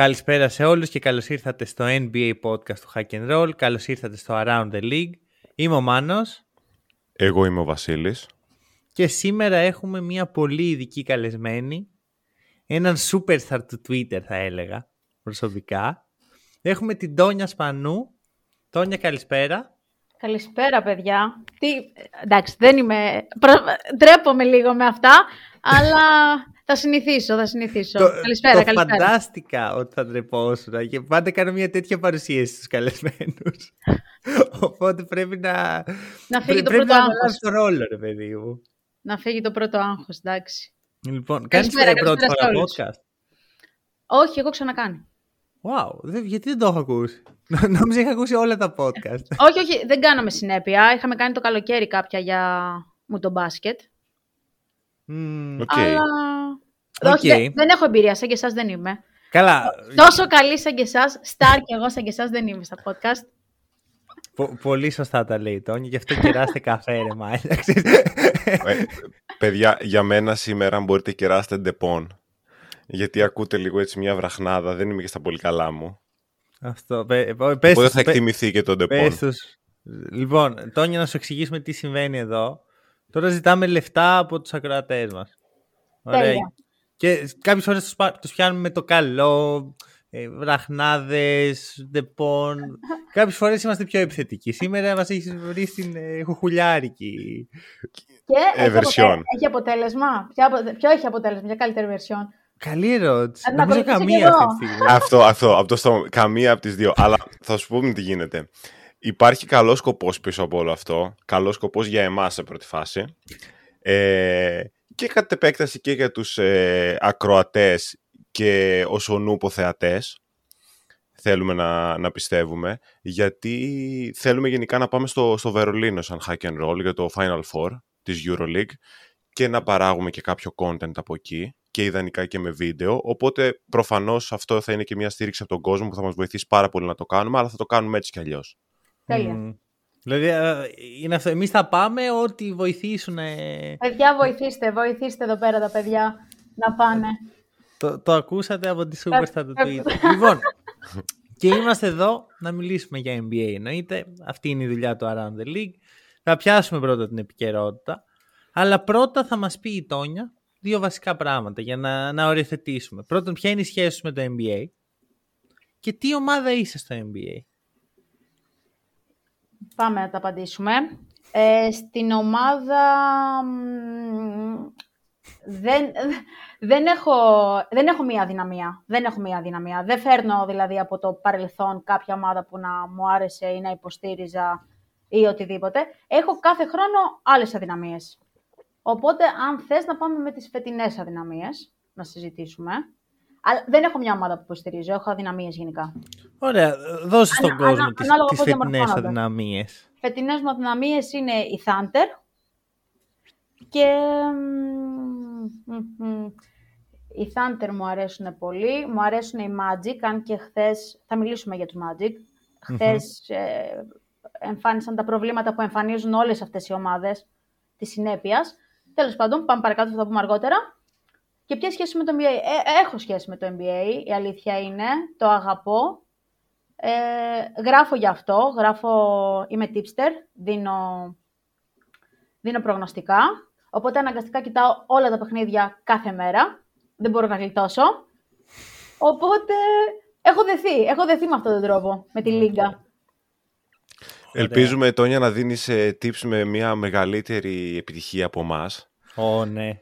Καλησπέρα σε όλους και καλώς ήρθατε στο NBA podcast του Hack and Roll. Καλώς ήρθατε στο Around the League. Είμαι ο Μάνος Εγώ είμαι ο Βασίλης. και σήμερα έχουμε μια πολύ ειδική καλεσμένη. Έναν superstar του Twitter θα έλεγα προσωπικά. Έχουμε την Τόνια Σπανού. Τόνια καλησπέρα. Καλησπέρα, παιδιά. Τι... Εντάξει, δεν είμαι... προ- Ντρέπομαι λίγο με αυτά, αλλά θα συνηθίσω, θα συνηθίσω. καλησπέρα, το καλησπέρα. φαντάστηκα ότι θα ντρεπόσουν και πάντα κάνω μια τέτοια παρουσίαση στους καλεσμένους. Οπότε πρέπει να... Να φύγει το πρέπει πρώτο να άγχος. αναλάβεις το ρόλο, ρε παιδί μου. Να φύγει το πρώτο άγχος, εντάξει. Λοιπόν, κάνεις Καλησπέρα, πρώτη καλησπέρα φορά σε όλους. podcast; Όχι, εγώ ξανακάνει. Wow, δεν- γιατί δεν το έχω ακούσει; Νόμιζα είχα ακούσει όλα τα podcast. όχι, όχι, δεν κάναμε συνέπεια. Είχαμε κάνει το καλοκαίρι κάποια για μου το μπάσκετ. Μμμ, Οκ. Αλλά... Οκ. Όχι, δεν, δεν έχω εμπειρία, σαν και εσάς δεν είμαι. Καλά, Τόσο καλή σαν και εσάς, σταρ και εγώ σαν και εσάς δεν είμαι στα podcast. πο- πολύ σωστά τα λέει η Τόνια, γι' αυτό κεράστε καφέ ρεμάλια. ξέρεις. Ε, παιδιά, για μένα σήμερα μπορείτε κεράσετε Ντεπόν. Γιατί ακούτε λίγο έτσι μια βραχνάδα, δεν είμαι και στα πολύ καλά μου. Αυτό, πε- πε- πες Οπότε τους, θα πε- εκτιμηθεί και το Ντεπόν. πες τους. Λοιπόν, Τόνια, να σου εξηγήσουμε τι συμβαίνει εδώ. Τώρα ζητάμε λεφτά από τους ακροατές μας. Ωραία. Τέλεια. Και κάποιες φορές τους, πα- τους πιάνουμε με το καλό, ε, βραχνάδες, Ντεπόν. κάποιες φορές είμαστε πιο επιθετικοί. Σήμερα μας έχεις βρει στην ε, χουχουλιάρικη. Και Ε, έχει, version. αποτε- έχει αποτέλεσμα; Ποια απο- Ποιο έχει αποτέλεσμα, για καλύτερη version. Καλή ερώτηση. Να την Νομίζω ακολουθήσω καμία κι εγώ. αυτή τη στιγμή. αυτό, αυτό, από το στόμα. Καμία από τις δύο. Αλλά θα σου πούμε τι γίνεται. Υπάρχει καλός σκοπός πίσω από όλο αυτό. Καλός σκοπός για εμάς σε πρώτη φάση. Ε, και κατ' επέκταση και για τους ε, ακροατές και ως ονούπο θεατές. Θέλουμε να, να πιστεύουμε. Γιατί θέλουμε γενικά να πάμε στο, στο Βερολίνο σαν hack and roll για το Final Four της EuroLeague και να παράγουμε και κάποιο content από εκεί και ιδανικά και με βίντεο. Οπότε προφανώς αυτό θα είναι και μια στήριξη από τον κόσμο που θα μας βοηθήσει πάρα πολύ να το κάνουμε, αλλά θα το κάνουμε έτσι κι αλλιώς. Τέλεια. Μμμ. Δηλαδή, ε, είναι αυτό. Εμείς θα πάμε ό,τι βοηθήσουν. ε, Παιδιά, βοηθήστε, βοηθήστε εδώ πέρα τα παιδιά να πάνε. Το, το ακούσατε από τη Superstar του Ε, Twitter. λοιπόν, και είμαστε εδώ να μιλήσουμε για NBA εννοείται. Αυτή είναι η δουλειά του Around the League. Θα πιάσουμε πρώτα την επικαιρότητα. Αλλά πρώτα θα μας πει η Τόνια δύο βασικά πράγματα για να, να οριοθετήσουμε. Πρώτον, ποια είναι η σχέση σου με το NBA και τι ομάδα είσαι στο NBA. Πάμε να τα απαντήσουμε. Ε, στην ομάδα μ, δεν, δεν, έχω, δεν έχω μία αδυναμία. Δεν έχω μία αδυναμία. Δεν φέρνω δηλαδή από το παρελθόν κάποια ομάδα που να μου άρεσε ή να υποστήριζα ή οτιδήποτε. Έχω κάθε χρόνο άλλες αδυναμίες. Οπότε, αν θες να πάμε με τις φετινές αδυναμίες, να συζητήσουμε. Αλλά δεν έχω μια ομάδα που υποστηρίζω, έχω αδυναμίες γενικά. Ωραία, δώσε στον Ανα- κόσμο ανα- τις, ανάλογα τις πώς φετινές διαμορφώνονται. αδυναμίες. φετινές μου αδυναμίες είναι η Thunder και μ, μ, μ, οι Thunder μου αρέσουν πολύ. Μου αρέσουν οι Magic, αν και χθες, θα μιλήσουμε για τους Magic, χθες ε, εμφάνισαν τα προβλήματα που εμφανίζουν όλες αυτές οι ομάδες της συνέπειας. Τέλος πάντων, πάμε παρακάτω, θα τα πούμε αργότερα. Και ποια σχέση με το NBA. Ε, έχω σχέση με το NBA, η αλήθεια είναι. Το αγαπώ. Ε, γράφω γι' αυτό, γράφω, είμαι tipster, δίνω, δίνω προγνωστικά. Οπότε αναγκαστικά κοιτάω όλα τα παιχνίδια κάθε μέρα. Δεν μπορώ να γλιτώσω. Οπότε έχω δεθεί, έχω δεθεί με αυτόν τον τρόπο, με τη Λίγκα. Ελπίζουμε, Τόνια, να δίνεις ε, tips με μια μεγαλύτερη επιτυχία από εμάς. Ω, ναι.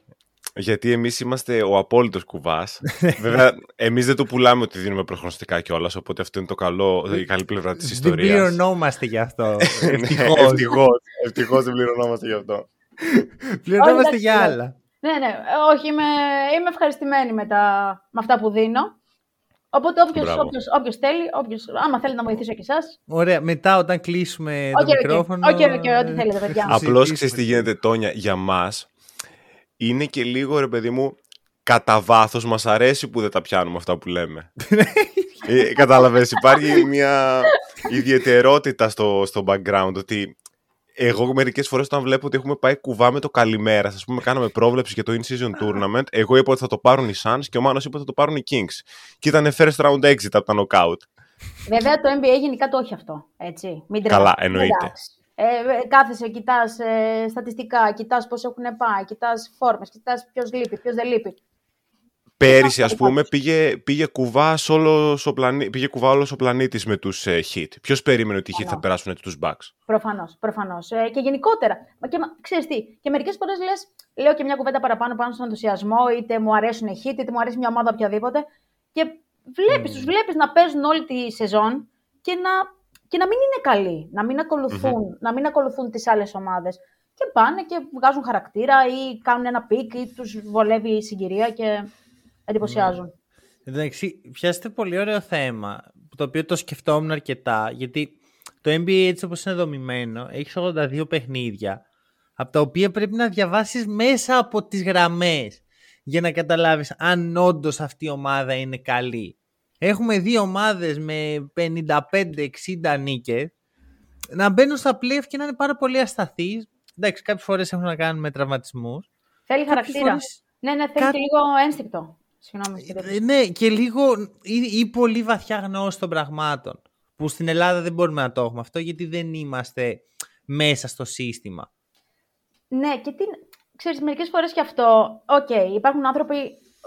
Γιατί εμείς είμαστε ο απόλυτος κουβάς. Βέβαια, εμείς δεν το πουλάμε ότι δίνουμε προγνωστικά κιόλας, οπότε αυτό είναι το καλό, η καλή πλευρά της Δεν ιστορίας. πληρωνόμαστε γι' αυτό. Ναι, Ευτυχώς. Ευτυχώς. Ευτυχώς δεν πληρωνόμαστε γι' αυτό. Πληρωνόμαστε Όχι, για εντάξει, άλλα. Ναι, ναι, όχι, είμαι, είμαι ευχαριστημένη με, τα, με αυτά που δίνω. Οπότε όποιος θέλει, όποιος, άμα θέλει να βοηθήσω και εσάς. Ωραία, μετά όταν κλείσουμε okay, το okay. μικρόφωνο. Όχι, okay, okay, ό,τι θέλετε, παιδιά. Απλώς ξέρεις τι γίνεται, Τόνια, για μας είναι και λίγο ρε παιδί μου κατά βάθος μας αρέσει που δεν τα πιάνουμε αυτά που λέμε. ε, Κατάλαβες, υπάρχει μια ιδιαιτερότητα στο, στο background ότι εγώ μερικές φορές όταν βλέπω ότι έχουμε πάει κουβά με το καλημέρα, ας πούμε, κάναμε πρόβλεψη για το in-season tournament. Εγώ είπα ότι θα το πάρουν οι Suns και ο Μάνος είπε ότι θα το πάρουν οι Kings. Και ήταν first round exit από τα knockout. Βέβαια το NBA γενικά το έχει αυτό. Έτσι. Μην Καλά, εννοείται. Ε, κάθεσαι, κοιτάς ε, στατιστικά, κοιτάς πώς έχουν πάει, κοιτάς φόρμες, κοιτάς ποιος λείπει, ποιος δεν λείπει. Πέρυσι, ας πούμε, πήγε, πήγε, κουβά όλος ο, πλανή, πήγε κουβά όλος ο πλανήτης με τους ε, Hit. Ποιος περίμενε ότι οι Hit θα περάσουν τους Bucks. Προφανώς. Προφανώς. Ε, και γενικότερα. Μα και, ξέρεις τι, και μερικές φορές λες, λέω και μια κουβέντα παραπάνω πάνω στον ενθουσιασμό, είτε μου αρέσουν οι Hit, είτε μου αρέσει μια ομάδα οποιαδήποτε. Και βλέπεις, mm. τους βλέπεις να παίζουν όλη τη σεζόν και να, και να μην είναι καλοί, να μην ακολουθούν, να μην ακολουθούν τις άλλες ομάδες. Και πάνε και βγάζουν χαρακτήρα ή κάνουν ένα peak ή τους βολεύει η συγκυρία και εντυπωσιάζουν. Εντάξει, πιάσετε πολύ ωραίο θέμα, το οποίο το σκεφτόμουν αρκετά, γιατί το NBA έτσι όπως είναι δομημένο, έχεις 82 παιχνίδια, από τα οποία πρέπει να διαβάσεις μέσα από τις γραμμές, για να καταλάβεις αν όντως αυτή η ομάδα είναι καλή. Έχουμε δύο ομάδες με 55-60 νίκες, να μπαίνουν στα playoff και να είναι πάρα πολύ ασταθείς. Εντάξει, κάποιες φορές έχουν να κάνουν με τραυματισμούς. Θέλει χαρακτήρα. Φορές... Ναι, ναι, θέλει Κά... και λίγο ένστικτο. Συγγνώμη. Ε, ναι, και λίγο ή, ή, πολύ βαθιά γνώση των πραγμάτων. Που στην Ελλάδα δεν μπορούμε να το έχουμε αυτό γιατί δεν είμαστε μέσα στο σύστημα. Ναι, και τι, ξέρεις, μερικές φορές και αυτό, OK, okay, υπάρχουν άνθρωποι,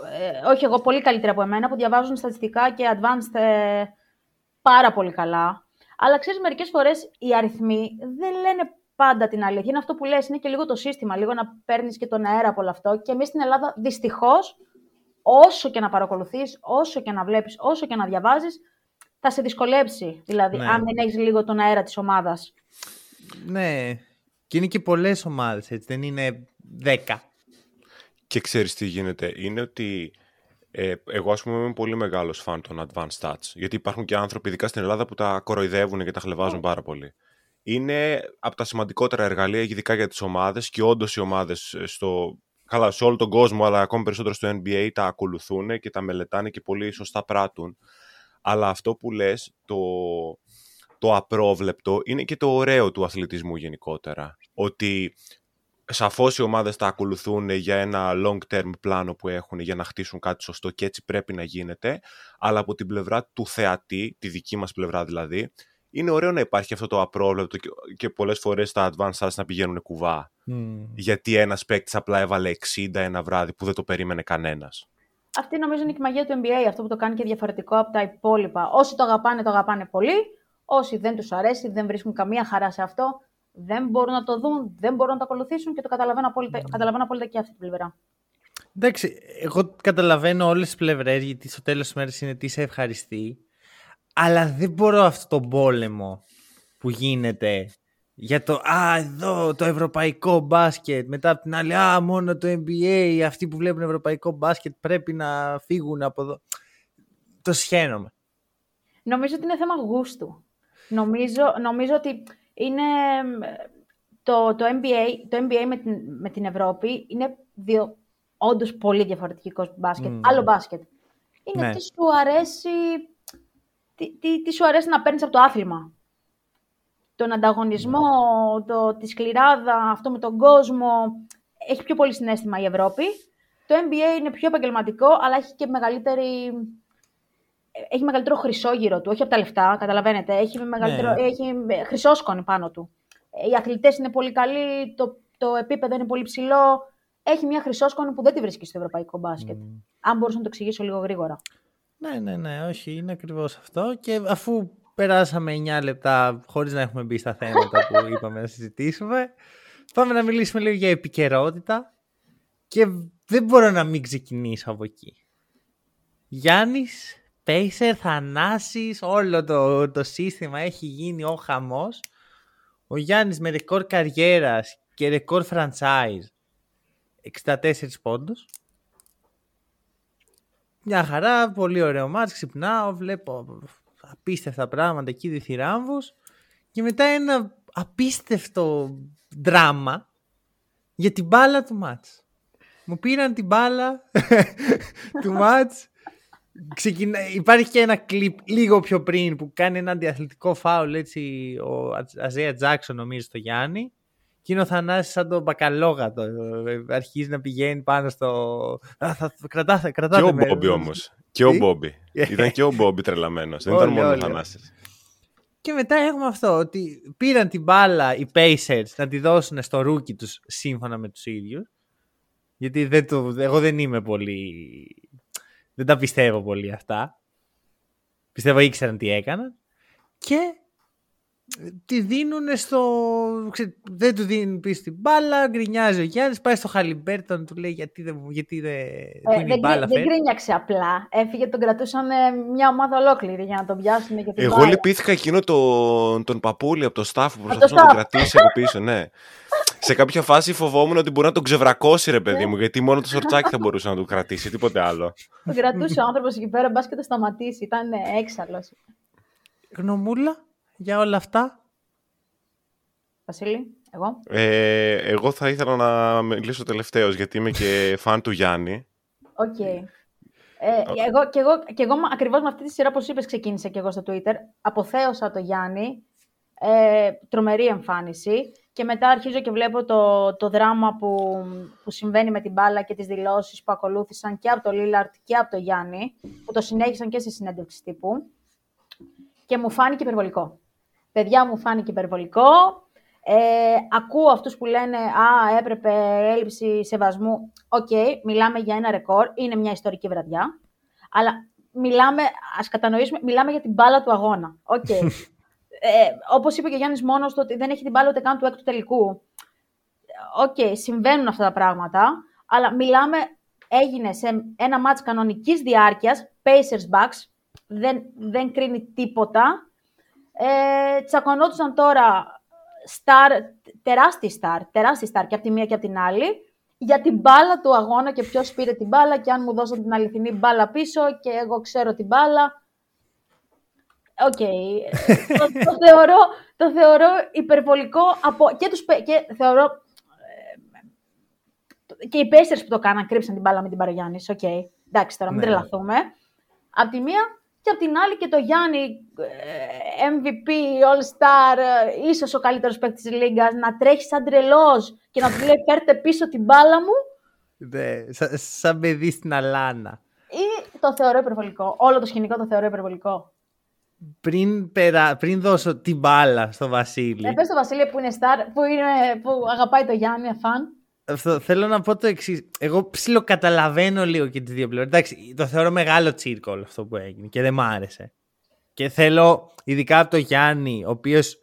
ε, όχι εγώ, πολύ καλύτερα από εμένα, που διαβάζουν στατιστικά και advanced ε, πάρα πολύ καλά. Αλλά ξέρεις, μερικές φορές οι αριθμοί δεν λένε πάντα την αλήθεια. Είναι αυτό που λες, είναι και λίγο το σύστημα, λίγο να παίρνεις και τον αέρα από όλο αυτό. Και εμείς στην Ελλάδα, δυστυχώς, όσο και να παρακολουθείς, όσο και να βλέπεις, όσο και να διαβάζεις, θα σε δυσκολέψει. Δηλαδή, ναι. αν δεν έχεις λίγο τον αέρα της ομάδας. Ναι. Και είναι και πολλές ομάδες, έτσι. Δεν είναι δέκα. Και ξέρεις τι γίνεται. Είναι ότι ε, εγώ, ας πούμε, είμαι πολύ μεγάλος φαν των advanced stats. Γιατί υπάρχουν και άνθρωποι, ειδικά στην Ελλάδα, που τα κοροϊδεύουν και τα χλεβάζουν πάρα πολύ. Είναι από τα σημαντικότερα εργαλεία, ειδικά για τις ομάδες και όντως οι ομάδες στο καλά, σε όλο τον κόσμο, αλλά ακόμη περισσότερο στο NBA, τα ακολουθούν και τα μελετάνε και πολύ σωστά πράττουν. Αλλά αυτό που λες, το, το απρόβλεπτο, είναι και το ωραίο του αθλητισμού γενικότερα. Ότι σαφώς οι ομάδες τα ακολουθούν για ένα long-term πλάνο που έχουν για να χτίσουν κάτι σωστό και έτσι πρέπει να γίνεται, αλλά από την πλευρά του θεατή, τη δική μας πλευρά δηλαδή, είναι ωραίο να υπάρχει αυτό το απρόβλεπτο και, και πολλές φορές τα advanced να πηγαίνουν κουβά. Γιατί ένας παίκτης απλά έβαλε 60 ένα βράδυ που δεν το περίμενε κανένας. Αυτή νομίζω είναι και η μαγεία του NBA, αυτό που το κάνει και διαφορετικό από τα υπόλοιπα. Όσοι το αγαπάνε, το αγαπάνε πολύ. Όσοι δεν τους αρέσει, δεν βρίσκουν καμία χαρά σε αυτό, δεν μπορούν να το δουν, δεν μπορούν να το ακολουθήσουν και το καταλαβαίνω απόλυτα, καταλαβαίνω απόλυτα και αυτή την πλευρά. Εντάξει, εγώ καταλαβαίνω όλες τις πλευρές γιατί στο τέλος της μέρας είναι τι σε ευχαριστεί. Αλλά δεν μπορώ αυτό το πόλεμο που γίνεται για το «Α, εδώ το ευρωπαϊκό μπάσκετ». Μετά από την άλλη «Α, μόνο το NBA, αυτοί που βλέπουν ευρωπαϊκό μπάσκετ πρέπει να φύγουν από εδώ». Το σχένομαι. Νομίζω ότι είναι θέμα γούστου. Νομίζω, νομίζω ότι είναι το, το NBA, το NBA με, την, με την Ευρώπη είναι δύο όντως πολύ διαφορετικός μπάσκετ. Άλλο μπάσκετ. Είναι ναι. τι σου αρέσει τι, τι, τι σου αρέσει να παίρνεις από το άθλημα; Τον ανταγωνισμό, το, τη σκληράδα, αυτό με τον κόσμο. Έχει πιο πολύ συνέστημα η Ευρώπη. Το NBA είναι πιο επαγγελματικό, αλλά έχει και μεγαλύτερη... Έχει μεγαλύτερο χρυσόγυρο του, όχι από τα λεφτά, καταλαβαίνετε. Έχει, μεγαλύτερο, ναι. έχει χρυσόσκονη πάνω του. Οι αθλητές είναι πολύ καλοί, το, το επίπεδο είναι πολύ ψηλό. Έχει μια χρυσόσκονη που δεν τη βρίσκει στο ευρωπαϊκό μπάσκετ. Αν μπορούσα να το εξηγήσω λίγο γρήγορα. Ναι, ναι, ναι, όχι, είναι ακριβώς αυτό. Και αφού περάσαμε 9 λεπτά χωρίς να έχουμε μπει στα θέματα που είπαμε να συζητήσουμε, πάμε να μιλήσουμε λίγο για επικαιρότητα και δεν μπορώ να μην ξεκινήσω από εκεί. Γιάννης, Πέισερ, Θανάσης, όλο το, το σύστημα έχει γίνει ο χαμός. Ο Γιάννης με ρεκόρ καριέρας και ρεκόρ franchise 64 πόντους μια χαρά, πολύ ωραίο μάτς, ξυπνάω, βλέπω απίστευτα πράγματα εκεί διθυράμβους και μετά ένα απίστευτο δράμα για την μπάλα του μάτς. Μου πήραν την μπάλα του μάτς Ξεκινά... Υπάρχει και ένα κλιπ λίγο πιο πριν που κάνει ένα αντιαθλητικό φάουλ έτσι ο Αζέα Τζάξον νομίζω στο Γιάννη. Και είναι ο Θανάσης σαν τον μπακαλόγατο αρχίζει να πηγαίνει πάνω στο Α, θα, κρατάτε, κρατάτε και ο Μπόμπι όμως. Και ο Μπόμπι. Ήταν και ο Μπόμπι τρελαμένος δεν ήταν μόνο ο Θανάσης. Και μετά έχουμε αυτό ότι πήραν την μπάλα οι Pacers να τη δώσουν στο rookie τους σύμφωνα με τους ίδιους γιατί δεν το, εγώ δεν είμαι πολύ δεν τα πιστεύω πολύ αυτά. Πιστεύω ήξεραν τι έκαναν. Και τη δίνουν στο. δεν του δίνουν πίσω την μπάλα, γκρινιάζει ο Γιάννης, πάει στο Χαλιμπέρτον, του λέει γιατί δεν. Γιατί δεν, ε, δεν, μπάλα, δεν γκρίνιαξε απλά. Έφυγε, τον κρατούσαν μια ομάδα ολόκληρη για να τον πιάσουν. Και την Εγώ λυπήθηκα εκείνο τον, τον παππούλη από το staff που προσπαθούσε να τον κρατήσει από πίσω, ναι. Σε κάποια φάση φοβόμουν ότι μπορεί να τον ξεβρακώσει, ρε παιδί μου, γιατί μόνο το σορτσάκι θα μπορούσε να τον κρατήσει, τίποτε άλλο. Τον κρατούσε ο άνθρωπος εκεί πέρα, μπας και το σταματήσει. Ήταν έξαλλος. Γνωμούλα για όλα αυτά. Βασίλη, εγώ. Ε, εγώ θα ήθελα να μιλήσω τελευταίος, γιατί είμαι και φαν του Γιάννη. OK. Okay. Ε, εγώ, και, εγώ, και εγώ ακριβώς με αυτή τη σειρά, όπως είπες, ξεκίνησα και εγώ στο Twitter. Αποθέωσα το Γιάννη. Ε, τρομερή εμφάνιση. Και μετά αρχίζω και βλέπω το, το δράμα που, που συμβαίνει με την μπάλα και τις δηλώσεις που ακολούθησαν και από το Λίλαρντ και από το Γιάννη, που το συνέχισαν και στη συνέντευξη τύπου. Και μου φάνηκε υπερβολικό. Παιδιά μου φάνηκε υπερβολικό. Ε, ακούω αυτούς που λένε «Α, έπρεπε έλλειψη σεβασμού». OK, okay, μιλάμε για ένα ρεκόρ, είναι μια ιστορική βραδιά. Αλλά μιλάμε, ας κατανοήσουμε, μιλάμε για την μπάλα του αγώνα. Okay. ε, όπως είπε και ο Γιάννης μόνος του, ότι δεν έχει την μπάλα ούτε καν του έκτου τελικού. OK, okay, συμβαίνουν αυτά τα πράγματα, αλλά μιλάμε, έγινε σε ένα ματς κανονικής διάρκειας, Pacers Bucks, δεν, δεν κρίνει τίποτα. Ε, τσακωνόντουσαν τώρα σταρ, τεράστιοι σταρ, τεράστιοι σταρ και από τη μία και από την άλλη, για την μπάλα του αγώνα και ποιος πήρε την μπάλα και αν μου δώσαν την αληθινή μπάλα πίσω και εγώ ξέρω την μπάλα. OK. Okay. το, θεωρώ, το θεωρώ υπερβολικό από, και, τους, και θεωρώ ε, και οι Pacers που το κάναν κρύψαν την μπάλα με την Παραγιάννης. OK. Okay. Εντάξει τώρα, μην ναι. τρελαθούμε. Απ' τη μία και απ' την άλλη και το Γιάννη, ε, MVP, All-Star, ε, ίσως ο καλύτερος παίκτης της Λίγκας, να τρέχει σαν τρελός και να του λέει φέρτε πίσω την μπάλα μου. Ναι, σαν παιδί στην Αλάνα. Ή το θεωρώ υπερβολικό. Όλο το σκηνικό το θεωρώ υπερβολικό. Πριν, περα... πριν δώσω την μπάλα στο Βασίλη. Ε, πες στο Βασίλη που είναι star, που, είναι, που αγαπάει το Γιάννη, αφάν. Αυτό, θέλω να πω το εξής. Εγώ ψιλοκαταλαβαίνω λίγο και τις δύο πλευρές. Εντάξει, το θεωρώ μεγάλο τσίρκο όλο αυτό που έγινε και δεν μ' άρεσε. Και θέλω, ειδικά από το Γιάννη, ο οποίος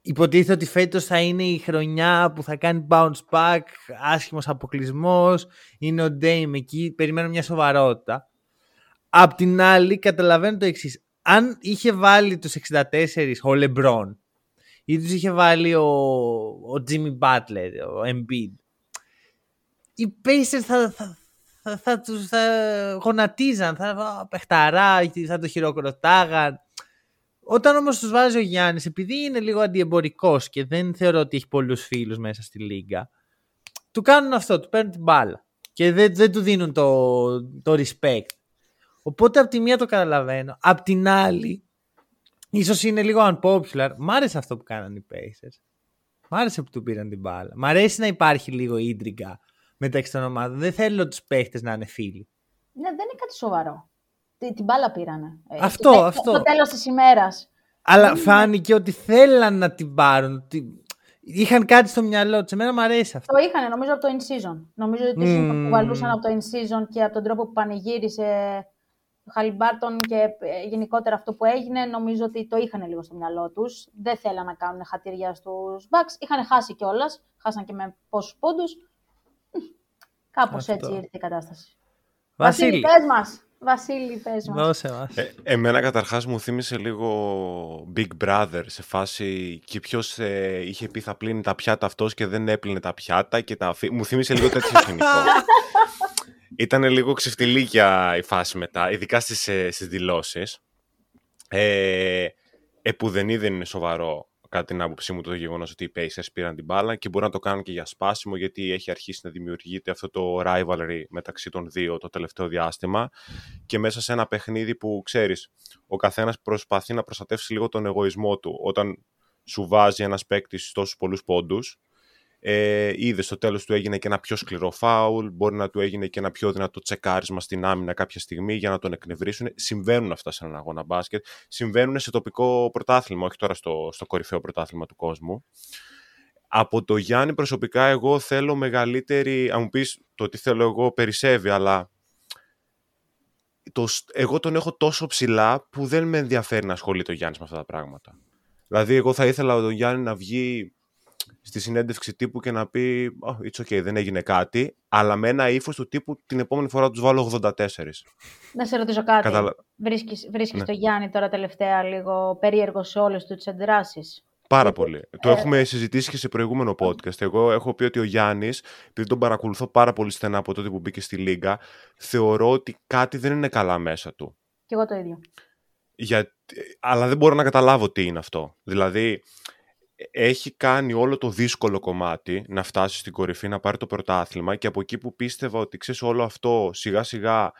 υποτίθεται ότι φέτος θα είναι η χρονιά που θα κάνει bounce back, άσχημος αποκλεισμός. Είναι ο Ντέιμ εκεί, περιμένω μια σοβαρότητα. Απ' την άλλη, καταλαβαίνω το εξής. Αν είχε βάλει τους 64 ο Λεμπρόν ή τους είχε βάλει ο, ο Jimmy Butler, ο Embiid, οι Pacers θα, θα, θα, θα τους θα γονατίζαν, θα παιχταρά, θα το χειροκροτάγαν. Όταν όμως τους βάζει ο Γιάννης, επειδή είναι λίγο αντιεμπορικός και δεν θεωρώ ότι έχει πολλούς φίλους μέσα στη λίγα, του κάνουν αυτό, του παίρνουν την μπάλα και δεν, δεν του δίνουν το, το respect. Οπότε από τη μία το καταλαβαίνω. Απ' την άλλη, ίσως είναι λίγο unpopular. Μ' άρεσε αυτό που κάνανε οι Pacers. Μ' άρεσε που του πήραν την μπάλα. Μ' αρέσει να υπάρχει λίγο ίντριγκα μεταξύ των ομάδων. Δεν θέλω τους παίχτες να είναι φίλοι. Ναι, δεν είναι κάτι σοβαρό. Την, την μπάλα πήρανε. Ε, αυτό, το, αυτό. Το τέλος της ημέρας. Αλλά φάνηκε ότι θέλαν να την πάρουν. Ότι είχαν κάτι στο μυαλό τους. Εμένα μου αρέσει αυτό. Το είχαν, νομίζω, από το in-season. Νομίζω ότι mm. το κουβαλούσαν από το in-season και από τον τρόπο που πανηγύρισε ο Χαλιμπάρτον και ε, γενικότερα αυτό που έγινε, νομίζω ότι το είχαν λίγο στο μυαλό τους. Δεν θέλαν να κάνουν χατήρια στους Bucks. Είχαν χάσει κιόλας. Χάσαν και με πόσους πόντους. Κάπως έτσι ήρθε η κατάσταση. Βασίλη, Βασίλη πες μας. Βασίλη, πες μας. Δώσε μας. Ε, εμένα καταρχάς μου θύμισε λίγο Big Brother σε φάση και ποιος ε, είχε πει θα πλύνει τα πιάτα αυτός και δεν έπλυνε τα πιάτα και τα Μου θύμισε λίγο τέτοιο σκηνικό. Ήταν λίγο ξεφτιλίκια η φάση μετά, ειδικά στις, ε, στις δηλώσεις. Ε, επουδενή δεν είναι σοβαρό κατά την άποψή μου το γεγονός ότι οι Pacers πήραν την μπάλα και μπορεί να το κάνουν και για σπάσιμο γιατί έχει αρχίσει να δημιουργείται αυτό το rivalry μεταξύ των δύο το τελευταίο διάστημα και μέσα σε ένα παιχνίδι που ξέρεις ο καθένας προσπαθεί να προστατεύσει λίγο τον εγωισμό του όταν σου βάζει ένας παίκτης τόσους πολλούς πόντους ε, είδες στο τέλος του έγινε και ένα πιο σκληρό φάουλ, μπορεί να του έγινε και ένα πιο δυνατό τσεκάρισμα στην άμυνα κάποια στιγμή για να τον εκνευρίσουν. Συμβαίνουν αυτά σε έναν αγώνα μπάσκετ. Συμβαίνουν σε τοπικό πρωτάθλημα, όχι τώρα στο, στο κορυφαίο πρωτάθλημα του κόσμου. Από το Γιάννη προσωπικά εγώ θέλω μεγαλύτερη, αν μου πεις το τι θέλω εγώ περισσεύει, αλλά το, εγώ τον έχω τόσο ψηλά που δεν με ενδιαφέρει να ασχολείται ο Γιάννης με αυτά τα πράγματα. Δηλαδή εγώ θα ήθελα ο Γιάννη να βγει στη συνέντευξη τύπου και να πει oh, it's okay, δεν έγινε κάτι, αλλά με ένα ύφος του τύπου την επόμενη φορά τους βάλω 84. Να σε ρωτήσω κάτι. Καταλα... Βρίσκεις, βρίσκεις ναι. το Γιάννη τώρα τελευταία λίγο περίεργο σε όλες τους τις αντιδράσεις; Πάρα πολύ. Το ε, έχουμε συζητήσει και σε προηγούμενο podcast. Εγώ έχω πει ότι ο Γιάννης, επειδή τον παρακολουθώ πάρα πολύ στενά από τότε που μπήκε στη Λίγκα, θεωρώ ότι κάτι δεν είναι καλά μέσα του. Κι εγώ το ίδιο. Για... Αλλά δεν μπορώ να καταλάβω τι είναι αυτό. Δηλαδή, έχει κάνει όλο το δύσκολο κομμάτι να φτάσει στην κορυφή, να πάρει το πρωτάθλημα και από εκεί που πίστευα ότι ξέρεις όλο αυτό σιγά σιγά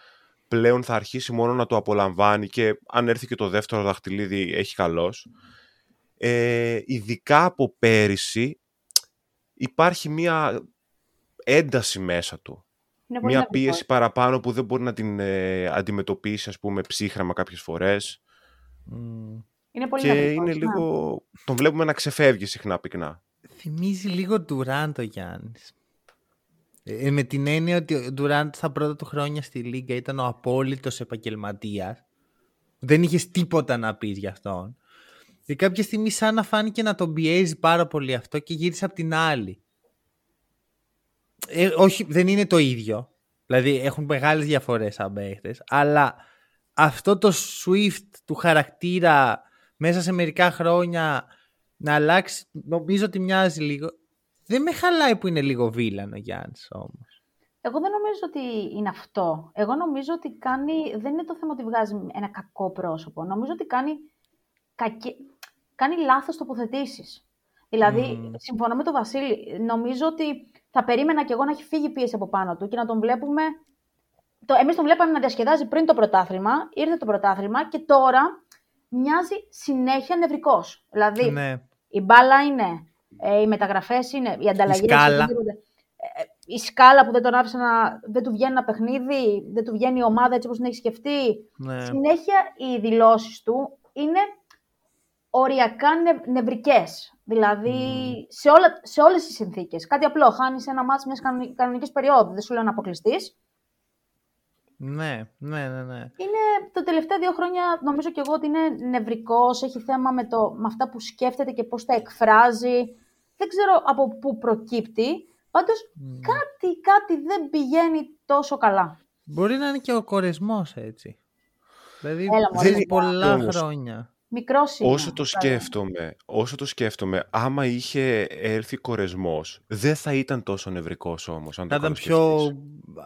πλέον θα αρχίσει μόνο να το απολαμβάνει και αν έρθει και το δεύτερο δαχτυλίδι έχει καλός. Ε, ειδικά από πέρυσι υπάρχει μία ένταση μέσα του. Μία πίεση παραπάνω που δεν μπορεί να την ε, αντιμετωπίσει ας πούμε ψύχραμα κάποιες φορές. Είναι πολύ και είναι λίγο... Τον βλέπουμε να ξεφεύγει συχνά πυκνά. Θυμίζει λίγο Ντουράντ ο Γιάννης. Ε, με την έννοια ότι ο Ντουράντ στα πρώτα του χρόνια στη Λίγκα ήταν ο απόλυτος επαγγελματίας. Δεν είχες τίποτα να πεις για αυτόν. Και κάποια στιγμή σαν να φάνηκε να τον πιέζει πάρα πολύ αυτό και γύρισε από την άλλη. Ε, όχι, δεν είναι το ίδιο. Δηλαδή έχουν μεγάλες διαφορές σαν παίχτες, αλλά αυτό το Swift του χαρακτήρα μέσα σε μερικά χρόνια να αλλάξει, νομίζω ότι μοιάζει λίγο. Δεν με χαλάει που είναι λίγο βίλαν ο Γιάννης όμως. Εγώ δεν νομίζω ότι είναι αυτό. Εγώ νομίζω ότι κάνει, δεν είναι το θέμα ότι βγάζει ένα κακό πρόσωπο. Νομίζω ότι κάνει, κακή, κάνει λάθος τοποθετήσεις. Δηλαδή, συμφωνώ με τον Βασίλη, νομίζω ότι θα περίμενα κι εγώ να έχει φύγει πίεση από πάνω του και να τον βλέπουμε... Το, εμείς τον βλέπαμε να διασκεδάζει πριν το πρωτάθλημα, ήρθε το πρωτάθλημα και τώρα μοιάζει συνέχεια νευρικός. Δηλαδή, ναι. η μπάλα είναι, ε, οι μεταγραφές είναι, οι ανταλλαγές. Η σκάλα. Ε, η σκάλα που δεν τον άφησε να. δεν του βγαίνει ένα παιχνίδι, δεν του βγαίνει η ομάδα έτσι όπως την έχει σκεφτεί. Ναι. Συνέχεια οι δηλώσεις του είναι οριακά νευ, νευρικές. Δηλαδή, σε, όλα, σε όλες τις συνθήκες. Κάτι απλό, χάνεις ένα μάτς μιας κανονικής περίοδου. Δεν σου λέω να αποκλειστείς. Ναι, ναι, ναι, ναι. Είναι τα τελευταία δύο χρόνια νομίζω και εγώ ότι είναι νευρικός, έχει θέμα με, το, με αυτά που σκέφτεται και πώς τα εκφράζει. Δεν ξέρω από πού προκύπτει. Πάντως κάτι, κάτι δεν πηγαίνει τόσο καλά. Μπορεί να είναι και ο κορεσμός έτσι. Δηλαδή δεν είναι πολλά χρόνια. Μικρός είναι. Όσο το σκέφτομαι, όσο το σκέφτομαι, άμα είχε έρθει κορεσμός, δεν θα ήταν τόσο νευρικός όμως. θα ήταν πιο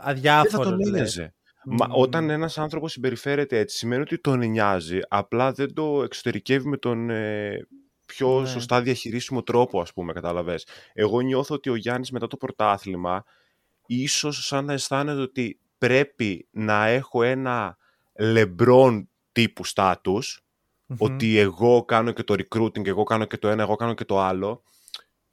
αδιάφορο. Δεν θα τον ένοιαζε. Μα όταν ένας άνθρωπος συμπεριφέρεται έτσι, σημαίνει ότι τον νοιάζει, απλά δεν το εξωτερικεύει με τον ε, πιο ναι. σωστά διαχειρίσιμο τρόπο, ας πούμε, κατάλαβες. Εγώ νιώθω ότι ο Γιάννης μετά το πρωτάθλημα, ίσως σαν να αισθάνεται ότι πρέπει να έχω ένα λεμπρόν τύπου στάτους, ότι εγώ κάνω και το recruiting, εγώ κάνω και το ένα, εγώ κάνω και το άλλο,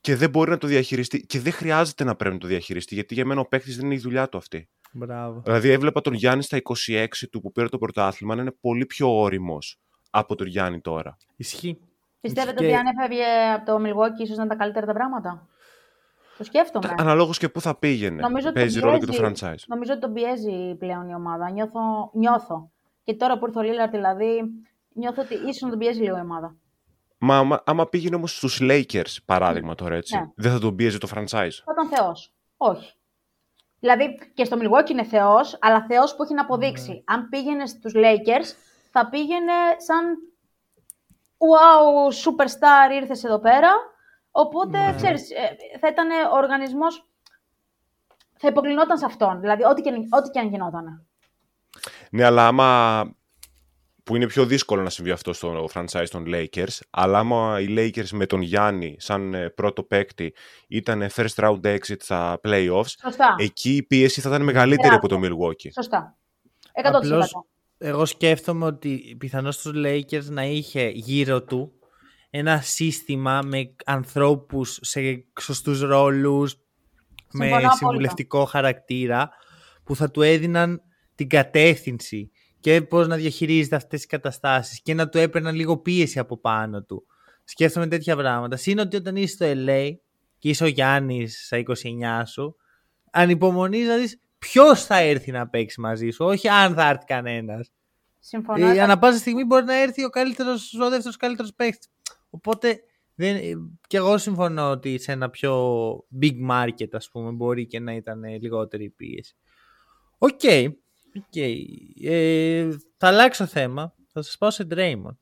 και δεν μπορεί να το διαχειριστεί. Και δεν χρειάζεται να πρέπει να το διαχειριστεί, γιατί για μένα ο παίκτης δεν είναι η δουλειά του αυτή. Μπράβο. Δηλαδή έβλεπα τον Γιάννη στα 26 του που πήρε το πρωτάθλημα να είναι πολύ πιο όριμος από τον Γιάννη τώρα. Ισχύει. Πιστεύετε ότι αν έφευγε από το Milwaukee ίσως να ήταν τα καλύτερα τα πράγματα; Το σκέφτομαι. Αναλόγως και πού θα πήγαινε. Νομίζω Παίζει ρόλο και το franchise. Νομίζω ότι τον πιέζει πλέον η ομάδα. Νιώθω. νιώθω. Και τώρα που ήρθε ο Λίλαρτ, δηλαδή, νιώθω ότι ίσως να τον πιέζει λίγο η ομάδα. Μα άμα, άμα πήγαινε όμως στους Lakers, παράδειγμα τώρα έτσι, ναι. δεν θα τον πιέζει το franchise. Θα ήταν Θεός. Όχι. Δηλαδή και στο Milwaukee είναι Θεός, αλλά Θεός που έχει να αποδείξει. Ναι. Αν πήγαινε στους Lakers, θα πήγαινε σαν wow, superstar ήρθες εδώ πέρα. Οπότε, ναι. ξέρεις, ε, θα ήταν ο οργανισμός θα υποκλεινόταν σε αυτόν. Δηλαδή, ό,τι και, ό,τι και αν γινόταν. Ναι, αλλά άμα που είναι πιο δύσκολο να συμβεί αυτό στο franchise των Lakers, αλλά άμα οι Lakers με τον Γιάννη σαν ε, πρώτο παίκτη ήταν first round exit στα playoffs, Σωστά. εκεί η πίεση θα ήταν μεγαλύτερη από το Milwaukee. Σωστά. 100%. Απλώς, εγώ σκέφτομαι ότι πιθανώς στους Lakers να είχε γύρω του ένα σύστημα με ανθρώπους σε σωστούς ρόλους, με Συμφωνώ συμβουλευτικό χαρακτήρα, που θα του έδιναν την κατεύθυνση και πώς να διαχειρίζεται αυτές τις καταστάσεις και να του έπαιρναν λίγο πίεση από πάνω του. Σκέφτομαι τέτοια πράγματα. Συν ότι όταν είσαι στο LA και είσαι ο Γιάννης στα 29 σου, ανυπομονείς να δεις ποιος θα έρθει να παίξει μαζί σου, όχι αν θα έρθει κανένας. Συμφωνώ. Ε, ανά πάσα στιγμή μπορεί να έρθει ο, καλύτερος, ο δεύτερος καλύτερος παίκτης. Οπότε δεν, ε, και εγώ συμφωνώ ότι σε ένα πιο big market ας πούμε μπορεί και να ήταν ε, λιγότερη η πίεση. OK. Okay. Ε, θα αλλάξω θέμα. Θα σας πάω σε Draymond.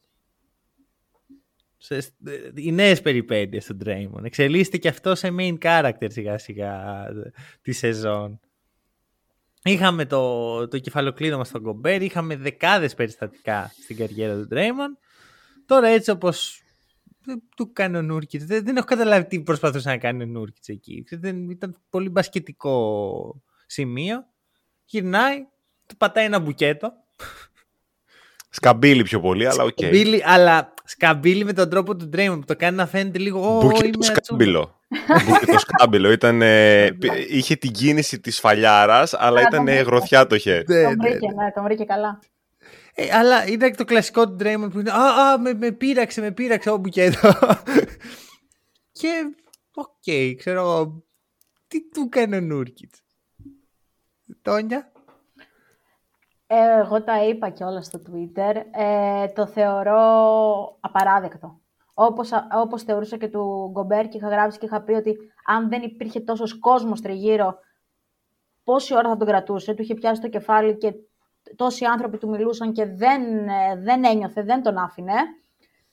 Σε, ε, οι νέες περιπέτειες του Draymond. Εξελίσσεται και αυτό σε main character σιγά σιγά τη σεζόν. Είχαμε το, το κεφαλοκλείδωμα στον Γκομπέρ, είχαμε δεκάδες περιστατικά στην καριέρα του Draymond. Τώρα έτσι όπως του κάνει ο Νούρκιτς, δεν, δεν έχω καταλάβει τι προσπαθούσε να κάνει ο Νούρκιτς εκεί. Δεν, ήταν πολύ μπασκετικό σημείο. Γυρνάει, του πατάει ένα μπουκέτο. Σκαμπίλι πιο πολύ, αλλά OK. Okay. Σκαμπίλι, αλλά σκαμπίλι με τον τρόπο του Draymond που το κάνει να φαίνεται λίγο. Μπουκέτο σκάμπιλο. Μπουκέτο σκάμπιλο. Ήταν, είχε την κίνηση της φαλιάρας, αλλά ήταν γροθιά το χέρι. Τον βρήκε, ναι, τον βρήκε καλά. Ε, αλλά ήταν το κλασικό του Draymond που είναι Α, α με, με πείραξε, με πείραξε ο μπουκέτο. και OK, okay, ξέρω εγώ. Τι του έκανε ο Νούρκιτς. Τόνια; Ε, εγώ τα είπα και όλα στο Twitter. Ε, το θεωρώ απαράδεκτο. Όπως, όπως θεωρούσα και του Γκομπέρ και είχα γράψει και είχα πει ότι αν δεν υπήρχε τόσος κόσμος τριγύρω, πόση ώρα θα τον κρατούσε; Του είχε πιάσει το κεφάλι και τόσοι άνθρωποι του μιλούσαν και δεν, δεν ένιωθε, δεν τον άφηνε.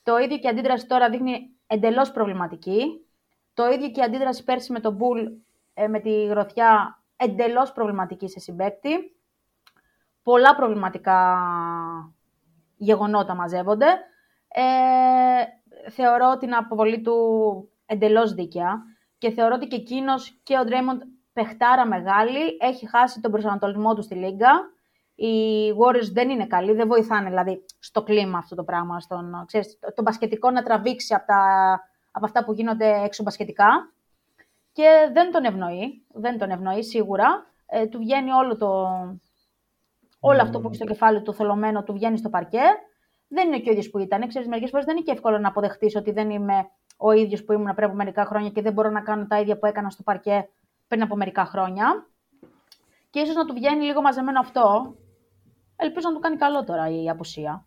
Το ίδιο και η αντίδραση τώρα δείχνει εντελώς προβληματική. Το ίδιο και η αντίδραση πέρσι με τον Μπουλ, με τη γροθιά, εντελώς προβληματική σε συμπέκτη πολλά προβληματικά γεγονότα μαζεύονται. Ε, θεωρώ την αποβολή του εντελώς δίκαια και θεωρώ ότι και εκείνος και ο Ντρέιμοντ παιχτάρα μεγάλη έχει χάσει τον προσανατολισμό του στη Λίγκα. Οι Warriors δεν είναι καλοί, δεν βοηθάνε δηλαδή στο κλίμα αυτό το πράγμα, στον, ξέρεις, το, το μπασκετικό να τραβήξει από, τα, από αυτά που γίνονται έξω μπασκετικά και δεν τον ευνοεί, δεν τον ευνοεί σίγουρα. Ε, του βγαίνει όλο το, Όλο αυτό που έχεις στο κεφάλι του θολωμένο του βγαίνει στο παρκέ. Δεν είναι και ο ίδιος που ήταν. Ξέρεις, μερικές φορές δεν είναι και εύκολο να αποδεχτείς ότι δεν είμαι ο ίδιος που ήμουν πριν από μερικά χρόνια και δεν μπορώ να κάνω τα ίδια που έκανα στο παρκέ πριν από μερικά χρόνια. Και ίσως να του βγαίνει λίγο μαζεμένο αυτό. Ελπίζω να του κάνει καλό τώρα η απουσία.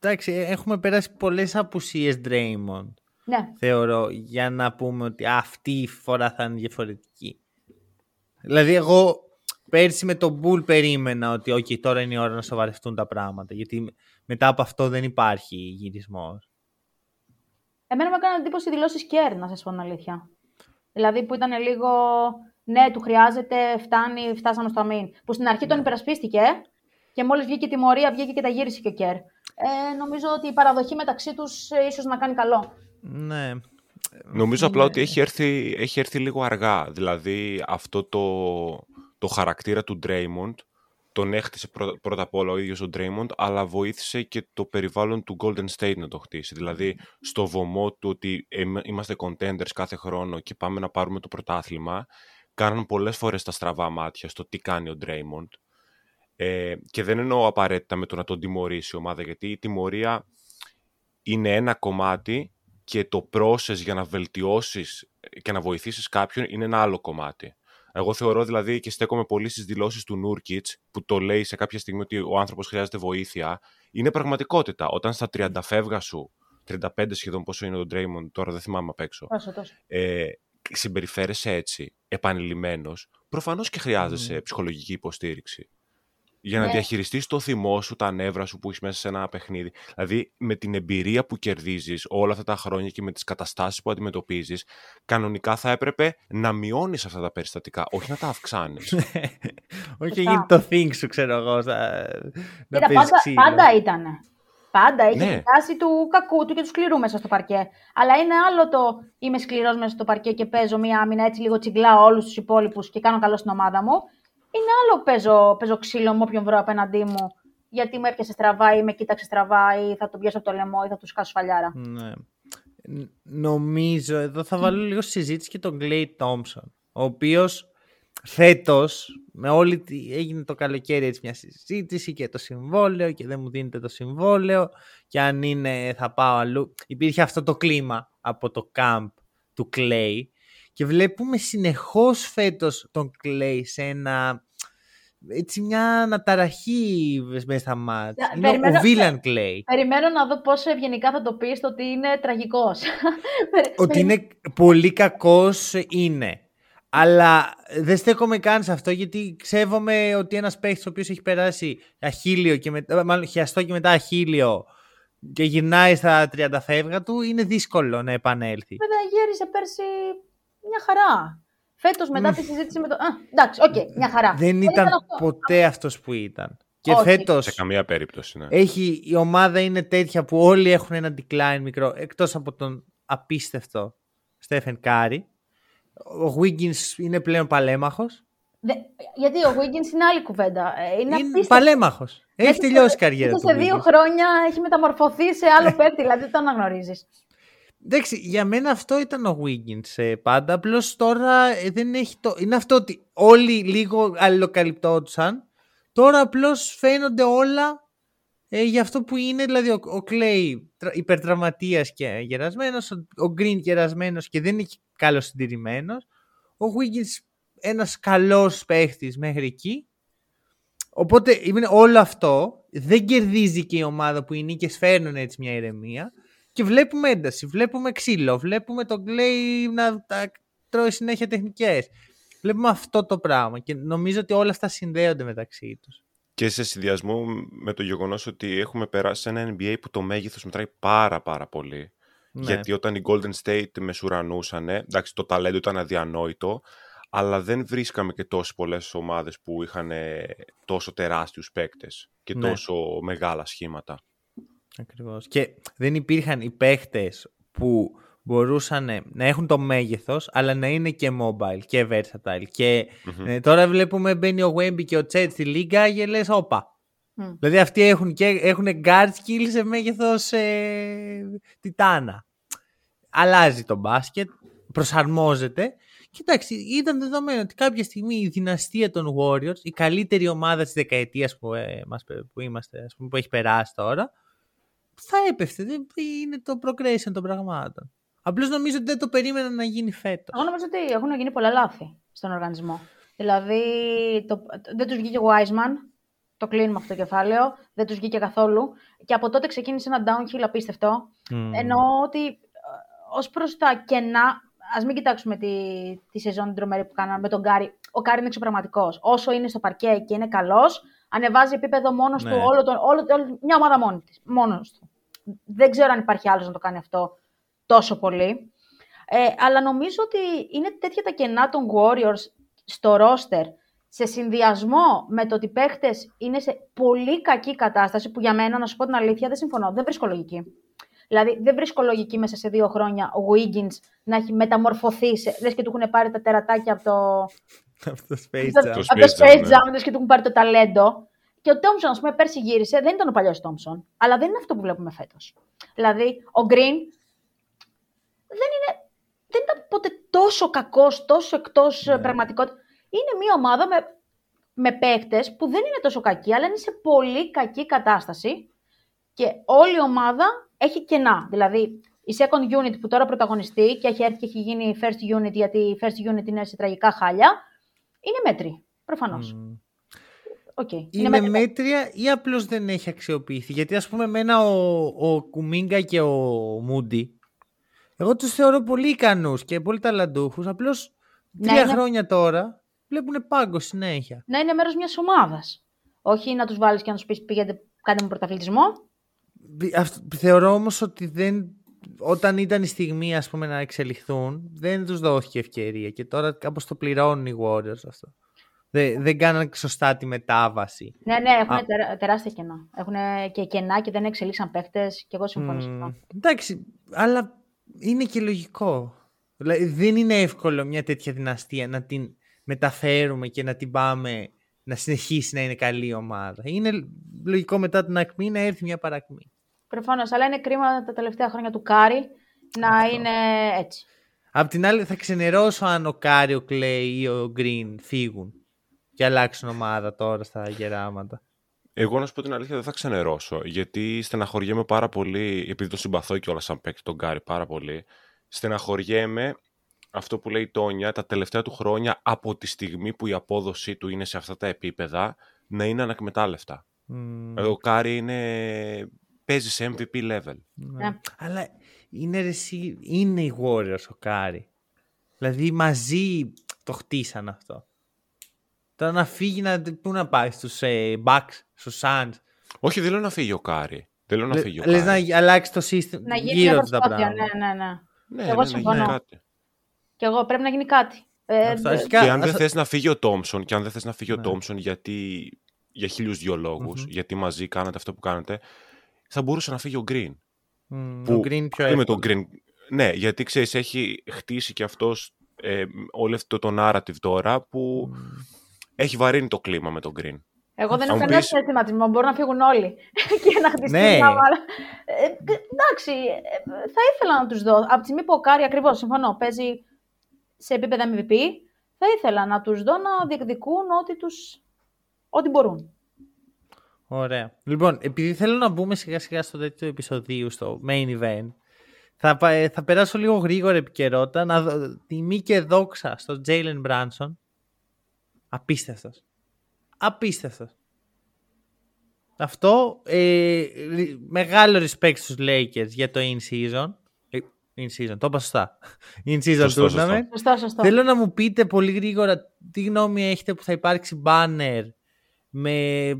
Εντάξει, έχουμε περάσει πολλές απουσίες Draymond. Ναι. Θεωρώ, για να πούμε ότι αυτή η φορά θα είναι διαφορετική. Δηλαδή, εγώ πέρσι με τον Μπουλ περίμενα ότι okay, τώρα είναι η ώρα να σοβαρευτούν τα πράγματα. Γιατί μετά από αυτό δεν υπάρχει γυρισμός. Εμένα μου έκανε εντύπωση οι δηλώσεις Κέρ, να σας πω την αλήθεια. Δηλαδή που ήταν λίγο. Ναι, του χρειάζεται, φτάνει, φτάσαμε στο αμήν. Που στην αρχή τον υπερασπίστηκε και μόλις βγήκε η τιμωρία, βγήκε και τα γύρισε και ο Κέρ. Ε, νομίζω ότι η παραδοχή μεταξύ τους ε, ίσως να κάνει καλό. Ναι. Νομίζω απλά ότι έχει έρθει, έχει έρθει λίγο αργά. Δηλαδή αυτό το, το χαρακτήρα του Draymond τον έχτισε πρώτα απ' όλα ο ίδιος ο Draymond, αλλά βοήθησε και το περιβάλλον του Golden State να το χτίσει. Δηλαδή, στο βωμό του ότι είμαστε contenders κάθε χρόνο και πάμε να πάρουμε το πρωτάθλημα, κάναν πολλές φορές τα στραβά μάτια στο τι κάνει ο Draymond. Ε, και δεν εννοώ απαραίτητα με το να τον τιμωρήσει η ομάδα, γιατί η τιμωρία είναι ένα κομμάτι και το process για να βελτιώσεις και να βοηθήσεις κάποιον είναι ένα άλλο κομμάτι. Εγώ θεωρώ δηλαδή και στέκομαι πολύ στις δηλώσεις του Νούρκιτς που το λέει σε κάποια στιγμή ότι ο άνθρωπος χρειάζεται βοήθεια. Είναι πραγματικότητα. Όταν στα 30 φεύγα σου, 35 σχεδόν πόσο είναι ο Ντρέιμον, τώρα δεν θυμάμαι απ' έξω. Τόσο, τόσο. Ε, συμπεριφέρεσαι έτσι, επανειλημμένος, προφανώς και χρειάζεσαι ψυχολογική υποστήριξη. Για να Ναι. διαχειριστείς το θυμό σου, τα νεύρα σου που έχεις μέσα σε ένα παιχνίδι. Δηλαδή, με την εμπειρία που κερδίζεις όλα αυτά τα χρόνια και με τις καταστάσεις που αντιμετωπίζεις, κανονικά θα έπρεπε να μειώνεις αυτά τα περιστατικά, όχι να τα αυξάνεις. Όχι Σωστά. γίνει το think σου, ξέρω εγώ. θα- Να Κοίτα, παίζεις πάντα, ξύλο. πάντα ήταν. Πάντα έχει Ναι. τη τάση του κακού του και του σκληρού μέσα στο παρκέ. Αλλά είναι άλλο το είμαι σκληρός μέσα στο παρκέ και παίζω μία άμυνα έτσι λίγο τσιγκλάω όλους τους υπόλοιπους και κάνω καλό στην ομάδα μου. Είναι άλλο παίζω, παίζω ξύλο με όποιον βρω απέναντί μου γιατί με έπιασε στραβά ή με κοίταξε στραβά ή θα τον πιάσω από το λαιμό ή θα του σκάσω σφαλιάρα. Ναι. Ν- Νομίζω εδώ θα βάλω λίγο στη συζήτηση και τον Κλέι Τόμψον, ο οποίος φέτος με όλη τη... έγινε το καλοκαίρι έτσι μια συζήτηση και το συμβόλαιο και δεν μου δίνετε το συμβόλαιο και αν είναι θα πάω αλλού. Υπήρχε αυτό το κλίμα από το camp του Clay και βλέπουμε συνεχώς φέτος τον Clay σε ένα έτσι μια αναταραχή μέσα στα μάτια. Ναι, Είναι ο περιμένω- Βίλαν Clay. Περιμένω να δω πόσο ευγενικά θα το πει ότι είναι τραγικός. Ότι είναι πολύ κακός είναι. Αλλά δεν στέκομαι καν σε αυτό γιατί ξέβομαι ότι ένας παίχτης ο οποίος έχει περάσει αχίλιο και μετά, μάλλον χιαστό και μετά αχίλιο και γυρνάει στα 30 φεύγα του είναι δύσκολο να επανέλθει. Βέβαια, γύρισε πέρσι μια χαρά. Φέτος μετά τη συζήτηση με το. Α, εντάξει, οκ, μια χαρά. Δεν ήταν αυτό. ποτέ αυτός που ήταν. Και Όχι. φέτος σε καμία περίπτωση, ναι. έχει, η ομάδα είναι τέτοια που όλοι έχουν ένα decline μικρό εκτός από τον απίστευτο Στέφεν Κάρι. Ο Wiggins είναι πλέον παλέμαχος. Δε- γιατί ο Wiggins είναι άλλη κουβέντα. Ε, Είναι, Είναι απίστευτο. παλέμαχος. Έχει Γιατί τελειώσει η σε- καριέρα είτε του. Σε δύο Wiggins. χρόνια έχει μεταμορφωθεί σε άλλο παίκτη, δηλαδή δεν το αναγνωρίζεις. Εντάξει, για μένα αυτό ήταν ο Wiggins ε, πάντα. Απλώς τώρα ε, δεν έχει το. Είναι αυτό ότι όλοι λίγο αλληλοκαλυπτόντουσαν. Τώρα απλώς φαίνονται όλα ε, για αυτό που είναι. Δηλαδή, ο, ο Clay τρα- υπερτραυματίας και γερασμένος, ο, ο Green γερασμένος και δεν είναι καλός συντηρημένος. Ο Wiggins ένας καλός παίχτης μέχρι εκεί. Οπότε είναι όλο αυτό. Δεν κερδίζει και η ομάδα που οι νίκες φέρνουν έτσι μια ηρεμία. Και βλέπουμε ένταση, βλέπουμε ξύλο, βλέπουμε τον Clay να τα τρώει συνέχεια τεχνικές. Βλέπουμε αυτό το πράγμα και νομίζω ότι όλα αυτά συνδέονται μεταξύ τους. Και σε συνδυασμό με το γεγονός ότι έχουμε περάσει σε ένα NBA που το μέγεθος μετράει πάρα πάρα πολύ. Ναι. Γιατί όταν οι Golden State μεσουρανούσαν, εντάξει το ταλέντο ήταν αδιανόητο, αλλά δεν βρίσκαμε και τόσες πολλές ομάδες που είχαν ε, τόσο τεράστιους παίκτες και Ναι. τόσο μεγάλα σχήματα. Ακριβώς. Και δεν υπήρχαν οι παίχτες που μπορούσαν ε, να έχουν το μέγεθος αλλά να είναι και mobile και versatile. Και Μμμ. ε, τώρα βλέπουμε μπαίνει ο Wemby και ο Chet στη λίγα και λες όπα. Μμ. Δηλαδή αυτοί έχουν, και, έχουν guard skill σε μέγεθος ε, τιτάνα. Αλλάζει το μπάσκετ, προσαρμόζεται. Κοιτάξτε, ήταν δεδομένο ότι κάποια στιγμή η δυναστεία των Warriors, η καλύτερη ομάδα της δεκαετίας που, ε, μας, που είμαστε, ας πούμε, που έχει περάσει τώρα, θα έπεφτε. Δεν είναι το progression των πραγμάτων. Απλώς νομίζω ότι δεν το περίμεναν να γίνει φέτος. Εγώ νομίζω ότι έχουν γίνει πολλά λάθη στον οργανισμό. Δηλαδή, το, δεν τους βγήκε ο Wiseman, το κλείνουμε αυτό το κεφάλαιο, δεν τους βγήκε καθόλου. Και από τότε ξεκίνησε ένα downhill απίστευτο. Μμμ. Εννοώ ότι ως προς τα κενά, ας μην κοιτάξουμε τη, τη σεζόν την τρομερή που κάναμε με τον Κάρι. Ο Κάρι είναι εξωπραγματικός. Όσο είναι στο παρκέ και είναι καλός, ανεβάζει επίπεδο μόνος Ναι. του, όλο τον, όλο, όλο, μια ομάδα μόνη της, μόνος του. Δεν ξέρω αν υπάρχει άλλος να το κάνει αυτό τόσο πολύ. Ε, αλλά νομίζω ότι είναι τέτοια τα κενά των Warriors στο roster σε συνδυασμό με το ότι οι παίχτες είναι σε πολύ κακή κατάσταση που για μένα, να σου πω την αλήθεια, δεν συμφωνώ. Δεν βρίσκω λογική. Δηλαδή, δεν βρίσκω λογική μέσα σε δύο χρόνια ο Wiggins να έχει μεταμορφωθεί, σε, λες και του έχουν πάρει τα τερατάκια από το, Αυτό το Space από το, Jam. Το από το Space Jam, Space ναι. Jam, λες και του έχουν πάρει το ταλέντο. Και ο Τόμψον, ας πούμε, πέρσι γύρισε, δεν ήταν ο παλιός Τόμψον, αλλά δεν είναι αυτό που βλέπουμε φέτος. Δηλαδή, ο Green δεν, είναι, δεν ήταν ποτέ τόσο κακός, τόσο εκτός Ναι. πραγματικότητα. Είναι μια ομάδα με, με παίκτες που δεν είναι τόσο κακοί, αλλά είναι σε πολύ κακή κατάσταση και όλη η ομάδα έχει κενά. Δηλαδή, η second unit που τώρα πρωταγωνιστεί και έχει έρθει και έχει γίνει first unit, γιατί η first unit είναι σε τραγικά χάλια, είναι μέτριοι. Προφανώς. Μμ. Οκ. είναι μέτριοι. μέτρια ή απλώς δεν έχει αξιοποιηθεί; Γιατί ας πούμε εμένα ο, ο Κουμίνγκα και ο Μούντι εγώ τους θεωρώ πολύ ικανούς και πολύ ταλαντούχους. Απλώς Ναι, τρία είναι- χρόνια τώρα βλέπουν πάγκο συνέχεια. Να είναι μέρος μιας ομάδας. Όχι να τους βάλεις και να τους πεις πήγαινε κάντε μου πρωταθλητισμό. Θεωρώ όμως ότι δεν, όταν ήταν η στιγμή ας πούμε, να εξελιχθούν, δεν τους δόθηκε ευκαιρία και τώρα κάπως το πληρώνουν οι Warriors αυτό. Δεν, δεν κάναν σωστά τη μετάβαση. Ναι, ναι, έχουν τερα, τεράστια κενά. Έχουν και κενά και δεν εξελίξαν παίχτες και εγώ συμφωνώ μμ, αυτό. Εντάξει, αλλά είναι και λογικό. Δηλαδή, δεν είναι εύκολο μια τέτοια δυναστεία να την μεταφέρουμε και να την πάμε να συνεχίσει να είναι καλή ομάδα. Είναι λογικό μετά την ακμή να έρθει μια παρακμή. Προφανώς, αλλά είναι κρίμα τα τελευταία χρόνια του Κάρι να είναι έτσι. Απ' την άλλη, θα ξενερώσω αν ο Κάρι, ο Κλέη ή ο Γκριν φύγουν και αλλάξουν ομάδα τώρα στα γεράματα. Εγώ να σου πω την αλήθεια δεν θα ξενερώσω, γιατί στεναχωριέμαι πάρα πολύ, επειδή το συμπαθώ και όλα σαν παίκτη τον Κάρι πάρα πολύ, στεναχωριέμαι αυτό που λέει η Τόνια τα τελευταία του χρόνια από τη στιγμή που η απόδοσή του είναι σε αυτά τα επίπεδα να είναι ανεκμετάλλευτα. Μμ. Ο Κάρι είναι... παίζεις σε MVP level. Ναι. Ναι. Αλλά είναι, είναι οι Warriors ο Κάρι. Δηλαδή μαζί το χτίσαν αυτό. Τώρα να φύγει, να, πού να πάει, στους ε, Bucks, στους Suns. Όχι, δεν λέω να φύγει ο Κάρι. Δεν λέω να φύγει ο Κάρι. Λες να αλλάξει το σύστημα να γίνει γύρω τους τα πράγματα. Ναι, ναι, ναι. ναι Εγώ ναι, συμφωνώ. Κάτι. Και εγώ πρέπει να γίνει κάτι. Ε, και αν δεν θες να φύγει ο Τόμσον, και αν δεν θες να φύγει ο ναι. Τόμσον γιατί για χίλιους δυο λόγους γιατί μαζί κάνατε αυτό που κάνετε, θα μπορούσε να φύγει ο Green. Μμ, που, ο Green πιο εύκολο. τον Green. Ναι, γιατί ξέρεις, έχει χτίσει και αυτός ε, όλο αυτό το narrative τώρα που έχει βαρύνει το κλίμα με τον Green. Εγώ δεν έχω κανένα πεις... συναισθηματισμό. Μπορούν να φύγουν όλοι και να χτιστούν ναι. ε, εντάξει, ε, θα ήθελα να τους δω. Από τη στιγμή που ο Κάρι ακριβώς συμφωνώ, παίζει σε επίπεδο MVP, θα ήθελα να τους δω να διεκδικούν ό,τι, τους... ό,τι μπορούν. Ωραία. Λοιπόν, επειδή θέλω να μπούμε σιγά σιγά στο τέτοιο επεισοδίου, στο main event, θα, θα περάσω λίγο γρήγορα επικαιρότητα να δω τιμή και δόξα στο Jalen Branson. Απίστευτος. Απίστευτος. Αυτό, ε, μεγάλο respect στους Lakers για το in-season. Ε, in-season, το είπα σωστά. In-season σωστό, tournament. Σωστό, σωστό. Θέλω να μου πείτε πολύ γρήγορα τι γνώμη έχετε που θα υπάρξει banner με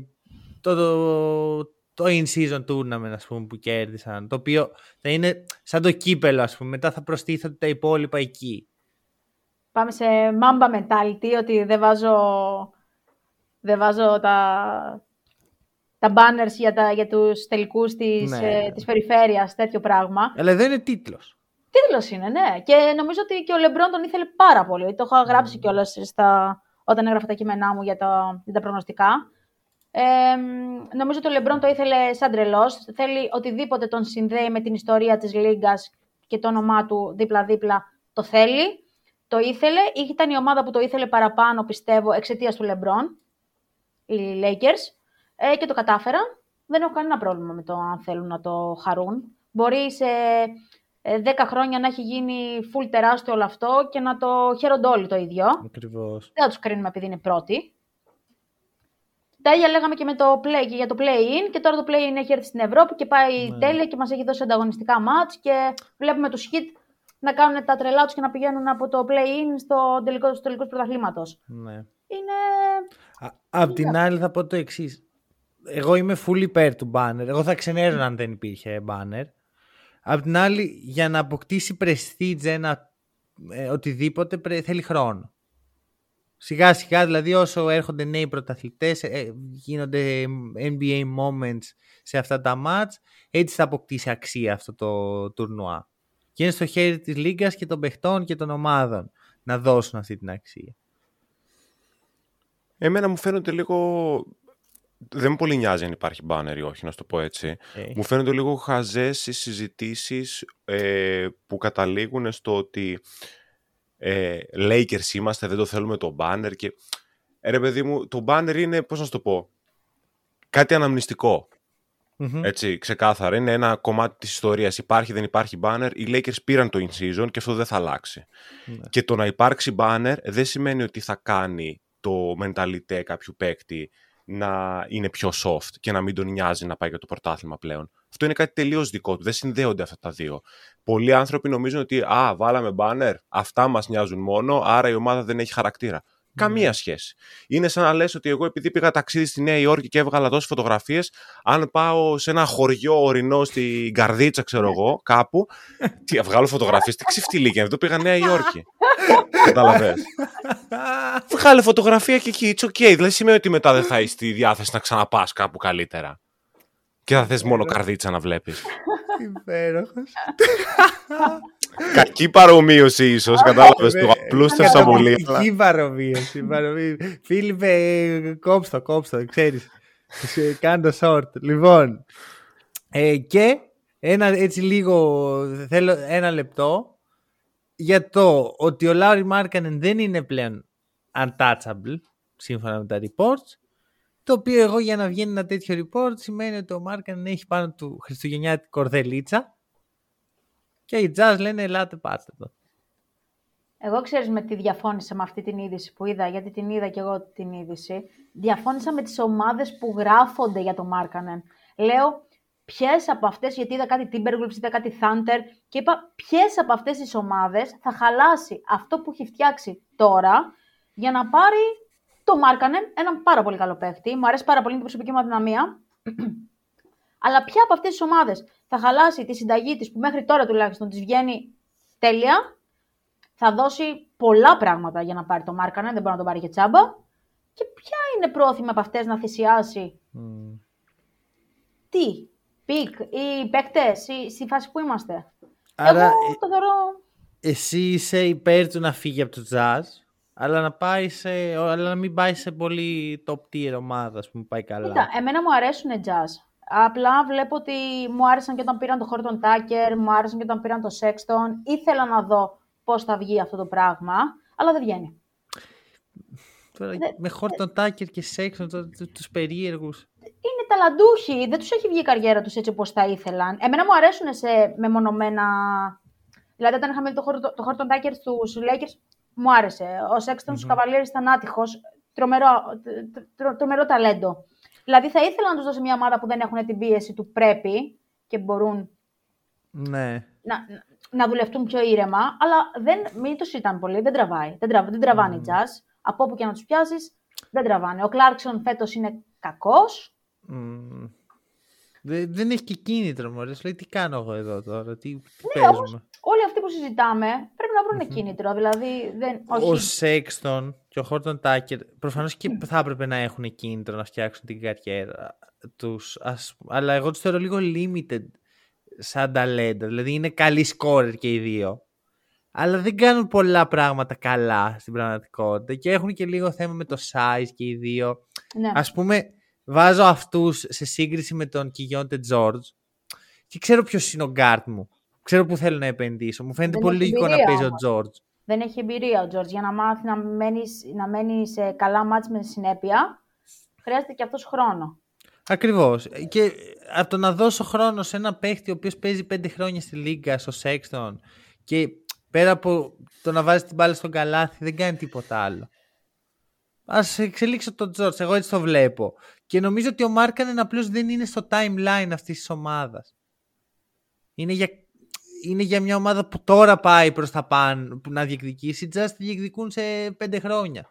το, το, το in-season tournament ας πούμε, που κέρδισαν. Το οποίο θα είναι σαν το κύπελο, ας πούμε. Μετά θα προστίθονται τα υπόλοιπα εκεί. Πάμε σε mamba mentality, ότι δεν βάζω, δεν βάζω τα, τα banners για, τα, για τους τελικούς της, ναι. ε, της περιφέρειας, τέτοιο πράγμα. Αλλά δεν είναι τίτλος. Τίτλος είναι, ναι. Και νομίζω ότι και ο Λεμπρόν τον ήθελε πάρα πολύ. Το είχα γράψει mm. κιόλας στα, όταν έγραφα τα κείμενά μου για, το, για τα προγνωστικά. Ε, νομίζω ότι ο Λεμπρόν το ήθελε σαν τρελός. Θέλει οτιδήποτε τον συνδέει με την ιστορία της Λίγκας και το όνομά του δίπλα-δίπλα το θέλει. Το ήθελε. Ήταν η ομάδα που το ήθελε παραπάνω, πιστεύω, εξαιτίας του Λεμπρόν, οι Lakers. Ε, και το κατάφερα. Δεν έχω κανένα πρόβλημα με το αν θέλουν να το χαρούν. Μπορεί σε 10 ε, χρόνια να έχει γίνει full τεράστιο όλο αυτό και να το χαίρονται όλοι το ίδιο. Ακριβώς. Δεν θα τους κρίνουμε επειδή είναι πρώτοι. Τα ίδια λέγαμε και, με το play, και για το play-in και τώρα το play-in έχει έρθει στην Ευρώπη και πάει ναι. τέλεια και μας έχει δώσει ανταγωνιστικά μάτς και βλέπουμε τους hit να κάνουν τα τρελά τους και να πηγαίνουν από το play-in στο τελικό, στο τελικό πρωταθλήματος. Ναι. Είναι... απ' την άλλη θα πω το εξής εγώ είμαι full υπέρ του banner. Εγώ θα ξενέρω αν δεν υπήρχε banner. Απ' την άλλη, για να αποκτήσει prestige ένα ε, οτιδήποτε θέλει χρόνο. Σιγά σιγά, δηλαδή όσο έρχονται νέοι πρωταθλητές, ε, γίνονται NBA moments σε αυτά τα μάτς, έτσι θα αποκτήσει αξία αυτό το τουρνουά. Και είναι στο χέρι της Λίγκας και των παιχτών και των ομάδων να δώσουν αυτή την αξία. Εμένα μου φαίνονται λίγο δεν με πολύ νοιάζει αν υπάρχει banner ή όχι, να σου το πω έτσι. Ε. Μου φαίνονται λίγο χαζές οι συζητήσεις ε, που καταλήγουν στο ότι ε, Lakers είμαστε, δεν το θέλουμε το banner και... Ε, ρε παιδί μου, το banner είναι, πώς να σου το πω, κάτι Έτσι, ξεκάθαρα. Είναι ένα κομμάτι της ιστορίας. Υπάρχει, δεν υπάρχει banner. Οι Lakers πήραν το in-season και αυτό δεν θα αλλάξει. Ναι. Και το να υπάρξει banner δεν σημαίνει ότι θα κάνει το mentalite κάποιου παίκτη να είναι πιο soft και να μην τον νοιάζει να πάει για το πρωτάθλημα πλέον. Αυτό είναι κάτι τελείως δικό του. Δεν συνδέονται αυτά τα δύο. Πολλοί άνθρωποι νομίζουν ότι α, βάλαμε banner, αυτά μας νοιάζουν μόνο, άρα η ομάδα δεν έχει χαρακτήρα. Καμία σχέση. Είναι σαν να λες ότι εγώ επειδή πήγα ταξίδι στη Νέα Υόρκη και έβγαλα τόσε φωτογραφίες, αν πάω σε ένα χωριό ορεινό στην Καρδίτσα, ξέρω εγώ, κάπου. τι, βγάλω φωτογραφίες, τι ξεφτυλίκια, δεν το πήγα Νέα Υόρκη. Κατάλαβες. Βγάλε φωτογραφία και εκεί, it's okay. Δηλαδή σημαίνει ότι μετά δεν θα είσαι στη διάθεση να ξαναπάς κάπου καλύτερα. Και θα θες μόνο καρδίτσα να βλέπεις. Υπέροχος. Κακή παρομοίωση ίσως, κατάλαβες. Το απλούστευσα πολύ. Κακή παρομοίωση. Φίλιππε, κόψτο, κόψτο, ξέρεις. Κάνω short. Λοιπόν, ε, και ένα έτσι λίγο, θέλω ένα λεπτό για το ότι ο Λάουρι Μάρκανεν δεν είναι πλέον untouchable σύμφωνα με τα reports το οποίο εγώ για να βγαίνει ένα τέτοιο report σημαίνει ότι ο Μάρκανεν έχει πάνω του Χριστουγεννιάτικη κορδελίτσα και οι Jazz λένε ελάτε πάρτε το. Εγώ ξέρεις με τι διαφώνησα με αυτή την είδηση που είδα, γιατί την είδα και εγώ την είδηση. Διαφώνησα με τις ομάδες που γράφονται για το Μάρκανεν. Λέω ποιες από αυτές, γιατί είδα κάτι Timberwolves, είδα κάτι Thunder και είπα ποιες από αυτές τις ομάδες θα χαλάσει αυτό που έχει φτιάξει τώρα για να πάρει το Μάρκανεν, έναν πάρα πολύ καλό παίχτη. Μου αρέσει πάρα πολύ την προσωπική μου αδυναμία. Αλλά ποια από αυτές τις ομάδες θα χαλάσει τη συνταγή της που μέχρι τώρα τουλάχιστον της βγαίνει τέλεια, θα δώσει πολλά πράγματα για να πάρει το Μάρκανεν, δεν μπορεί να το πάρει και τσάμπα. Και ποια είναι πρόθυμη από αυτές να θυσιάσει; Τι, pick ή παίκτες, ή στη φάση που είμαστε; Άρα, Εγώ το θεωρώ. Εσύ είσαι υπέρ του να φύγει από το Jazz αλλά να, πάει σε, αλλά να μην πάει σε πολύ top tier ομάδα, που πάει καλά. Κοίτα, εμένα μου αρέσουν Jazz. Απλά βλέπω ότι μου άρεσαν και όταν πήραν το Χόρτον Τάκερ, μου άρεσαν και όταν πήραν το Σέξτον. Ήθελα να δω πώς θα βγει αυτό το πράγμα, αλλά δεν βγαίνει. Τώρα, με Χόρτον Τάκερ και Σέξτον, τους περίεργους. Είναι ταλαντούχοι, δεν τους έχει βγει η καριέρα τους έτσι όπως θα ήθελαν. Εμένα μου αρέσουν σε μεμονωμένα... Δηλαδή, όταν είχαμε το, το Χόρτον Τάκερ στους Lakers, μου άρεσε. Ο Σέξτον mm-hmm. στου ήταν άτυχος. Τρομερό, τρομερό ταλέντο. Δηλαδή θα ήθελα να τους δώσω μια ομάδα που δεν έχουν την πίεση του πρέπει και μπορούν ναι. να, να δουλευτούν πιο ήρεμα, αλλά δεν, μην το συζητάμε πολύ, δεν τραβάει. Δεν, τραβ, δεν τραβάνε mm. jazz. Από όπου και να τους πιάσεις, δεν τραβάνε. Ο Κλάρκσον φέτος είναι κακός. Mm. Δεν, δεν έχει και κίνητρο, μωρέ. Λέει, τι κάνω εγώ εδώ τώρα, τι, τι ναι, παίζουμε. Όλοι αυτοί που συζητάμε πρέπει να βρουν κίνητρο. Δηλαδή, δεν, όχι. Ο Σέξτον και ο Χόρτον Τάκερ προφανώς και θα έπρεπε να έχουν κίνητρο να φτιάξουν την καριέρα τους. Αλλά εγώ τους θεωρώ λίγο limited σαν ταλέντα. Δηλαδή είναι καλοί σκόρερ και οι δύο. Αλλά δεν κάνουν πολλά πράγματα καλά στην πραγματικότητα και έχουν και λίγο θέμα με το size και οι δύο. Ναι. Ας πούμε, βάζω αυτούς σε σύγκριση με τον Κιγιόντε Τζορτζ και ξέρω ποιος είναι ο γκαρντ μου. Ξέρω που θέλω να επενδύσω. Μου φαίνεται Δεν πολύ έχει λογικό να εμπειρία παίζει ο όμως. Τζόρτζ. Δεν έχει εμπειρία ο Τζόρτζ. Για να μάθει να μένεις να μένεις σε καλά ματς με συνέπεια, χρειάζεται και αυτός χρόνο. Ακριβώς. Και από το να δώσω χρόνο σε ένα παίχτη ο οποίος παίζει πέντε χρόνια στη Λίγκα, στο Σέξτον, και πέρα από το να βάζει την μπάλα στον καλάθι, δεν κάνει τίποτα άλλο. Α εξελίξω τον Τζόρτζ. Εγώ έτσι το βλέπω. Και νομίζω ότι ο Μάρκανεν απλώ δεν είναι στο timeline αυτής της ομάδας. Είναι για, είναι για μια ομάδα που τώρα πάει προς τα πάνω που να διεκδικήσει. Just διεκδικούν σε πέντε χρόνια.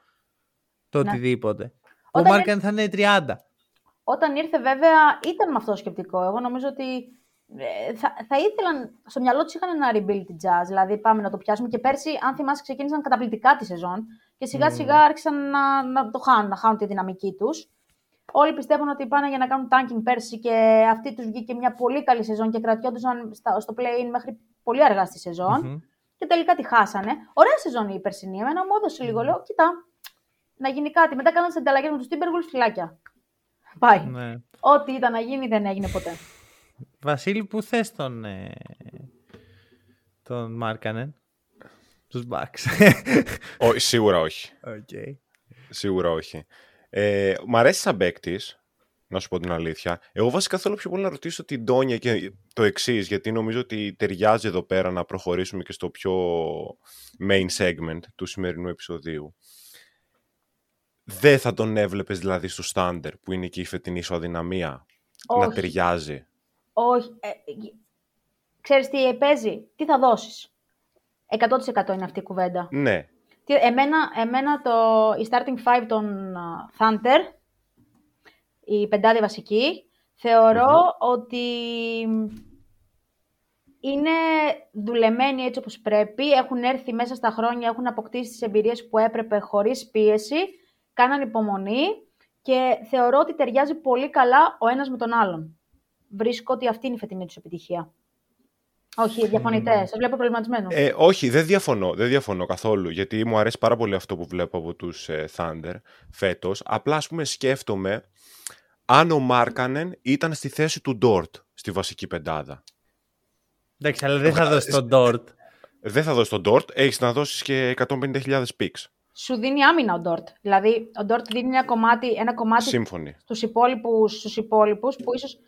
Το Ναι. οτιδήποτε. Όταν ο Μάρκανεν θα είναι 30. Όταν ήρθε, βέβαια, ήταν με αυτό το σκεπτικό. Εγώ νομίζω ότι ε, θα, θα ήθελαν, στο μυαλό τους είχαν ένα rebuild της jazz. Δηλαδή, πάμε να το πιάσουμε. Και πέρσι, αν θυμάσαι, ξεκίνησαν καταπληκτικά τη σεζόν και σιγά σιγά άρχισαν να, να το χάνουν, να χάνουν τη δυναμική τους. Όλοι πιστεύουν ότι πάνε για να κάνουν tanking πέρσι και αυτή τους βγήκε μια πολύ καλή σεζόν και κρατιόντουσαν στα- στο play-in μέχρι πολύ αργά στη σεζόν. Μμμ. Και τελικά τη χάσανε. Ωραία σεζόν η περσινή. Εμένα μου έδωσε λίγο. Λέω, κοίτα, να γίνει κάτι. Μετά κάνανε τις ανταλλαγές με τους Timberwolves φυλάκια. Πάει. Ναι. Ό,τι ήταν να γίνει δεν έγινε ποτέ. Βασίλη, πού θες τον, ε, τον Μάρκανεν, τους Bucks. Ω, σίγουρα όχι. okay. Σίγουρα όχι. Ε, μ' αρέσει σαν παίκτης, να σου πω την αλήθεια. Εγώ βασικά θέλω πιο πολύ να ρωτήσω την Τόνια και το εξής, γιατί νομίζω ότι ταιριάζει εδώ πέρα να προχωρήσουμε και στο πιο main segment του σημερινού επεισοδίου. Δεν θα τον έβλεπες δηλαδή στο στάντερ που είναι και η φετινή σου αδυναμία να Όχι. ταιριάζει; Όχι. Ε, ε, ξέρεις τι παίζει, τι θα δώσεις; 100% είναι αυτή η κουβέντα. Ναι. Τι, εμένα, εμένα το, η starting five των uh, Thunder, η πεντάδη βασική, θεωρώ ότι είναι δουλεμένοι έτσι όπως πρέπει, έχουν έρθει μέσα στα χρόνια, έχουν αποκτήσει τις εμπειρίες που έπρεπε χωρίς πίεση, κάναν υπομονή και θεωρώ ότι ταιριάζει πολύ καλά ο ένας με τον άλλον. Βρίσκω ότι αυτή είναι η φετινή τους επιτυχία. Όχι, διαφωνητές. Σα βλέπω προβληματισμένος. Ε, όχι, δεν διαφωνώ, δεν διαφωνώ καθόλου. Γιατί μου αρέσει πάρα πολύ αυτό που βλέπω από τους ε, Thunder φέτος. Απλά, ας πούμε, σκέφτομαι αν ο Μάρκανεν ήταν στη θέση του Ντόρτ στη βασική πεντάδα. Εντάξει, αλλά δεν θα δώσει τον Ντόρτ. Δεν θα δώσει τον Ντόρτ. Έχεις να δώσεις και 150.000 picks. Σου δίνει άμυνα ο Ντόρτ. Δηλαδή, ο Ντόρτ δίνει ένα κομμάτι, ένα κομμάτι Σύμφωνοι. στους υπόλοιπους, στους υπόλοιπους που ίσως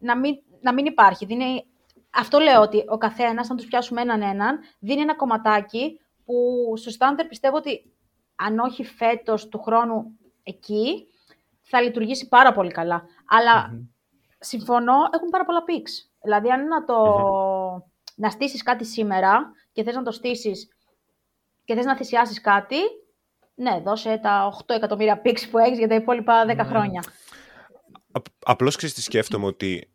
να μην, να μην υπάρχει. Δίνει, αυτό λέω ότι ο καθένας, αν τους πιάσουμε έναν έναν, δίνει ένα κομματάκι που στους Thunder πιστεύω ότι αν όχι φέτος του χρόνου εκεί, θα λειτουργήσει πάρα πολύ καλά. Αλλά συμφωνώ, έχουν πάρα πολλά πίξ. Δηλαδή, αν να, το, να στήσεις κάτι σήμερα και θες να το στήσεις και θες να θυσιάσεις κάτι, ναι, δώσε τα 8 εκατομμύρια πίξ που έχεις για τα υπόλοιπα 10 χρόνια. Απλώς ξέρεις τι σκέφτομαι ότι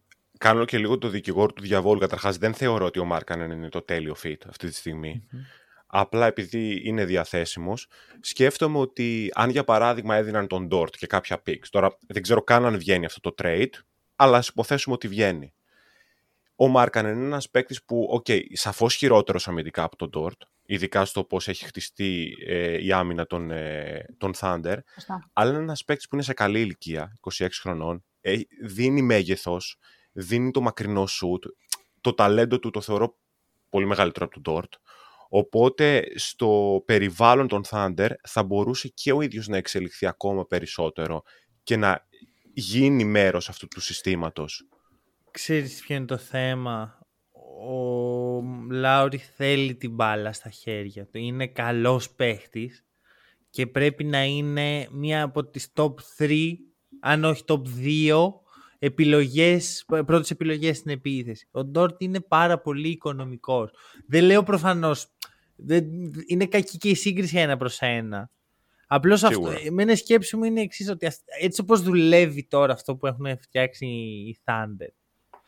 κάνω και λίγο το δικηγόρο του διαβόλου. Καταρχάς, δεν θεωρώ ότι ο Μάρκανεν είναι το τέλειο fit αυτή τη στιγμη Απλά επειδή είναι διαθέσιμος, σκέφτομαι ότι αν για παράδειγμα έδιναν τον Dort και κάποια picks. Τώρα δεν ξέρω καν αν βγαίνει αυτό το trade, αλλά ας υποθέσουμε ότι βγαίνει. Ο Μάρκανεν είναι ένας παίκτης που, οκ, okay, σαφώς χειρότερος αμυντικά από τον Dort, ειδικά στο πώς έχει χτιστεί ε, η άμυνα των, ε, των Thunder. Σωστά. Αλλά είναι ένας παίκτης που είναι σε καλή ηλικία, 26 χρονών, ε, δίνει μέγεθος, δίνει το μακρινό σουτ. Το ταλέντο του το θεωρώ πολύ μεγαλύτερο από τον Dort. Οπότε στο περιβάλλον των Thunder θα μπορούσε και ο ίδιος να εξελιχθεί ακόμα περισσότερο και να γίνει μέρος αυτού του συστήματος. Ξέρεις ποιο είναι το θέμα; Ο Λάουρι θέλει την μπάλα στα χέρια του. Είναι καλός παίχτης και πρέπει να είναι μία από τις top 3, αν όχι top 2, επιλογές, πρώτες επιλογές στην επίθεση. Ο Ντόρτ είναι πάρα πολύ οικονομικός. Δεν λέω προφανώς, δεν, είναι κακή και η σύγκριση ένα προς ένα. Απλώς αυτό, Σίγουρα. εμένα η σκέψη μου είναι εξής ότι ας- έτσι όπως δουλεύει τώρα αυτό που έχουν φτιάξει οι Thunder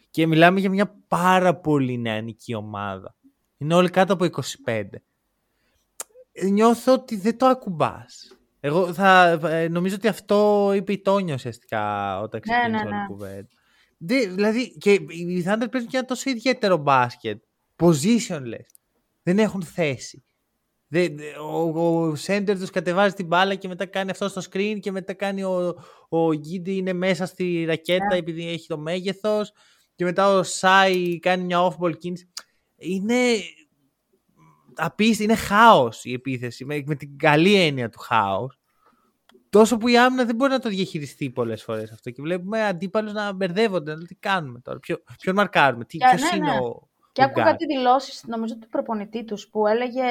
και μιλάμε για μια πάρα πολύ νεανική ομάδα. Είναι όλοι κάτω από 25. Νιώθω ότι δεν το ακουμπάς. Εγώ θα, ε, νομίζω ότι αυτό είπε η Τόνια ουσιαστικά όταν Ναι, ξεκίνησε ναι, όλη η ναι. κουβέντα. Δεν- δηλαδή και οι Thunder παίζουν και ένα τόσο ιδιαίτερο μπάσκετ. Positionless. Δεν έχουν θέση. Δεν, δε- ο, ο center τους κατεβάζει την μπάλα και μετά κάνει αυτό στο screen και μετά κάνει ο, ο Γκίντι είναι μέσα στη ρακέτα Ναι. επειδή έχει το μέγεθος και μετά ο Σάι κάνει μια off-ball κίνηση. Είναι απίστευτο, είναι χάος η επίθεση με, με την καλή έννοια του χάος. Τόσο που η άμυνα δεν μπορεί να το διαχειριστεί πολλές φορές αυτό και βλέπουμε αντίπαλους να μπερδεύονται. να λένε, Τι κάνουμε τώρα, ποιο, ποιον μαρκάρουμε, τι, Και- ποιος ναι, είναι ναι. ο, Και ο άκουγα guard. κάτι δηλώσει, νομίζω του προπονητή τους, που έλεγε,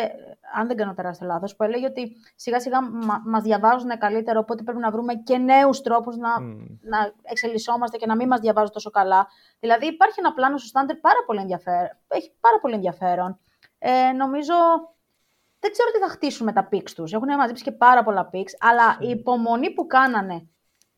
αν δεν κάνω τεράστιο λάθος, που έλεγε ότι σιγά σιγά μα μας διαβάζουν καλύτερα, οπότε πρέπει να βρούμε και νέους τρόπους να, Μμ. να εξελισσόμαστε και να μην μας διαβάζουν τόσο καλά. Δηλαδή, υπάρχει ένα πλάνο στο στάντερ πάρα πολύ ενδιαφέρον. Έχει πάρα πολύ ενδιαφέρον. Ε, νομίζω. Δεν ξέρω τι θα χτίσουν με τα πίξ τους. Έχουν μαζέψει και πάρα πολλά πίξ, αλλά η υπομονή που κάνανε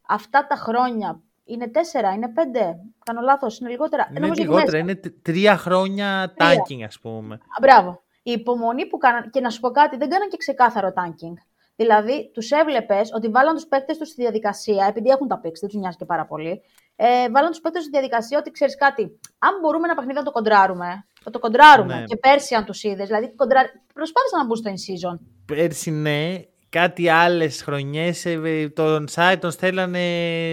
αυτά τα χρόνια είναι τέσσερα, είναι πέντε. Κάνω λάθος, είναι λιγότερα. Ε, Είναι νομίζω έχει λιγότερα, μέσα. είναι τ- τρία χρόνια Τρία. tanking ας πούμε. Α, Μπράβο. Η υπομονή που κάναν. Και να σου πω κάτι, δεν κάναν και ξεκάθαρο tanking. Δηλαδή, τους έβλεπες ότι βάλαν τους παίκτες τους στη διαδικασία, επειδή έχουν τα πίξ, δεν τους νοιάζει και πάρα πολύ. Ε, βάλαν τους παίκτες στη διαδικασία ότι ξέρεις κάτι. Αν μπορούμε ένα παιχνίδι να το κοντράρουμε, θα το κοντράρουμε. Ναι. Και πέρσι, αν τους είδες, δηλαδή κοντρά... προσπάθησαν να μπουν στο in-season. Πέρσι ναι, κάτι άλλες χρονιές ε, τον site τον στέλνανε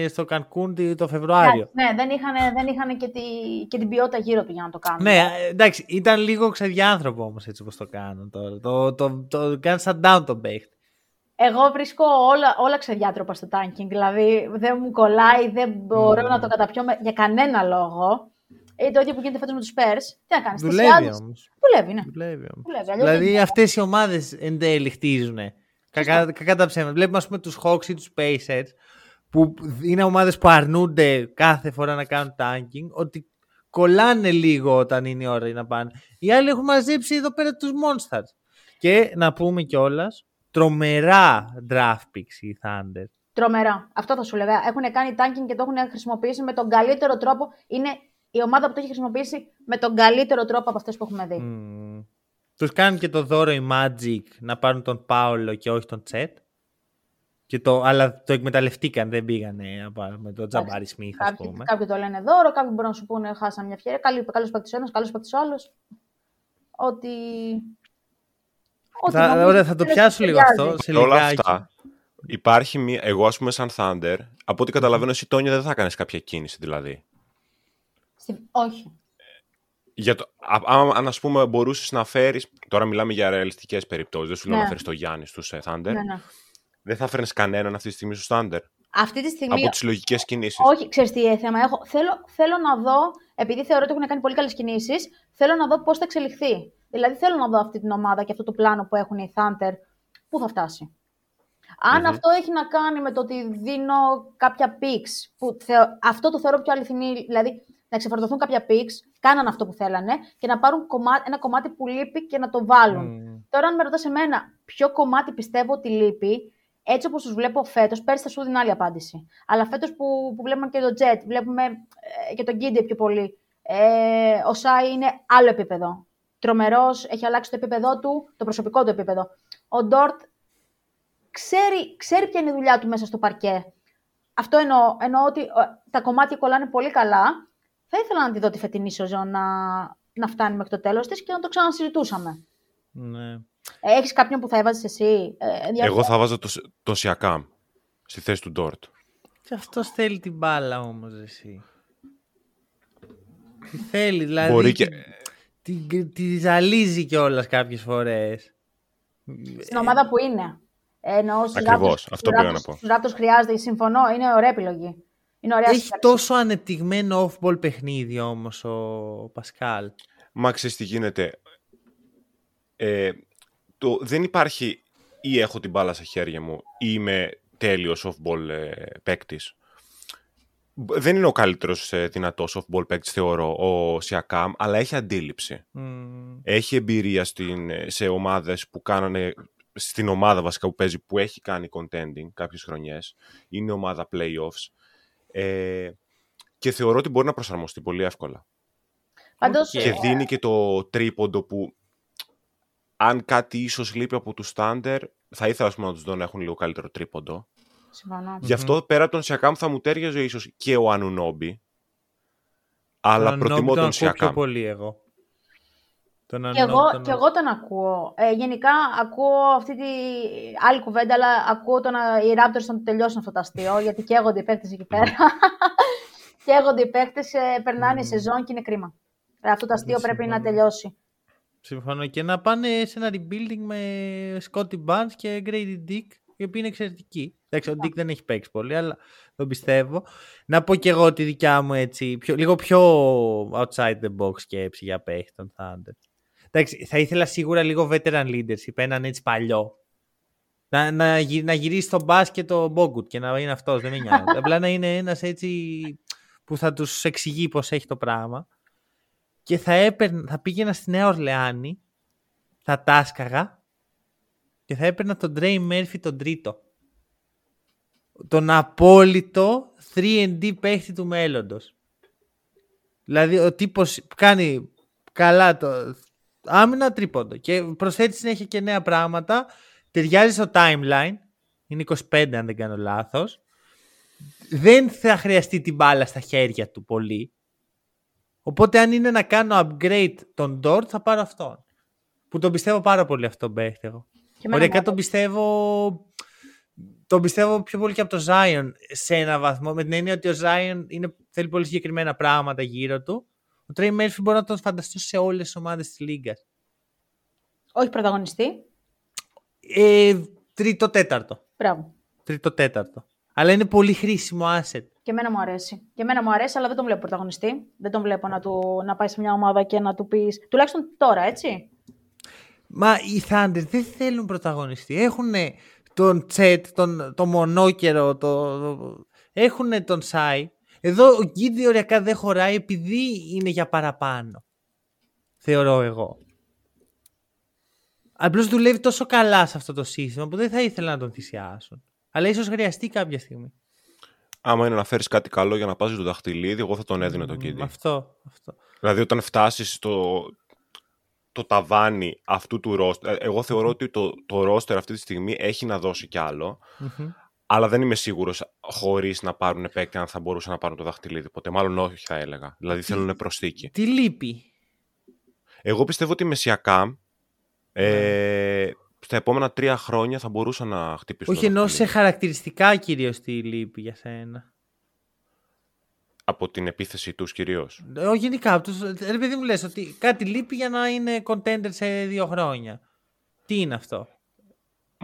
στο Κανκούν τη- το Φεβρουάριο. Ναι, δεν είχαν, δεν είχαν και, τη, και την ποιότητα γύρω του για να το κάνουν. Ναι, ε, εντάξει, ήταν λίγο ξεδιάνθρωπο όμως έτσι όπως το κάνουν τώρα. Το, το, το, το κάνει shutdown τον παίχτη. Εγώ βρίσκω όλα, όλα ξεδιάτροπα στο tanking. Δηλαδή δεν μου κολλάει, δεν μπορώ Mm. να το καταπιώ με- για κανένα λόγο. Ε, το ίδιο που γίνεται φέτος με τους Spurs. Τι να κάνεις, Δουλεύει όμως. Δουλεύει, ναι. Δουλεύει όμως. Δουλεύει, αλλιώς Δηλαδή δεν- αυτές οι ομάδες εν τέλει χτίζουν. Κακά, κακά τα ψέματα. Βλέπουμε ας πούμε τους Hawks ή τους Pacers που είναι ομάδες που αρνούνται κάθε φορά να κάνουν tanking ότι κολλάνε λίγο όταν είναι η ώρα να πάνε. Οι άλλοι έχουν μαζέψει εδώ πέρα τους Monsters. Και να πούμε κιόλας, τρομερά draft picks οι Thunder. Τρομερά. Αυτό θα σου λέγα. Έχουν κάνει tanking και το έχουν χρησιμοποιήσει με τον καλύτερο τρόπο. Είναι η ομάδα που το έχει χρησιμοποιήσει με τον καλύτερο τρόπο από αυτές που έχουμε δει. Mm. Τους κάνουν και το δώρο η Magic να πάρουν τον Πάολο και όχι τον Τσέτ. Και το, αλλά το εκμεταλλευτήκαν, δεν πήγανε με τον Τζαμπάρι Σμιθ, ας πούμε. Κάποιοι το λένε δώρο, κάποιοι μπορούν να σου πούνε χάσαν μια ευκαιρία. Καλός παίκτης ο ένας, καλός παίκτης ο άλλος. Ότι. Θα, ωραία, θα το πιάσω λίγο αυτό. Σε όλα αυτά, υπάρχει μία. Εγώ, ας πούμε, σαν Thunder, από ό,τι καταλαβαίνω, εσύ Τόνια δεν θα κάνεις κάποια κίνηση δηλαδή. Όχι. Για το, αν ας πούμε μπορούσες να φέρει. Τώρα μιλάμε για ρεαλιστικές περιπτώσεις. Δεν σου λέω να ναι. φέρεις το Γιάννη στους ε, Thunder. Ναι, ναι. Δεν θα φέρνεις κανέναν αυτή τη στιγμή στο Thunder. Αυτή τη στιγμή. Από τις λογικές κινήσεις. Όχι, ξέρεις τι θέμα έχω. Θέλω, θέλω να δω, επειδή θεωρώ ότι έχουν κάνει πολύ καλές κινήσεις, θέλω να δω πώς θα εξελιχθεί. Δηλαδή θέλω να δω αυτή την ομάδα και αυτό το πλάνο που έχουν οι Thunder, πού θα φτάσει. Αν αυτό έχει να κάνει με το ότι δίνω κάποια picks, που αυτό το θεωρώ πιο αληθινή, δηλαδή να ξεφορτωθούν κάποια picks, κάναν αυτό που θέλανε και να πάρουν ένα κομμάτι που λείπει και να το βάλουν. Τώρα, αν με ρωτάς εμένα ποιο κομμάτι πιστεύω ότι λείπει, έτσι όπως τους βλέπω φέτος, πέρσι θα σου δίνω άλλη απάντηση. Αλλά φέτος που, που βλέπουμε και τον Τζετ, βλέπουμε ε, και τον Κίντε πιο πολύ. Ε, ο Σάι είναι άλλο επίπεδο. Τρομερός, έχει αλλάξει το επίπεδό του, το προσωπικό του επίπεδο. Ο Ντόρτ ξέρει, ξέρει ποια είναι η δουλειά του μέσα στο παρκέ. Αυτό εννοώ. Εννοώ ότι ε, τα κομμάτια κολλάνε πολύ καλά θα ήθελα να τη δω τη φετινή σεζόν να, να φτάνει μέχρι το τέλος της και να το ξανασυζητούσαμε. Ναι. Έχεις κάποιον που θα έβαζες εσύ; Ε, Εγώ θα βάζω το, το Σιακάμ στη θέση του Ντόρτ. Και αυτός θέλει την μπάλα όμως, εσύ. Τι θέλει, δηλαδή. Μπορεί και... Τη, τη, τη ζαλίζει κιόλας κάποιες φορές. Στην ομάδα που είναι. Εννοώ Ακριβώς. Αυτό πήγα να πω. Στου Ράπτο χρειάζεται, συμφωνώ, είναι ωραία επιλογή. Έχει τόσο ανεπτυγμένο off-ball παιχνίδι όμως ο Πασκάλ. Μα ξέρεις τι γίνεται. Ε, το, δεν υπάρχει ή έχω την μπάλα στα χέρια μου ή είμαι τέλειος off-ball ε, παίκτης. Δεν είναι ο καλύτερος ε, δυνατός off-ball παίκτης, θεωρώ, ο Σιακάμ, αλλά έχει αντίληψη. Έχει εμπειρία στην, ε, σε ομάδες που κάνανε στην ομάδα βασικά που παίζει που έχει κάνει contending κάποιες χρονιές. Είναι ομάδα playoffs. Ε, και θεωρώ ότι μπορεί να προσαρμοστεί πολύ εύκολα. Πάντως, και δίνει και το τρίποντο που αν κάτι ίσως λείπει από τους Στάντερ, θα ήθελα πούμε, να τους δω να έχουν λίγο καλύτερο τρίποντο. Συμφωνώ. Γι' αυτό πέρα από τον Σιακάμ θα μου τέριαζε ίσως και ο Ανουνόμπι. Αλλά προτιμώ τον Σιακάμ. πιο πολύ εγώ. Τον και, εγώ, τον... και εγώ τον ακούω. Ε, γενικά ακούω αυτή τη άλλη κουβέντα, αλλά ακούω τον, οι Raptors να τελειώσουν αυτό το αστείο, γιατί καίγονται οι παίκτες εκεί πέρα. καίγονται οι παίκτες, ε, περνάνε mm. σεζόν και είναι κρίμα. Ε, αυτό το αστείο πρέπει να τελειώσει. Συμφωνώ. Και να πάνε σε ένα rebuilding με Scotty Barnes και Grady Dick, οι οποίοι είναι εξαιρετικοί. Εντάξει, ο Dick δεν έχει παίξει πολύ, αλλά τον πιστεύω. Να πω και εγώ τη δικιά μου έτσι, πιο, λίγο πιο outside the box σκέψη για παίχτη των Thunder. Εντάξει, θα ήθελα σίγουρα λίγο veteran leadership, έναν έτσι παλιό. Να, να, να γυρίσει στον μπάσκετ το Μπόγκουτ και να είναι αυτός, δεν με νοιάζει. Απλά να είναι ένας έτσι που θα τους εξηγεί πώς έχει το πράγμα. Και θα, έπαιρνα, θα πήγαινα στη Νέα Ορλεάνη, θα τάσκαγα και θα έπαιρνα τον Τρέι Μέρφυ τον τρίτο. Τον απόλυτο 3D παίχτη του μέλλοντος. Δηλαδή ο τύπος κάνει καλά το άμυνα τρίποντο. Και προσθέτει συνέχεια και νέα πράγματα. Ταιριάζει στο timeline. Είναι 25 αν δεν κάνω λάθος. Δεν θα χρειαστεί την μπάλα στα χέρια του πολύ. Οπότε αν είναι να κάνω upgrade τον Dort θα πάρω αυτόν. Που τον πιστεύω πάρα πολύ αυτόν παίχτη εγώ. Ωραία, τον πιστεύω τον πιστεύω πιο πολύ και από το Zion σε ένα βαθμό. Με την έννοια ότι ο Zion είναι, θέλει πολύ συγκεκριμένα πράγματα γύρω του. Ο Τρέι Μέρφυ μπορεί να τον φανταστώ σε όλες τις ομάδες της Λίγκα. Όχι πρωταγωνιστή. Ε, τρίτο τέταρτο. Μπράβο. Τρίτο τέταρτο. Αλλά είναι πολύ χρήσιμο asset. Και εμένα μου αρέσει. Και εμένα μου αρέσει, αλλά δεν τον βλέπω πρωταγωνιστή. Δεν τον βλέπω να, του, να πάει σε μια ομάδα και να του πεις. Τουλάχιστον τώρα, έτσι. Μα οι Thunder δεν θέλουν πρωταγωνιστή. Έχουν τον Τσέτ, τον, το μονόκερο, το, το... έχουν τον Σάι εδώ ο Γκίντι ωριακά δεν χωράει επειδή είναι για παραπάνω. Θεωρώ εγώ. Απλώς δουλεύει τόσο καλά σε αυτό το σύστημα που δεν θα ήθελα να τον θυσιάσουν. Αλλά ίσως χρειαστεί κάποια στιγμή. Άμα είναι να φέρεις κάτι καλό για να πα το δαχτυλίδι, εγώ θα τον έδινα το KD. Αυτό, αυτό. Δηλαδή, όταν φτάσεις στο το ταβάνι αυτού του ρόστερ. Εγώ θεωρώ ότι το, το ρόστερ αυτή τη στιγμή έχει να δώσει κι αλλο Αλλά δεν είμαι σίγουρος χωρίς να πάρουν παίκτη αν θα μπορούσαν να πάρουν το δαχτυλίδι ποτέ. Μάλλον όχι, θα έλεγα. Δηλαδή θέλουν προσθήκη. Τι λείπει; Εγώ πιστεύω ότι μεσιακά ε, στα επόμενα τρία χρόνια θα μπορούσαν να χτυπήσουν. Όχι, ενώ σε χαρακτηριστικά κυρίως τι λείπει για σένα; Από την επίθεση τους κυρίως. Όχι, γενικά. Από τους... Ρε παιδί μου λες ότι κάτι λείπει για να είναι contender σε δύο χρόνια. Τι είναι αυτό;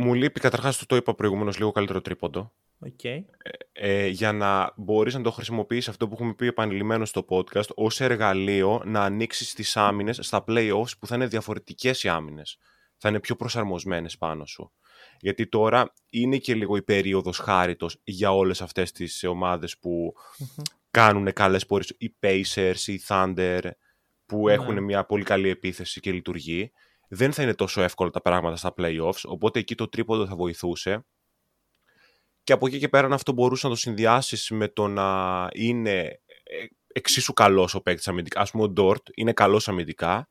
Μου λείπει, καταρχάς το, το είπα προηγουμένως, λίγο καλύτερο τρίποντο. Okay. Ε, ε, για να μπορείς να το χρησιμοποιήσεις αυτό που έχουμε πει επανειλημμένο στο podcast ως εργαλείο να ανοίξεις τις άμυνες στα playoffs που θα είναι διαφορετικές οι άμυνες. Θα είναι πιο προσαρμοσμένες πάνω σου. Γιατί τώρα είναι και λίγο η περίοδος χάριτος για όλες αυτές τις ομάδες που κάνουν καλές πορείες. Οι Pacers, οι Thunder που ναι. έχουν μια πολύ καλή επίθεση και λειτουργεί. Δεν θα είναι τόσο εύκολα τα πράγματα στα playoffs, οπότε εκεί το τρίποντο θα βοηθούσε και από εκεί και πέρα αυτό μπορούσε να το συνδυάσεις με το να είναι ε, εξίσου καλός ο παίκτης αμυντικά. Α πούμε, ο Ντόρτ είναι καλός αμυντικά.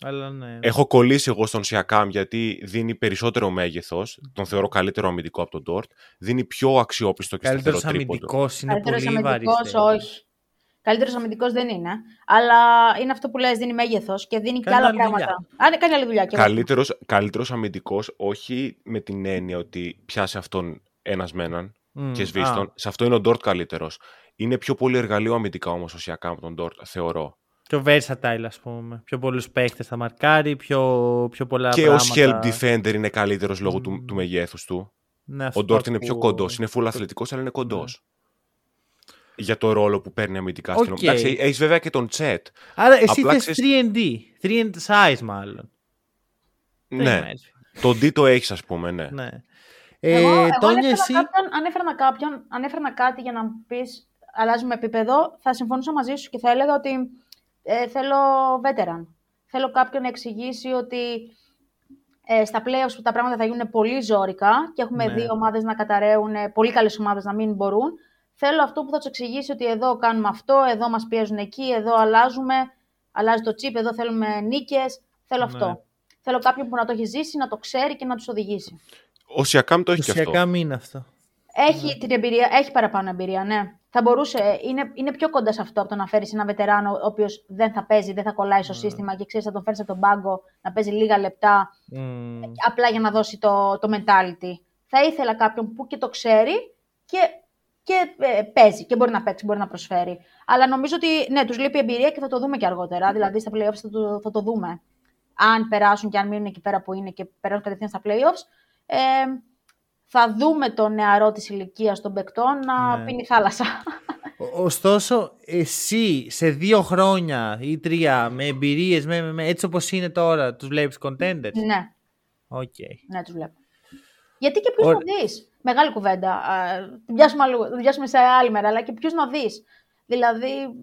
Αλλά ναι. Έχω κολλήσει εγώ στον Σιακάμ γιατί δίνει περισσότερο μέγεθος. Τον θεωρώ καλύτερο αμυντικό από τον Ντόρτ. Δίνει πιο αξιόπιστο και σταθερό τρίποντο. Καλύτερο αμυντικός είναι πολύ βαρύ. όχι. Καλύτερος αμυντικός δεν είναι. Αλλά είναι αυτό που λες, δίνει μέγεθος και δίνει και άλλα πράγματα. Αν κάνει άλλη δουλειά. Καλύτερος αμυντικός, όχι με την έννοια ότι πιάσει αυτόν ένας με έναν mm, και σβήστον. Σε αυτό είναι ο Ντόρτ καλύτερος. Είναι πιο πολύ εργαλείο αμυντικά όμως ο Σιακάμ από τον Ντόρτ, θεωρώ. Πιο versatile, ας πούμε. Πιο πολλούς παίχτε θα μαρκάρει, πιο, πιο πολλά και πράγματα. Και ω help defender είναι καλύτερος λόγω mm. του, του μεγέθους του. Ναι, ο Ντόρτ είναι πιο κοντός. Είναι full αθλητικός, αλλά είναι κοντός. Mm. Για το ρόλο που παίρνει αμυντικά okay. στην ομάδα. Έχεις βέβαια και τον Τσέτ. Άρα εσύ θες 3D. 3D size, μάλλον. Ναι. Το D το έχεις, ας πούμε, ναι. ναι. Ε, εγώ, εγώ ανέφερα, εσύ... κάποιον, ανέφερα, κάποιον, ανέφερα κάτι για να μου πεις αλλάζουμε επίπεδο, θα συμφωνούσα μαζί σου και θα έλεγα ότι ε, θέλω veteran. Θέλω κάποιον να εξηγήσει ότι ε, στα playoffs που τα πράγματα θα γίνουν πολύ ζώρικα και έχουμε ναι. δύο ομάδες να καταραίουν, πολύ καλές ομάδες να μην μπορούν, θέλω αυτό που θα τους εξηγήσει ότι εδώ κάνουμε αυτό, εδώ μας πιέζουν εκεί, εδώ αλλάζουμε, αλλάζει το chip, εδώ θέλουμε νίκες, θέλω ναι. αυτό. Θέλω κάποιον που να το έχει ζήσει, να το ξέρει και να τους οδηγήσει. Ο Σιακάμ το έχει και αυτό. Ο Σιακάμ είναι αυτό. Έχει ναι. την εμπειρία, έχει παραπάνω εμπειρία, ναι. Θα μπορούσε, είναι, είναι πιο κοντά σε αυτό από το να φέρεις ένα βετεράνο ο οποίος δεν θα παίζει, δεν θα κολλάει στο mm. σύστημα και ξέρεις θα τον φέρεις από τον πάγκο να παίζει λίγα λεπτά mm. απλά για να δώσει το, το mentality. Θα ήθελα κάποιον που και το ξέρει και, και ε, παίζει και μπορεί να παίξει, μπορεί να προσφέρει. Αλλά νομίζω ότι ναι, τους λείπει εμπειρία και θα το δούμε και αργότερα. Δηλαδή στα playoffs θα το, θα το δούμε. Αν περάσουν και αν μείνουν εκεί πέρα που είναι και περάσουν κατευθείαν στα playoffs, ε, θα δούμε το νεαρό της ηλικίας των παικτών να ναι. πίνει θάλασσα. Ωστόσο, εσύ σε δύο χρόνια ή τρία με εμπειρίες, με, με, έτσι όπως είναι τώρα, τους βλέπεις contenders; Ναι. Okay. Ναι, τους βλέπω. Γιατί και ποιους Or... να δεις; Μεγάλη κουβέντα. Την πιάσουμε, πιάσουμε σε άλλη μέρα, αλλά και ποιους να δεις. Δηλαδή,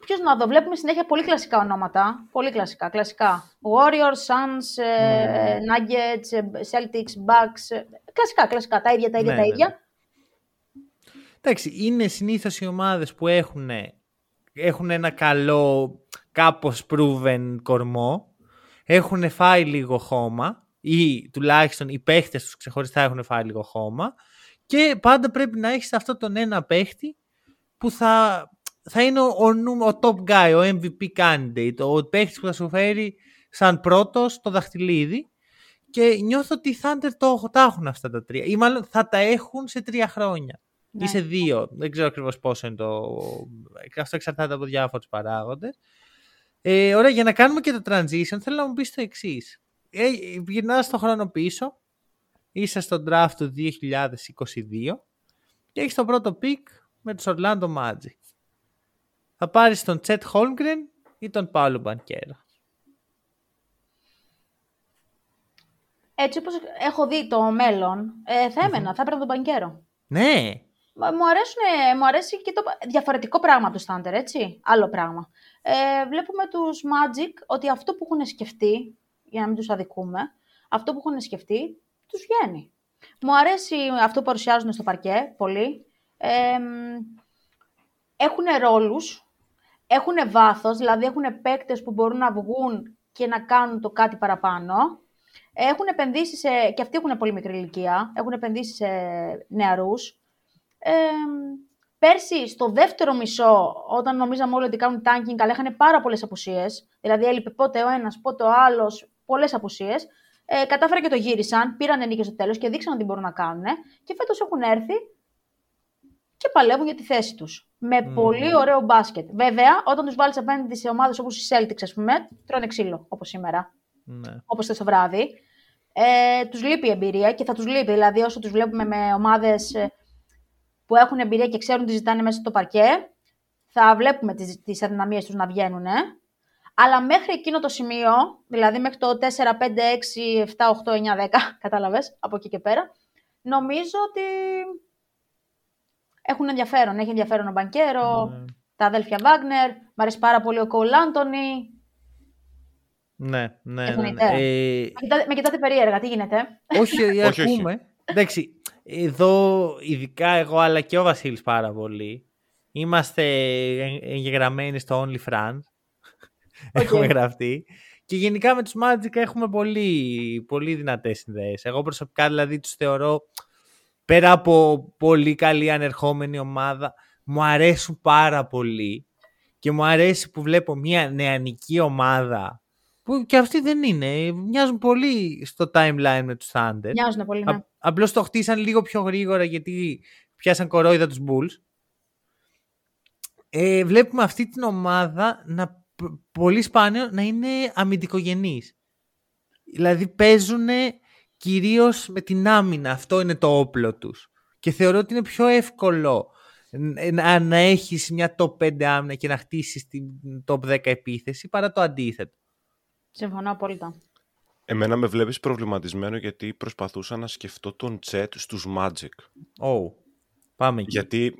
Ποιος, να δω, βλέπουμε συνέχεια πολύ κλασικά ονόματα. Πολύ κλασικά, κλασικά. Warriors, Suns, mm. Nuggets, ε, Celtics, Bucks. Ε, κλασικά, κλασικά. Τα ίδια, τα ίδια, ναι, τα ναι, ίδια. Ναι. Εντάξει, είναι συνήθως οι ομάδες που έχουν, έχουν ένα καλό, κάπως proven κορμό. Έχουν φάει λίγο χώμα ή τουλάχιστον οι παίχτες τους ξεχωριστά έχουν φάει λίγο χώμα και πάντα πρέπει να έχεις αυτό τον ένα παίχτη που θα θα είναι ο, ο, ο top guy, ο MVP candidate, ο παίχτης που θα σου φέρει σαν πρώτος το δαχτυλίδι και νιώθω ότι οι Thunder το, τα έχουν αυτά τα τρία ή μάλλον θα τα έχουν σε τρία χρόνια ναι. ή σε δύο. Δεν ξέρω ακριβώς πόσο είναι το... Αυτό εξαρτάται από διάφορους παράγοντες. Ε, ωραία, για να κάνουμε και το transition θέλω να μου πεις το εξής. Ε, γυρνάς το χρόνο πίσω, είσαι στο draft του 2022 και έχεις το πρώτο pick με τους Orlando Magic θα πάρεις τον Τσέτ Χόλμγκρεν ή τον Πάολο Μπανκέρα. Έτσι όπως έχω δει το μέλλον, ε, θα έμενα, θα έπαιρνα τον Μπανκέρο. Ναι. Μου, αρέσουν, μου αρέσει και το διαφορετικό πράγμα του Στάντερ, έτσι. Άλλο πράγμα. Ε, βλέπουμε τους Magic ότι αυτό που έχουν σκεφτεί για να μην τους αδικούμε, αυτό που έχουν σκεφτεί τους βγαίνει. Μου αρέσει αυτό που παρουσιάζουν στο παρκέ πολύ. Ε, έχουν ρόλους, έχουν βάθος, δηλαδή έχουν παίκτες που μπορούν να βγουν και να κάνουν το κάτι παραπάνω. Έχουν επενδύσει σε, και αυτοί έχουν πολύ μικρή ηλικία, έχουν επενδύσει σε νεαρούς. Ε, πέρσι, στο δεύτερο μισό, όταν νομίζαμε όλοι ότι κάνουν tanking, αλλά είχαν πάρα πολλές απουσίες, δηλαδή έλειπε πότε ο ένας, πότε ο άλλος, πολλές απουσίες, ε, κατάφεραν και το γύρισαν, πήραν νίκη στο τέλος και δείξαν ότι μπορούν να κάνουν και φέτος έχουν έρθει και παλεύουν για τη θέση τους. Με πολύ ωραίο μπάσκετ. Βέβαια, όταν τους βάλεις απέναντι σε ομάδες όπως οι Celtics, ας πούμε, τρώνε ξύλο, όπως σήμερα. Ναι. Όπως το βράδυ. Ε, τους λείπει η εμπειρία και θα τους λείπει. Δηλαδή, όσο τους βλέπουμε με ομάδες ε, που έχουν εμπειρία και ξέρουν τι ζητάνε μέσα στο παρκέ, θα βλέπουμε τις, τις αδυναμίες τους να βγαίνουν. Αλλά μέχρι εκείνο το σημείο, δηλαδή μέχρι το 4, 5, 6, 7, 8, 9, 10, κατάλαβες, από εκεί και πέρα, νομίζω ότι έχουν ενδιαφέρον. Έχει ενδιαφέρον ο Μπανκέρο, ναι. τα αδέλφια Βάγνερ, μ' αρέσει πάρα πολύ ο Κολ Άντωνη. Ναι, ναι, ναι. ναι. Ε... Με, κοιτάτε, περίεργα, τι γίνεται; Όχι, ακούμε. Εντάξει, εδώ ειδικά εγώ αλλά και ο Βασίλης πάρα πολύ. Είμαστε εγγεγραμμένοι στο OnlyFans. Okay. έχουμε γραφτεί. Και γενικά με τους Magic έχουμε πολύ, πολύ δυνατές συνδέσεις. Εγώ προσωπικά δηλαδή τους θεωρώ πέρα από πολύ καλή ανερχόμενη ομάδα, μου αρέσουν πάρα πολύ και μου αρέσει που βλέπω μια νεανική ομάδα που και αυτοί δεν είναι. Μοιάζουν πολύ στο timeline με τους Thunder. Μοιάζουν πολύ, ναι. Α, απλώς το χτίσαν λίγο πιο γρήγορα γιατί πιάσαν κορόιδα τους Bulls. Ε, βλέπουμε αυτή την ομάδα να πολύ σπάνιο να είναι αμυντικογενείς. Δηλαδή παίζουν κυρίως με την άμυνα. Αυτό είναι το όπλο τους. Και θεωρώ ότι είναι πιο εύκολο να, να έχεις μια top 5 άμυνα και να χτίσεις την top 10 επίθεση παρά το αντίθετο. Συμφωνώ απόλυτα. Εμένα με βλέπεις προβληματισμένο γιατί προσπαθούσα να σκεφτώ τον Chet στους Magic. Oh, πάμε εκεί. Γιατί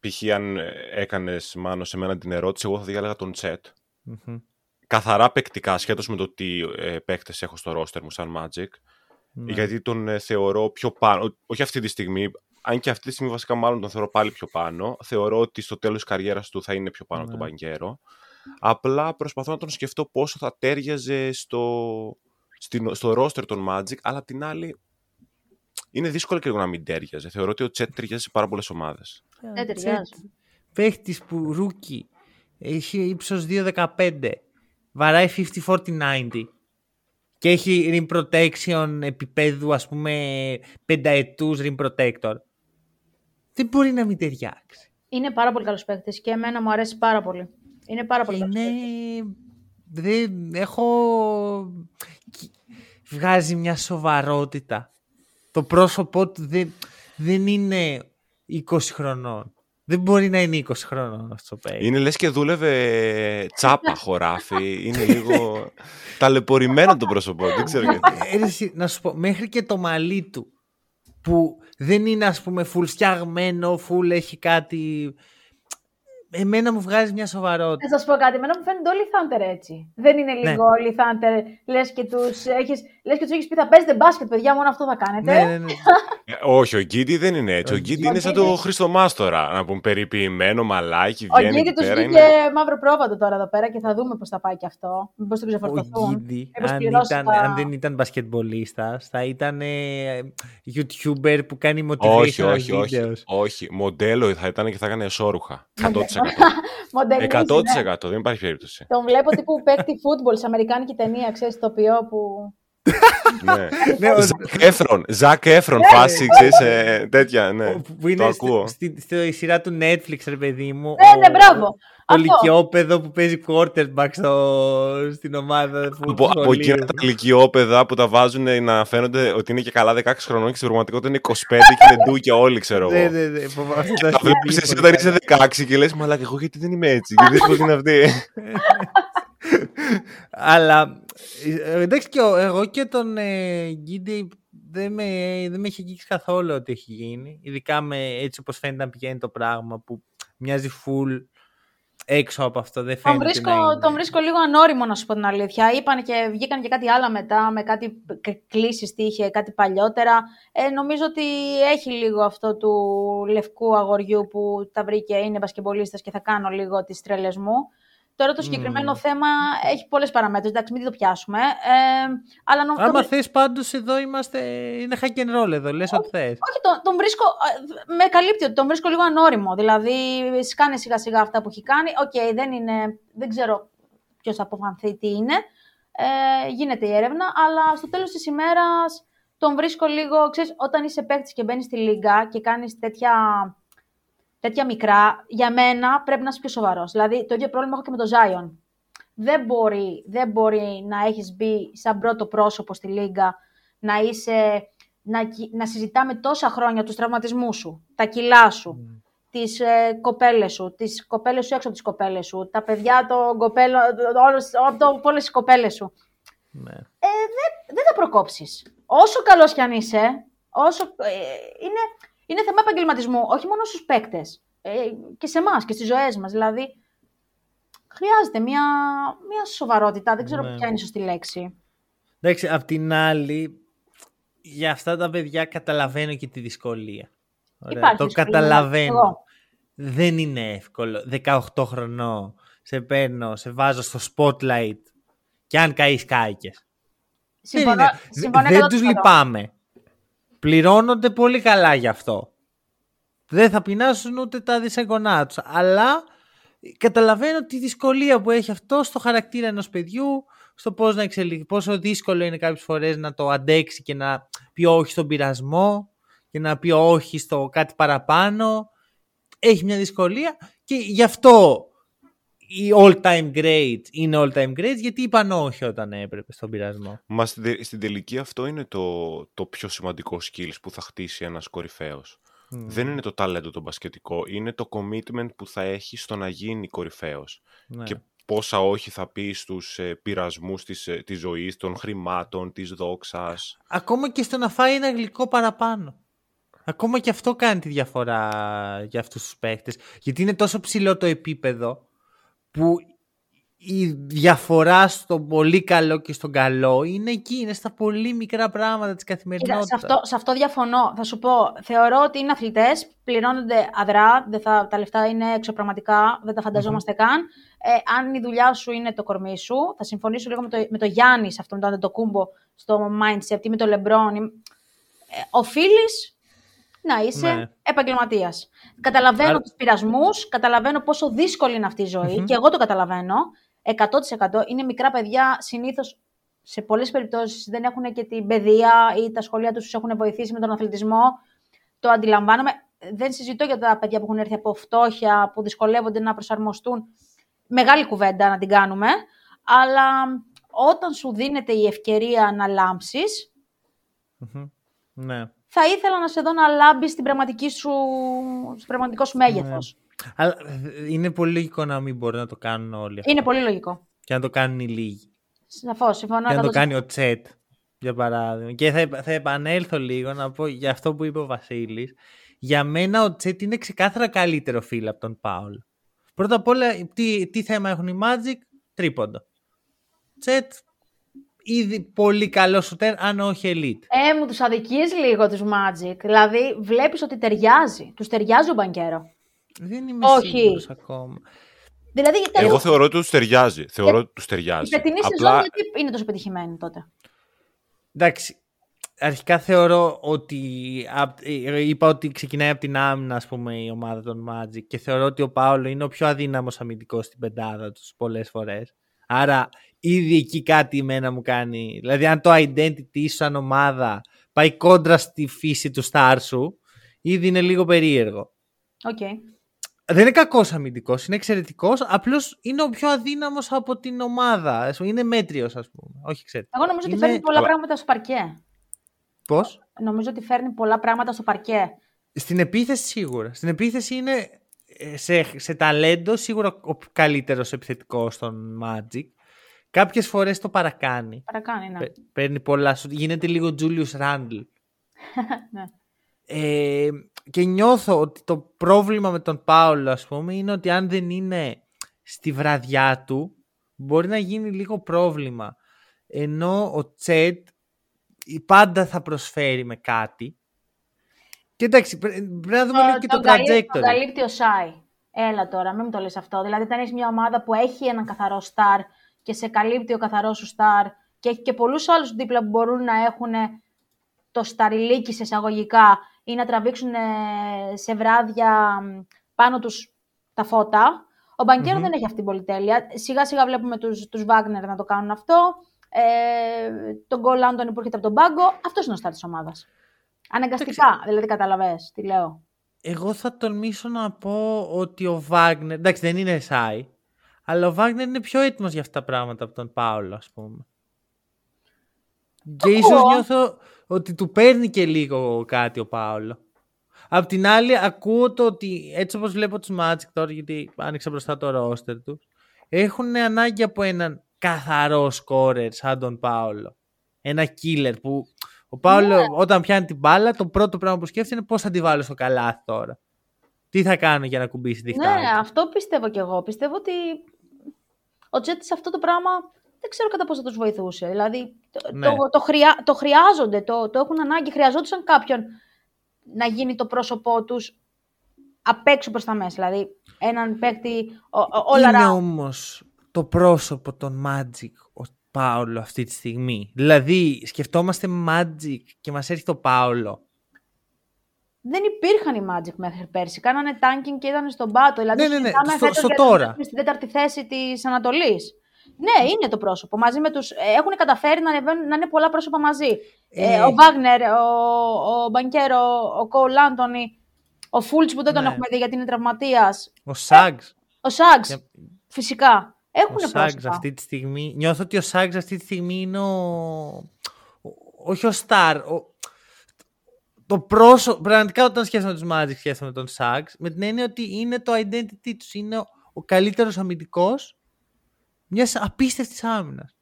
π.χ. αν έκανες μάνος σε μένα την ερώτηση, εγώ θα διάλεγα τον Chet. Mm Καθαρά παικτικά, σχέτως με το τι ε, παίκτες έχω στο ρόστερ μου σαν Magic. Ναι. Γιατί τον ε, θεωρώ πιο πάνω. Όχι αυτή τη στιγμή, αν και αυτή τη στιγμή βασικά μάλλον τον θεωρώ πάλι πιο πάνω. Θεωρώ ότι στο τέλος της καριέρας του θα είναι πιο πάνω από τον ναι. Μπαγκέρο. Απλά προσπαθώ να τον σκεφτώ πόσο θα τέριαζε στο, στο ρόστερ των Magic, αλλά την άλλη είναι δύσκολο και λίγο να μην τέριαζε. Θεωρώ ότι ο Τσέτ ταιριάζει σε πάρα πολλές ομάδες. Δεν ταιριάζει. Παίχτης που rookie έχει ύψος 2,15. Βαράει 50-40-90 και έχει rim protection επιπέδου ας πούμε πενταετούς rim protector. Δεν μπορεί να μην ταιριάξει. Είναι πάρα πολύ καλός παίκτης και εμένα μου αρέσει πάρα πολύ. Είναι πάρα πολύ είναι... Δεν έχω... Βγάζει μια σοβαρότητα. Το πρόσωπό του δεν, δεν είναι 20 χρονών. Δεν μπορεί να είναι 20 χρόνων αυτό το Είναι λες και δούλευε τσάπα χωράφι. είναι λίγο ταλαιπωρημένο το πρόσωπό. Δεν ξέρω γιατί. Ε, να σου πω, μέχρι και το μαλλί του που δεν είναι ας πούμε φουλ φτιαγμένο, φουλ έχει κάτι εμένα μου βγάζει μια σοβαρότητα. Θα σας πω κάτι. Εμένα μου φαίνονται όλοι οι Θάντερ έτσι. Δεν είναι ναι. λίγο ναι. όλοι οι Θάντερ. Λες και τους έχεις πει θα παίζετε μπάσκετ, παιδιά, μόνο αυτό θα κάνετε. Ναι, ναι, ναι. ε, όχι, ο Γκίτι δεν είναι έτσι. Ο, ο Γκίτι είναι σαν το Χριστομάστορα. Να πούμε περιποιημένο, μαλάκι. Ο Γκίτι τους βγήκε είναι... μαύρο πρόβατο τώρα εδώ πέρα και θα δούμε πώς θα πάει και αυτό. Μήπως το ξεφορτωθούν. Ο Γκίτι, αν, ήταν, αν δεν ήταν μπασκετμπολίστας, θα ήταν ε, YouTuber που κάνει motivation όχι, όχι, όχι, όχι. Μοντέλο θα ήταν και θα έκανε εσόρουχα. 100%. 100% δεν υπάρχει περίπτωση. Τον βλέπω τύπου παίκτη φούτμπολ σε αμερικάνικη ταινία, ξέρεις το ποιό που. Ναι. ναι Ζακ Έφρον, Ζακ Έφρον, ναι. φάση, ξέρεις, ε, τέτοια, ναι. Που είναι το ακούω. Στη, στη, σειρά του Netflix, ρε παιδί μου. Ναι, ναι, μπράβο. Το λυκειόπεδο που παίζει quarterback στο, στην ομάδα. Από, από εκείνα τα λυκειόπεδα που τα βάζουν να φαίνονται ότι είναι και καλά 16 χρονών και στην πραγματικότητα είναι 25 και είναι ντούκια όλοι, ξέρω εγώ. Ναι, ναι, ναι. Τα βλέπεις εσύ όταν είσαι 16 και λες, Μαλάκα, εγώ γιατί δεν είμαι έτσι. Γιατί πώ είναι αυτή. Αλλά εντάξει και εγώ και τον ε, Γκίντι δεν με, δεν με έχει αγγίξει καθόλου ότι έχει γίνει. Ειδικά με έτσι όπως φαίνεται να πηγαίνει το πράγμα που μοιάζει full έξω από αυτό. Δεν Τον φαίνεται βρίσκω, να είναι. τον βρίσκω λίγο ανώριμο, να σου πω την αλήθεια. Είπαν και βγήκαν και κάτι άλλα μετά, με κάτι κλήσει είχε, κάτι παλιότερα. Ε, νομίζω ότι έχει λίγο αυτό του λευκού αγοριού που τα βρήκε, είναι μπασκεμπολίστας και θα κάνω λίγο τις τρέλες μου. Τώρα το συγκεκριμένο θέμα έχει πολλές παραμέτρους, εντάξει, μην το πιάσουμε. Ε, αλλά νο- Άμα τον- θες πάντως εδώ είμαστε, είναι hack and roll εδώ, λες ό,τι θες. Όχι, τον, τον βρίσκω. ε, Με καλύπτει ότι τον βρίσκω λίγο ανώριμο. Δηλαδή, σκάνε σιγά σιγά αυτά που έχει κάνει. Οκ, δεν, είναι, δεν ξέρω ποιος θα αποφανθεί τι είναι. Ε, γίνεται η έρευνα, αλλά στο τέλος της ημέρας τον βρίσκω λίγο. Ξέρεις, όταν είσαι παίκτης και μπαίνεις στη λίγα και κάνεις τέτοια, τέτοια μικρά, για μένα πρέπει να είσαι πιο σοβαρός. Δηλαδή, το ίδιο πρόβλημα έχω και με τον Ζάιον. Δεν μπορεί, δεν μπορεί να έχεις μπει σαν πρώτο πρόσωπο στη Λίγκα, να είσαι να, κυ- να συζητάμε τόσα χρόνια τους τραυματισμούς σου, τα κιλά σου, τις ε, κοπέλες σου, τις κοπέλες σου έξω από τις κοπέλες σου, τα παιδιά των κοπέλων, όλες, όλες, όλες τις κοπέλες σου. Ναι. Ε, δεν, δεν θα προκόψεις. Όσο καλός κι αν είσαι, όσο, ε, είναι, είναι θέμα επαγγελματισμού, όχι μόνο στους παίκτες, ε, και σε εμάς και στις ζωές μας. Δηλαδή, χρειάζεται μια, μια σοβαρότητα, δεν ξέρω Ναι. ποια είναι η σωστή λέξη. Εντάξει, απ' την άλλη, για αυτά τα παιδιά καταλαβαίνω και τη δυσκολία. Ωραία, Υπάρχει το δυσκολία, καταλαβαίνω. εγώ. Δεν είναι εύκολο. 18 χρονών σε παίρνω, σε βάζω στο spotlight και αν καείς κάηκες. Συμφωνώ, δεν είναι. συμφωνώ δεν 100%. τους λυπάμαι. Πληρώνονται πολύ καλά γι' αυτό. Δεν θα πεινάσουν ούτε τα δισεγγονά τους. Αλλά καταλαβαίνω τη δυσκολία που έχει αυτό στο χαρακτήρα ενός παιδιού, στο πώς να εξελιχθεί, πόσο δύσκολο είναι κάποιες φορές να το αντέξει και να πει όχι στον πειρασμό και να πει όχι στο κάτι παραπάνω. Έχει μια δυσκολία και γι' αυτό οι all-time greats είναι all-time greats γιατί είπαν όχι όταν έπρεπε στον πειρασμό. Μα στην, τε- στην τελική αυτό είναι το, το πιο σημαντικό skills που θα χτίσει ένας κορυφαίος. Δεν είναι το ταλέντο το μπασκετικό, είναι το commitment που θα έχει στο να γίνει κορυφαίος. Ναι. Και πόσα όχι θα πει στους ε, πειρασμούς της, ε, της ζωής, των χρημάτων, της δόξας. Ακόμα και στο να φάει ένα γλυκό παραπάνω. Ακόμα και αυτό κάνει τη διαφορά για αυτούς τους παίχτες. Γιατί είναι τόσο ψηλό το επίπεδο που η διαφορά στο πολύ καλό και στον καλό είναι εκεί, είναι στα πολύ μικρά πράγματα της Κοίτα, καθημερινότητας. σε, αυτό, σε αυτό διαφωνώ. Θα σου πω, θεωρώ ότι είναι αθλητές, πληρώνονται αδρά, δεν θα, τα λεφτά είναι εξωπραγματικά, δεν τα φανταζομαστε καν. Ε, αν η δουλειά σου είναι το κορμί σου, θα συμφωνήσω λίγο με το, με το Γιάννης σε αυτόν τον το κούμπο στο mindset ή με το Λεμπρόν. Ε, Οφείλεις να είσαι Ναι. επαγγελματίας. Καταλαβαίνω Άρα- τους πειρασμούς, καταλαβαίνω πόσο δύσκολη είναι αυτή η ζωή και εγώ το καταλαβαίνω. 100% είναι μικρά παιδιά, συνήθως σε πολλές περιπτώσεις δεν έχουν και την παιδεία ή τα σχολεία τους τους έχουν βοηθήσει με τον αθλητισμό. Το αντιλαμβάνομαι. Δεν συζητώ για τα παιδιά που έχουν έρθει από φτώχεια, που δυσκολεύονται να προσαρμοστούν. Μεγάλη κουβέντα να την κάνουμε. Αλλά όταν σου δίνεται η ευκαιρία να λάμψεις, Μμμ. Ναι. Θα ήθελα να σε δω να λάμπεις στην πραγματική σου, στο πραγματικό σου μέγεθος. Αλλά ε, είναι πολύ λογικό να μην μπορούν να το κάνουν όλοι. αυτό. Είναι πολύ λογικό. Και να το κάνουν οι λίγοι. Σαφώς, συμφωνώ. Και να το 100%. κάνει ο Τσέτ, για παράδειγμα. Και θα, επ- θα επανέλθω λίγο να πω για αυτό που είπε ο Βασίλης. Για μένα ο Τσέτ είναι ξεκάθαρα καλύτερο φίλο από τον Πάουλ. Πρώτα απ' όλα, τι, τι θέμα έχουν οι Magic, τρίποντο. Τσέτ, ήδη πολύ καλό σουτέρ, αν όχι elite. Ε, μου τους αδικείς λίγο τους Magic. Δηλαδή, βλέπεις ότι ταιριάζει. Τους ταιριάζει ο Μπανκέρο. Δεν είμαι Όχι. σίγουρος ακόμα. Δηλαδή, γιατί Εγώ θεωρώ ότι τους ταιριάζει. Θεωρώ ότι τους η ταιριάζει. φετινή σεζόν γιατί είναι τόσο πετυχημένη τότε; Εντάξει, αρχικά θεωρώ ότι απ- ε, είπα ότι ξεκινάει από την άμυνα ας πούμε η ομάδα των Magic και θεωρώ ότι ο Πάολο είναι ο πιο αδύναμος αμυντικός στην πεντάδα τους πολλές φορές. Άρα ήδη εκεί κάτι εμένα μου κάνει. Δηλαδή αν το identity σου σαν ομάδα πάει κόντρα στη φύση του star σου, ήδη είναι λίγο περίεργο. Οκ. Δεν είναι κακός αμυντικός, είναι εξαιρετικός. Απλώς είναι ο πιο αδύναμος από την ομάδα. Ας πούμε, Είναι μέτριος, ας πούμε. Όχι εξαιρετικό. Εγώ νομίζω ότι Είναι- φέρνει πολλά Αλλά- πράγματα στο παρκέ. Πώς; Νομίζω ότι φέρνει πολλά πράγματα στο παρκέ. Στην επίθεση σίγουρα. Στην επίθεση είναι ε, σε, σε ταλέντο σίγουρα ο καλύτερος επιθετικός στον Magic. Κάποιες φορές το παρακάνει. Παρακάνει, ναι. Παι- Παίρνει πολλά σου. Γίνεται λίγο Julius Randle. ναι. Ε, και νιώθω ότι το πρόβλημα με τον Πάολο ας πούμε είναι ότι αν δεν είναι στη βραδιά του μπορεί να γίνει λίγο πρόβλημα. Ενώ ο Τσέτ πάντα θα προσφέρει με κάτι. Και εντάξει, πρέπει να δούμε λίγο και το, trajectory. Το καλύπτει ο Σάι. Έλα τώρα, μην μου το λες αυτό. Δηλαδή, όταν έχει μια ομάδα που έχει έναν καθαρό στάρ και σε καλύπτει ο καθαρός σου στάρ και έχει και πολλούς άλλους δίπλα που μπορούν να έχουν το σταριλίκι σε εισαγωγικά ή να τραβήξουν σε βράδια πάνω τους τα φώτα. Ο μπανκερο δεν έχει αυτή την πολυτέλεια. Σιγά σιγά βλέπουμε τους, τους Wagner να το κάνουν αυτό. Ε, τον Γκολ Άντωνη που έρχεται από τον πάγκο. Αυτός είναι ο στάρ της ομάδας. Αναγκαστικά, δηλαδή καταλαβες τι λέω. Εγώ θα τολμήσω να πω ότι ο Βάγνερ, εντάξει δεν είναι εσάι, αλλά ο Βάγνερ είναι πιο έτοιμος για αυτά τα πράγματα από τον Πάολο, ας πούμε. Και ίσως νιώθω ότι του παίρνει και λίγο κάτι ο Πάολο. Απ' την άλλη, ακούω το ότι έτσι όπως βλέπω τους Magic τώρα, γιατί άνοιξα μπροστά το ρόστερ τους, έχουν ανάγκη από έναν καθαρό σκόρερ σαν τον Πάολο. Ένα killer που ο Πάολο ναι. όταν πιάνει την μπάλα, το πρώτο πράγμα που σκέφτεται είναι πώς θα τη βάλω στο καλάθι τώρα. Τι θα κάνω για να κουμπίσει τη Ναι, αυτό πιστεύω κι εγώ. Πιστεύω ότι ο Τζέτ σε αυτό το πράγμα δεν ξέρω κατά πώ θα τους βοηθούσε. Δηλαδή ναι. το, το, χρειά, το χρειάζονται, το, το έχουν ανάγκη. Χρειαζόντουσαν κάποιον να γίνει το πρόσωπό τους απ' έξω προς τα μέσα. Δηλαδή έναν παίκτη όλα Είναι όμως το πρόσωπο των Magic Πάολο αυτή τη στιγμή. Δηλαδή, σκεφτόμαστε Magic και μας έρχεται το Πάολο. Δεν υπήρχαν οι Magic μέχρι πέρσι. Κάνανε tanking και ήταν στον πάτο. Δηλαδή, ναι, ναι, ναι. Στο, στο τώρα. Στην τέταρτη θέση της Ανατολής. Ναι, είναι το πρόσωπο. Μαζί με τους... Έχουν καταφέρει να, ανεβαίνουν, να είναι πολλά πρόσωπα μαζί. Ε, ε ο Βάγνερ, ο, ο Μπανκέρο, ο Κόλ Άντωνη, ο Φούλτς που δεν τον ναι. έχουμε δει γιατί είναι τραυματίας. Ο Σάγκς. Ε, ο Σάγκς, φυσικά. Έχουν ο Σάγκ αυτή τη στιγμή. Νιώθω ότι ο Σάγκ αυτή τη στιγμή είναι ο. Όχι ο Σταρ. Ο... Το πρόσωπο. Πραγματικά όταν σκέφτομαι τους Magic, σκέφτομαι τον Σάγκ. Με την έννοια ότι είναι το identity τους. Είναι ο, ο καλύτερος αμυντικός μιας απίστευτης άμυνας.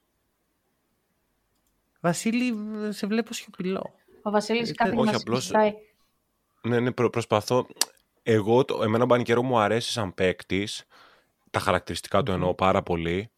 Βασίλη, σε βλέπω σιωπηλό. Ο Βασίλης ε, κάτι Όχι, απλώς. Ναι, ναι, προσπαθώ. Εγώ, το, εμένα ο Μπανικέρο μου αρέσει σαν παίκτης τα χαρακτηριστικά του εννοώ πάρα πολύ,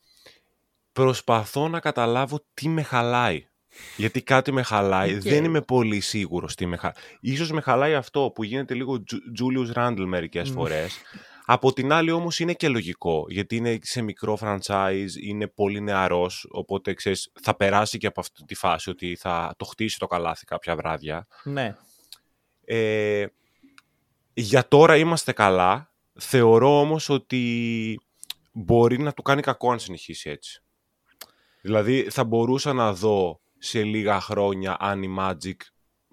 προσπαθώ να καταλάβω τι με χαλάει. Γιατί κάτι με χαλάει, δεν είμαι πολύ σίγουρος τι με χαλάει. Ίσως με χαλάει αυτό που γίνεται λίγο Julius Randle μερικές φορές. Από την άλλη όμως είναι και λογικό, γιατί είναι σε μικρό franchise, είναι πολύ νεαρός, οπότε ξέρεις, θα περάσει και από αυτή τη φάση ότι θα το χτίσει το καλάθι κάποια βράδια. Ναι. Ε, για τώρα είμαστε καλά, Θεωρώ όμως ότι μπορεί να του κάνει κακό αν συνεχίσει έτσι. Δηλαδή θα μπορούσα να δω σε λίγα χρόνια αν οι Magic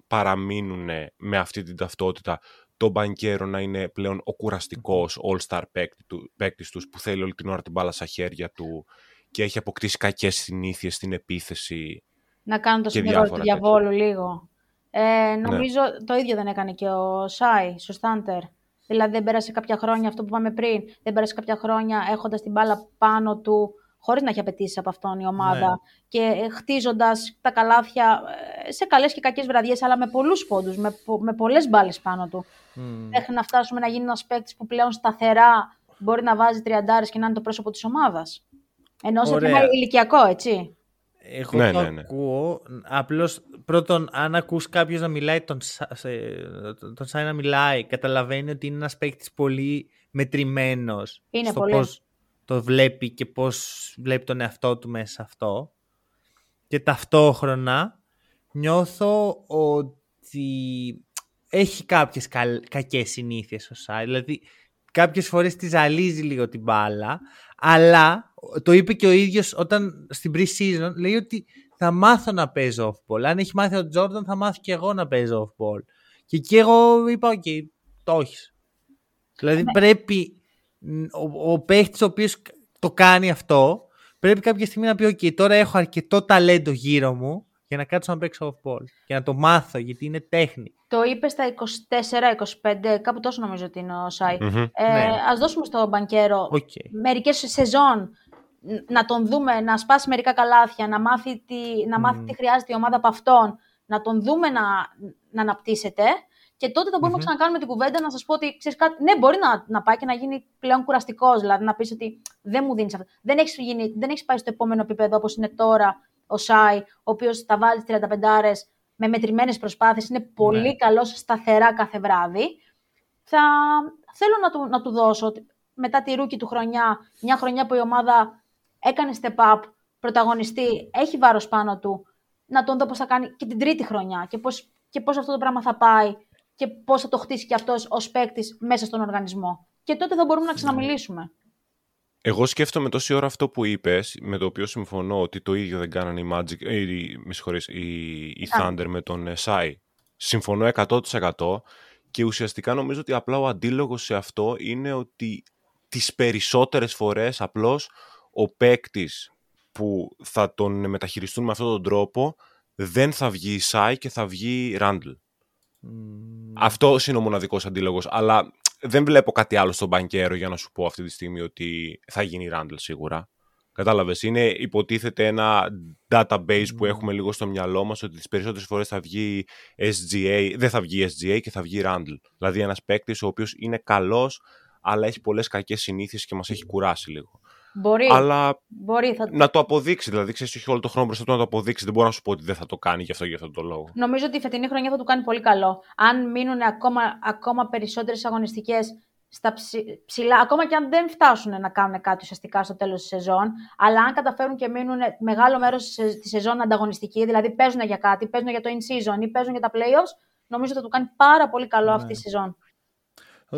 παραμείνουν με αυτή την ταυτότητα τον Μπανκέρο να είναι πλέον ο κουραστικός all-star παίκτη τους που θέλει όλη την ώρα την μπάλα στα χέρια του και έχει αποκτήσει κακές συνήθειες στην επίθεση. Να κάνω το σημείο του διαβόλου λίγο. Ε, νομίζω το ίδιο δεν έκανε και ο Σάι, στο Στάντερ. Δηλαδή δεν πέρασε κάποια χρόνια αυτό που είπαμε πριν, δεν πέρασε κάποια χρόνια έχοντας την μπάλα πάνω του, χωρίς να έχει απαιτήσει από αυτόν η ομάδα ναι. και χτίζοντας τα καλάθια ε, σε καλές και κακές βραδιές, αλλά με πολλούς πόντους, με, με πολλές μπάλες πάνω του. Mm. Μέχρι να φτάσουμε να γίνει ένας παίκτης που πλέον σταθερά μπορεί να βάζει τριαντάρες και να είναι το πρόσωπο της ομάδας. Ενώ σε θέμα ηλικιακό, έτσι. Εγώ ναι, το ναι, ναι. ακούω. Απλώς πρώτον, αν ακούς κάποιος να μιλάει, τον, τον Σάι να μιλάει, καταλαβαίνει ότι είναι ένας παίκτης πολύ μετρημένος στο πολύ. πώς το βλέπει και πώς βλέπει τον εαυτό του μέσα σε αυτό. Και ταυτόχρονα νιώθω ότι έχει κάποιες κακέ κακές συνήθειες ο Σάι. Δηλαδή, κάποιες φορές τη ζαλίζει λίγο την μπάλα, αλλά το είπε και ο ίδιος όταν στην pre-season λέει ότι θα μάθω να παίζω off-ball. Αν έχει μάθει ο Τζόρνταν θα μάθω και εγώ να παίζω off-ball. Και εκεί εγώ είπα, OK, okay, το έχεις. Δηλαδή ναι. πρέπει ο, ο παίχτης ο οποίος το κάνει αυτό, πρέπει κάποια στιγμή να πει, OK, okay, τώρα έχω αρκετό ταλέντο γύρω μου για να κάτσω να παίξω off-ball. Και να το μάθω, γιατί είναι τέχνη. Το είπες στα 24-25, κάπου τόσο νομίζω ότι είναι ο Σάι. Mm-hmm. Ε, ναι. Ας δώσουμε στο μπανκέρο okay. μερικές σεζόν να τον δούμε, να σπάσει μερικά καλάθια, να μάθει τι, να μάθει τι χρειάζεται η ομάδα από αυτόν, να τον δούμε να, να αναπτύσσεται Και τότε θα μπορούμε mm-hmm. να ξανακάνουμε την κουβέντα να σας πω ότι ξέρεις κάτι. Ναι, μπορεί να, να πάει και να γίνει πλέον κουραστικός. Δηλαδή να πεις ότι δεν μου δίνεις αυτό. Δεν έχεις έχεις πάει στο επόμενο επίπεδο όπως είναι τώρα ο Σάι, ο οποίος θα βάλει 35 με μετρημένες προσπάθειες. Είναι πολύ ναι. καλός σταθερά κάθε βράδυ. Θα θέλω να του, να του δώσω μετά τη ρούκη του χρονιά, μια χρονιά που η ομάδα έκανε step up, πρωταγωνιστή, έχει βάρος πάνω του, να τον δω πώς θα κάνει και την τρίτη χρονιά και πώς, και πώς αυτό το πράγμα θα πάει και πώς θα το χτίσει και αυτός ως παίκτης μέσα στον οργανισμό. Και τότε θα μπορούμε να ξαναμιλήσουμε. Εγώ σκέφτομαι τόση ώρα αυτό που είπες, με το οποίο συμφωνώ ότι το ίδιο δεν κάνανε οι Magic, ε, οι, με οι, οι Thunder με τον Σάι. Ε, συμφωνώ 100% και ουσιαστικά νομίζω ότι απλά ο αντίλογος σε αυτό είναι ότι τις περισσότερες φορές απλώς ο παίκτης που θα τον μεταχειριστούν με αυτόν τον τρόπο δεν θα βγει Σάι και θα βγει Ράντλ. Mm. Αυτό είναι ο μοναδικός αντίλογος. Αλλά δεν βλέπω κάτι άλλο στον μπανκέρο για να σου πω αυτή τη στιγμή ότι θα γίνει Ράντλ σίγουρα. Κατάλαβες. Είναι υποτίθεται ένα database που έχουμε λίγο στο μυαλό μας ότι τις περισσότερες φορές θα βγει SGA, δεν θα βγει SGA και θα βγει Randall. Δηλαδή ένας παίκτης ο οποίος είναι καλός, αλλά έχει πολλές κακές συνήθειες και μας έχει κουράσει λίγο. Μπορεί. Αλλά Μπορεί, θα... να το αποδείξει. Δηλαδή, ξέρεις, έχει όλο το χρόνο μπροστά του να το αποδείξει. Δεν μπορώ να σου πω ότι δεν θα το κάνει γι' αυτό γι' αυτό το λόγο. Νομίζω ότι η φετινή χρονιά θα του κάνει πολύ καλό. Αν μείνουν ακόμα, ακόμα περισσότερες αγωνιστικές στα ψηλά, ακόμα και αν δεν φτάσουν να κάνουν κάτι ουσιαστικά στο τέλος της σεζόν, αλλά αν καταφέρουν και μείνουν μεγάλο μέρος της σεζόν ανταγωνιστική, δηλαδή παίζουν για κάτι, παίζουν για το in-season ή παίζουν για τα playoffs, νομίζω ότι θα του κάνει πάρα πολύ καλό ναι. αυτή η σεζόν.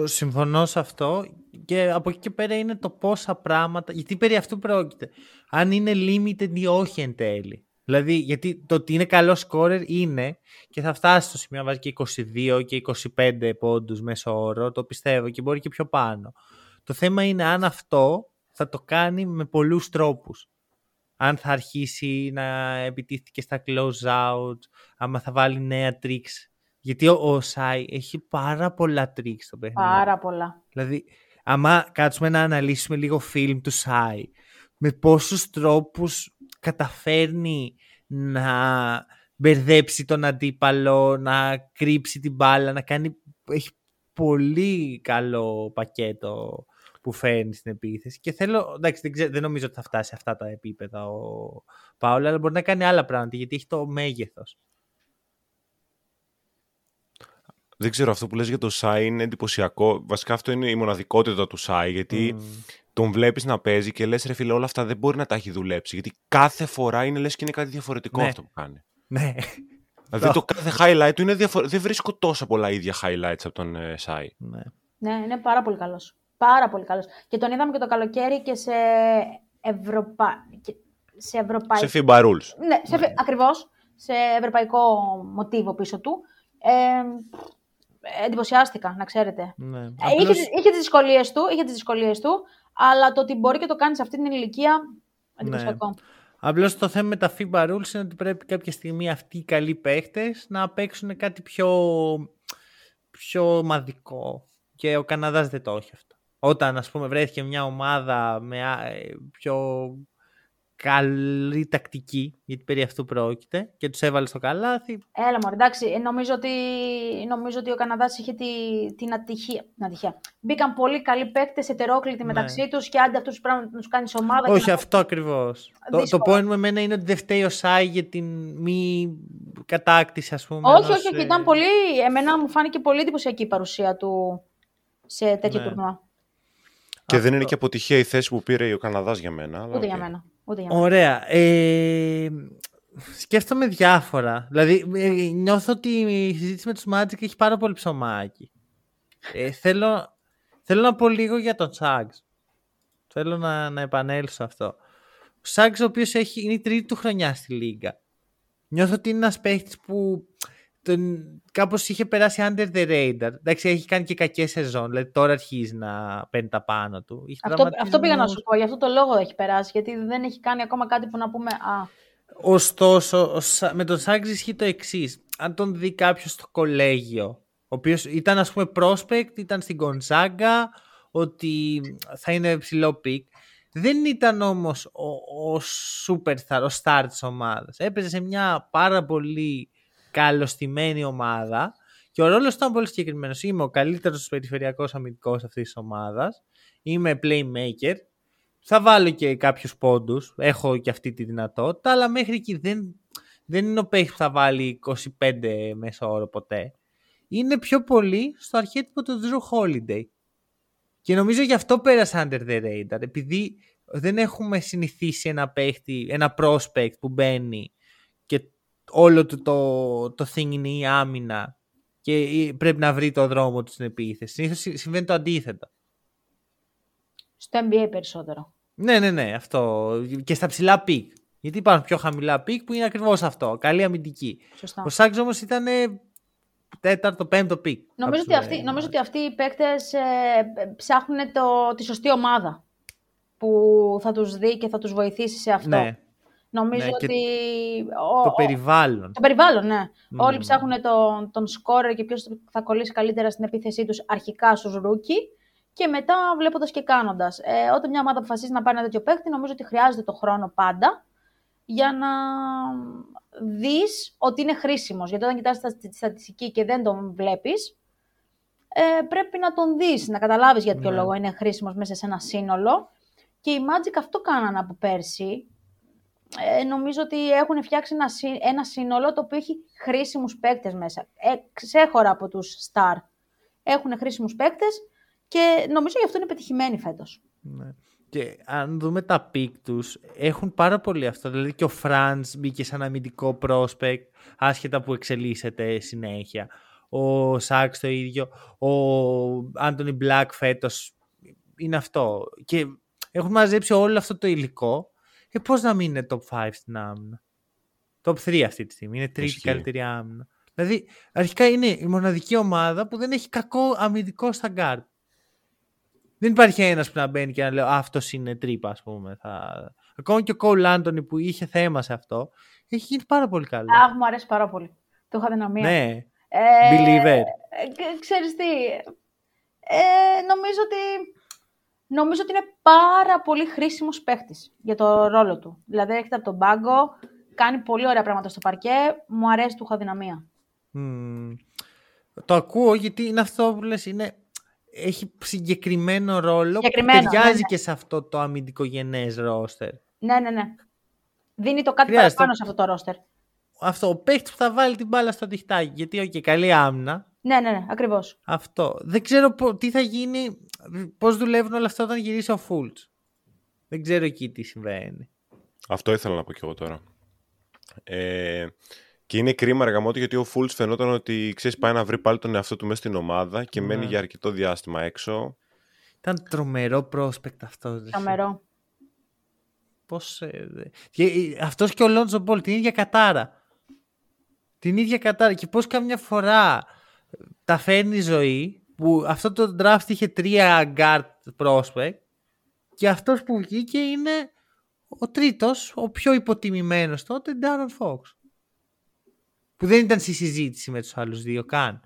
Συμφωνώ σε αυτό και από εκεί και πέρα είναι το πόσα πράγματα, γιατί περί αυτού πρόκειται. Αν είναι limited ή όχι εν τέλει. Δηλαδή, γιατί το ότι είναι καλό scorer είναι και θα φτάσει στο σημείο να βάζει και 22 και 25 πόντους μέσω όρο, το πιστεύω και μπορεί και πιο πάνω. Το θέμα είναι αν αυτό θα το κάνει με πολλούς τρόπους. Αν θα αρχίσει να επιτίθεται και στα close out, άμα θα βάλει νέα tricks γιατί ο, ο Σάι έχει πάρα πολλά τρίξ στο παιχνίδι. Πάρα πολλά. Δηλαδή, άμα κάτσουμε να αναλύσουμε λίγο φιλμ του Σάι, με πόσους τρόπους καταφέρνει να μπερδέψει τον αντίπαλο, να κρύψει την μπάλα, να κάνει... Έχει πολύ καλό πακέτο που φέρνει στην επίθεση και θέλω, εντάξει δεν, δεν νομίζω ότι θα φτάσει σε αυτά τα επίπεδα ο Πάολα, αλλά μπορεί να κάνει άλλα πράγματα γιατί έχει το μέγεθος. Δεν ξέρω, αυτό που λες για το Σάι είναι εντυπωσιακό. Βασικά αυτό είναι η μοναδικότητα του Σάι, γιατί τον βλέπεις να παίζει και λες ρε φίλε όλα αυτά δεν μπορεί να τα έχει δουλέψει. Γιατί κάθε φορά είναι λες και είναι κάτι διαφορετικό ναι. αυτό που κάνει. Ναι. Δηλαδή το κάθε highlight του είναι διαφορετικό. Δεν βρίσκω τόσα πολλά ίδια highlights από τον ε, Σάι. Ναι. ναι, είναι πάρα πολύ καλός. Πάρα πολύ καλός. Και τον είδαμε και το καλοκαίρι και σε, Ευρωπα... σε ευρωπαϊκό... Σε FIBA Rules. Ναι, σε... ναι. ακριβώς. Σε ευρωπαϊκό μοτίβο πίσω του. Ε, εντυπωσιάστηκα, να ξέρετε. Ναι. Ε, είχε, είχε τις δυσκολίες του, είχε τις δυσκολίες του, αλλά το ότι μπορεί και το κάνεις σε αυτή την ηλικία, εντυπωσιακό. Ναι. Απλώς το θέμα με τα FIBA rules είναι ότι πρέπει κάποια στιγμή αυτοί οι καλοί παίχτες να παίξουν κάτι πιο, πιο ομαδικό. Και ο Καναδάς δεν το έχει αυτό. Όταν, ας πούμε, βρέθηκε μια ομάδα με ε, πιο καλή τακτική, γιατί περί αυτού πρόκειται και τους έβαλε στο καλάθι. Έλα μωρέ, εντάξει, νομίζω ότι, νομίζω ότι ο Καναδάς είχε τη, την ατυχία. Την ατυχία. Μπήκαν πολύ καλοί παίκτες, ετερόκλητοι ναι. μεταξύ τους και άντε αυτούς πρέπει να τους κάνεις ομάδα. Όχι, αυτό ακριβώς. Το, το point με εμένα είναι ότι δεν φταίει ο Σάι για την μη κατάκτηση, ας πούμε. Όχι, όχι, όχι, ήταν ε, πολύ, εμένα μου φάνηκε πολύ εντυπωσιακή η παρουσία του σε τέτοιο ναι. τουρνουά. Και αυτό. δεν είναι και αποτυχία η θέση που πήρε ο Καναδάς για μένα. Ούτε για μένα. Ωραία. Ε, σκέφτομαι διάφορα. Δηλαδή, ε, νιώθω ότι η συζήτηση με τους Magic έχει πάρα πολύ ψωμάκι. Ε, θέλω, θέλω να πω λίγο για τον Σάγκς. Θέλω να, να επανέλθω αυτό. Ο Σάγκς ο οποίος έχει, είναι η τρίτη του χρονιά στη Λίγκα. Νιώθω ότι είναι ένας παίχτης που τον, κάπως είχε περάσει under the radar. Εντάξει, έχει κάνει και κακές σεζόν, δηλαδή τώρα αρχίζει να παίρνει τα πάνω του. Αυτό, αυτό πήγα να σου πω, γι' αυτό το λόγο έχει περάσει, γιατί δεν έχει κάνει ακόμα κάτι που να πούμε «Α». Ωστόσο, με τον Σαγκς ισχύει το εξής. Αν τον δει κάποιος στο κολέγιο, ο οποίος ήταν ας πούμε prospect, ήταν στην Gonzaga, ότι θα είναι ψηλό pick. Δεν ήταν όμως ο, ο superstar, ο star της ομάδας. Έπαιζε σε μια πάρα πολύ καλωστημένη ομάδα Και ο ρόλος ήταν πολύ συγκεκριμένος. Είμαι ο καλύτερος περιφερειακός αμυντικός αυτής της ομάδας. Είμαι playmaker. Θα βάλω και κάποιους πόντους. Έχω και αυτή τη δυνατότητα. Αλλά μέχρι εκεί δεν, δεν είναι ο παίχτης που θα βάλει 25 μέσα όρο ποτέ. Είναι πιο πολύ στο αρχέτυπο του Drew Holiday. Και νομίζω γι' αυτό πέρασε under the radar. Επειδή δεν έχουμε συνηθίσει ένα παίχτη, ένα prospect που μπαίνει και όλο το, το, το thing είναι η άμυνα και πρέπει να βρει το δρόμο του στην επίθεση. Συνήθως συμβαίνει το αντίθετο. Στο NBA περισσότερο. Ναι, ναι, ναι, αυτό. Και στα ψηλά pick. Γιατί υπάρχουν πιο χαμηλά pick που είναι ακριβώς αυτό. Καλή αμυντική. Σωστά. Ο Σάξ όμως ήταν τέταρτο, πέμπτο pick. Νομίζω ότι, αυτοί, νομίζω ότι αυτοί οι παίκτες ε, ψάχνουν το, τη σωστή ομάδα που θα τους δει και θα τους βοηθήσει σε αυτό. Ναι. Νομίζω Ναι, και ότι... Το ο- περιβάλλον. Το περιβάλλον, ναι. Μμμ. Όλοι ψάχνουν τον, τον σκόρερ και ποιος θα κολλήσει καλύτερα στην επίθεσή τους αρχικά στους ρούκι και μετά βλέποντας και κάνοντας. Ε, όταν μια ομάδα αποφασίζει να πάρει ένα τέτοιο παίκτη, νομίζω ότι χρειάζεται το χρόνο πάντα για να δεις ότι είναι χρήσιμος. Γιατί όταν κοιτάς τα- τη στατιστική και δεν τον βλέπεις, ε, πρέπει να τον δεις, να καταλάβεις για ποιο Ναι. λόγο είναι χρήσιμος μέσα σε ένα σύνολο. Και οι Magic αυτό κάνανε από πέρσι. Ε, νομίζω ότι έχουν φτιάξει ένα, σύ- ένα σύνολο το οποίο έχει χρήσιμους παίκτες μέσα. Ε, ξέχωρα από τους Star. Έχουν χρήσιμους παίκτες και νομίζω γι' αυτό είναι πετυχημένοι φέτος. Ναι. Και αν δούμε τα pick τους, έχουν πάρα πολύ αυτό. Δηλαδή και ο Φραντς μπήκε σαν αμυντικό prospect, άσχετα που εξελίσσεται συνέχεια. Ο Σάξ το ίδιο. Ο Άντωνι Μπλακ φέτος είναι αυτό. Και έχουν μαζέψει όλο αυτό το υλικό. Ε, πώς να μην είναι top 5 στην άμυνα; Top 3 αυτή τη στιγμή. Είναι τρίτη Ισχύει. καλύτερη άμυνα. Δηλαδή, αρχικά είναι η μοναδική ομάδα που δεν έχει κακό αμυντικό στα guard. Δεν υπάρχει ένας που να μπαίνει και να λέει αυτός είναι τρύπα, ας πούμε. Θα... Ακόμα και ο Κόουλ Άντωνι που είχε θέμα σε αυτό, έχει γίνει πάρα πολύ καλό. Αχ, μου αρέσει πάρα πολύ. Το είχα δυναμία. ναι, Ε, believer. ε, και ξέρεις τι, ε, νομίζω ότι νομίζω ότι είναι πάρα πολύ χρήσιμος παίχτης για το ρόλο του. Δηλαδή έρχεται από τον πάγκο, κάνει πολύ ωραία πράγματα στο παρκέ, μου αρέσει, του είχα δυναμία. Μμμ. Το ακούω γιατί είναι αυτό που λες, είναι, έχει συγκεκριμένο ρόλο Συγκεκριμένο, που ταιριάζει ναι, ναι. και σε αυτό το αμυντικογενές ρόστερ. Ναι, ναι, ναι. Δίνει το κάτι Χρειάζεται. παραπάνω σε αυτό το ρόστερ. Αυτό, ο παίχτης που θα βάλει την μπάλα στο διχτάκι. Γιατί, οκ, καλή άμυνα. Ναι, ναι, ναι, ακριβώς. Αυτό. Δεν ξέρω πο- τι θα γίνει, πώς δουλεύουν όλα αυτά όταν γυρίσει ο Φούλτς. Δεν ξέρω εκεί τι συμβαίνει. Αυτό ήθελα να πω κι εγώ τώρα. Ε, και είναι κρίμα ρε γαμώτο γιατί ο Φούλτς φαινόταν ότι ξέρεις πάει να βρει πάλι τον εαυτό του μέσα στην ομάδα και Ναι. μένει για αρκετό διάστημα έξω. Ήταν τρομερό prospect αυτό. ρε. Τρομερό. Πώς, ε, δε- και, ε, αυτός και ο Λόντζο Μπολ, την ίδια κατάρα. Την ίδια κατάρα. Και πώς καμιά φορά ε, τα φέρνει η ζωή, που αυτό το draft είχε τρία guard prospect και αυτός που βγήκε είναι ο τρίτος, ο πιο υποτιμημένος τότε, De'Aaron Fox. Που δεν ήταν στη συζήτηση με τους άλλους δύο καν.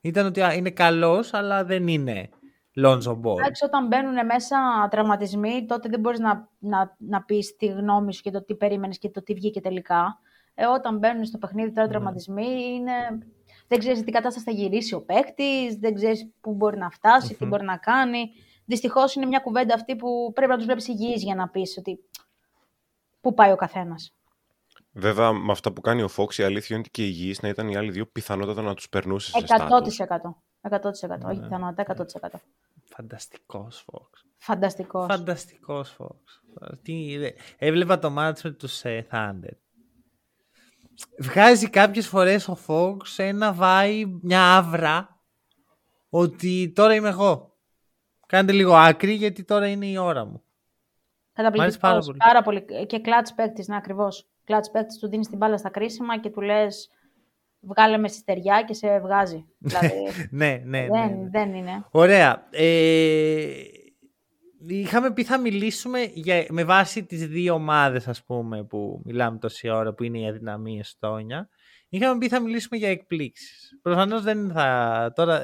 Ήταν ότι α, είναι καλός, αλλά δεν είναι Lonzo Ball. Εντάξει, όταν μπαίνουν μέσα τραυματισμοί, τότε δεν μπορείς να, να, να πεις τη γνώμη σου και το τι περίμενες και το τι βγήκε τελικά. Ε, όταν μπαίνουν στο παιχνίδι τώρα τραυματισμοί, είναι... δεν ξέρεις τι κατάσταση θα γυρίσει ο παίκτης, δεν ξέρεις πού μπορεί να φτάσει, τι μπορεί να κάνει. Δυστυχώς είναι μια κουβέντα αυτή που πρέπει να τους βλέπεις υγιείς για να πεις ότι πού πάει ο καθένας. Βέβαια, με αυτά που κάνει ο Fox, η αλήθεια είναι ότι και οι υγιείς να ήταν οι άλλοι δύο πιθανότατα να τους περνούσε σε 100%. στάτους. 100%. Όχι πιθανότητα, 100%. Φανταστικός Fox. Φανταστικός. Φανταστικός Fox. Τι, δε- έβλεπα το μάτς με τους ε, Thunder. Βγάζει κάποιες φορές ο Fox ένα vibe, μια άβρα ότι τώρα είμαι εγώ. Κάντε λίγο άκρη γιατί τώρα είναι η ώρα μου. Καταπληκτικός. Μ' άρεσε πάρα πολύ. πολύ. Και κλατ παίκτης, ναι, ακριβώς. Κλατ παίκτης, του δίνεις την μπάλα στα κρίσιμα και του λες: Βγάλε με στη στεριά και σε βγάζει. δηλαδή, ναι, ναι, ναι, δεν, ναι. δεν είναι. Ωραία. Ε, είχαμε πει θα μιλήσουμε για, με βάση τις δύο ομάδες ας πούμε που μιλάμε τόση ώρα που είναι οι αδυναμίες Τόνια. Είχαμε πει θα μιλήσουμε για εκπλήξεις. Προφανώς δεν θα... Τώρα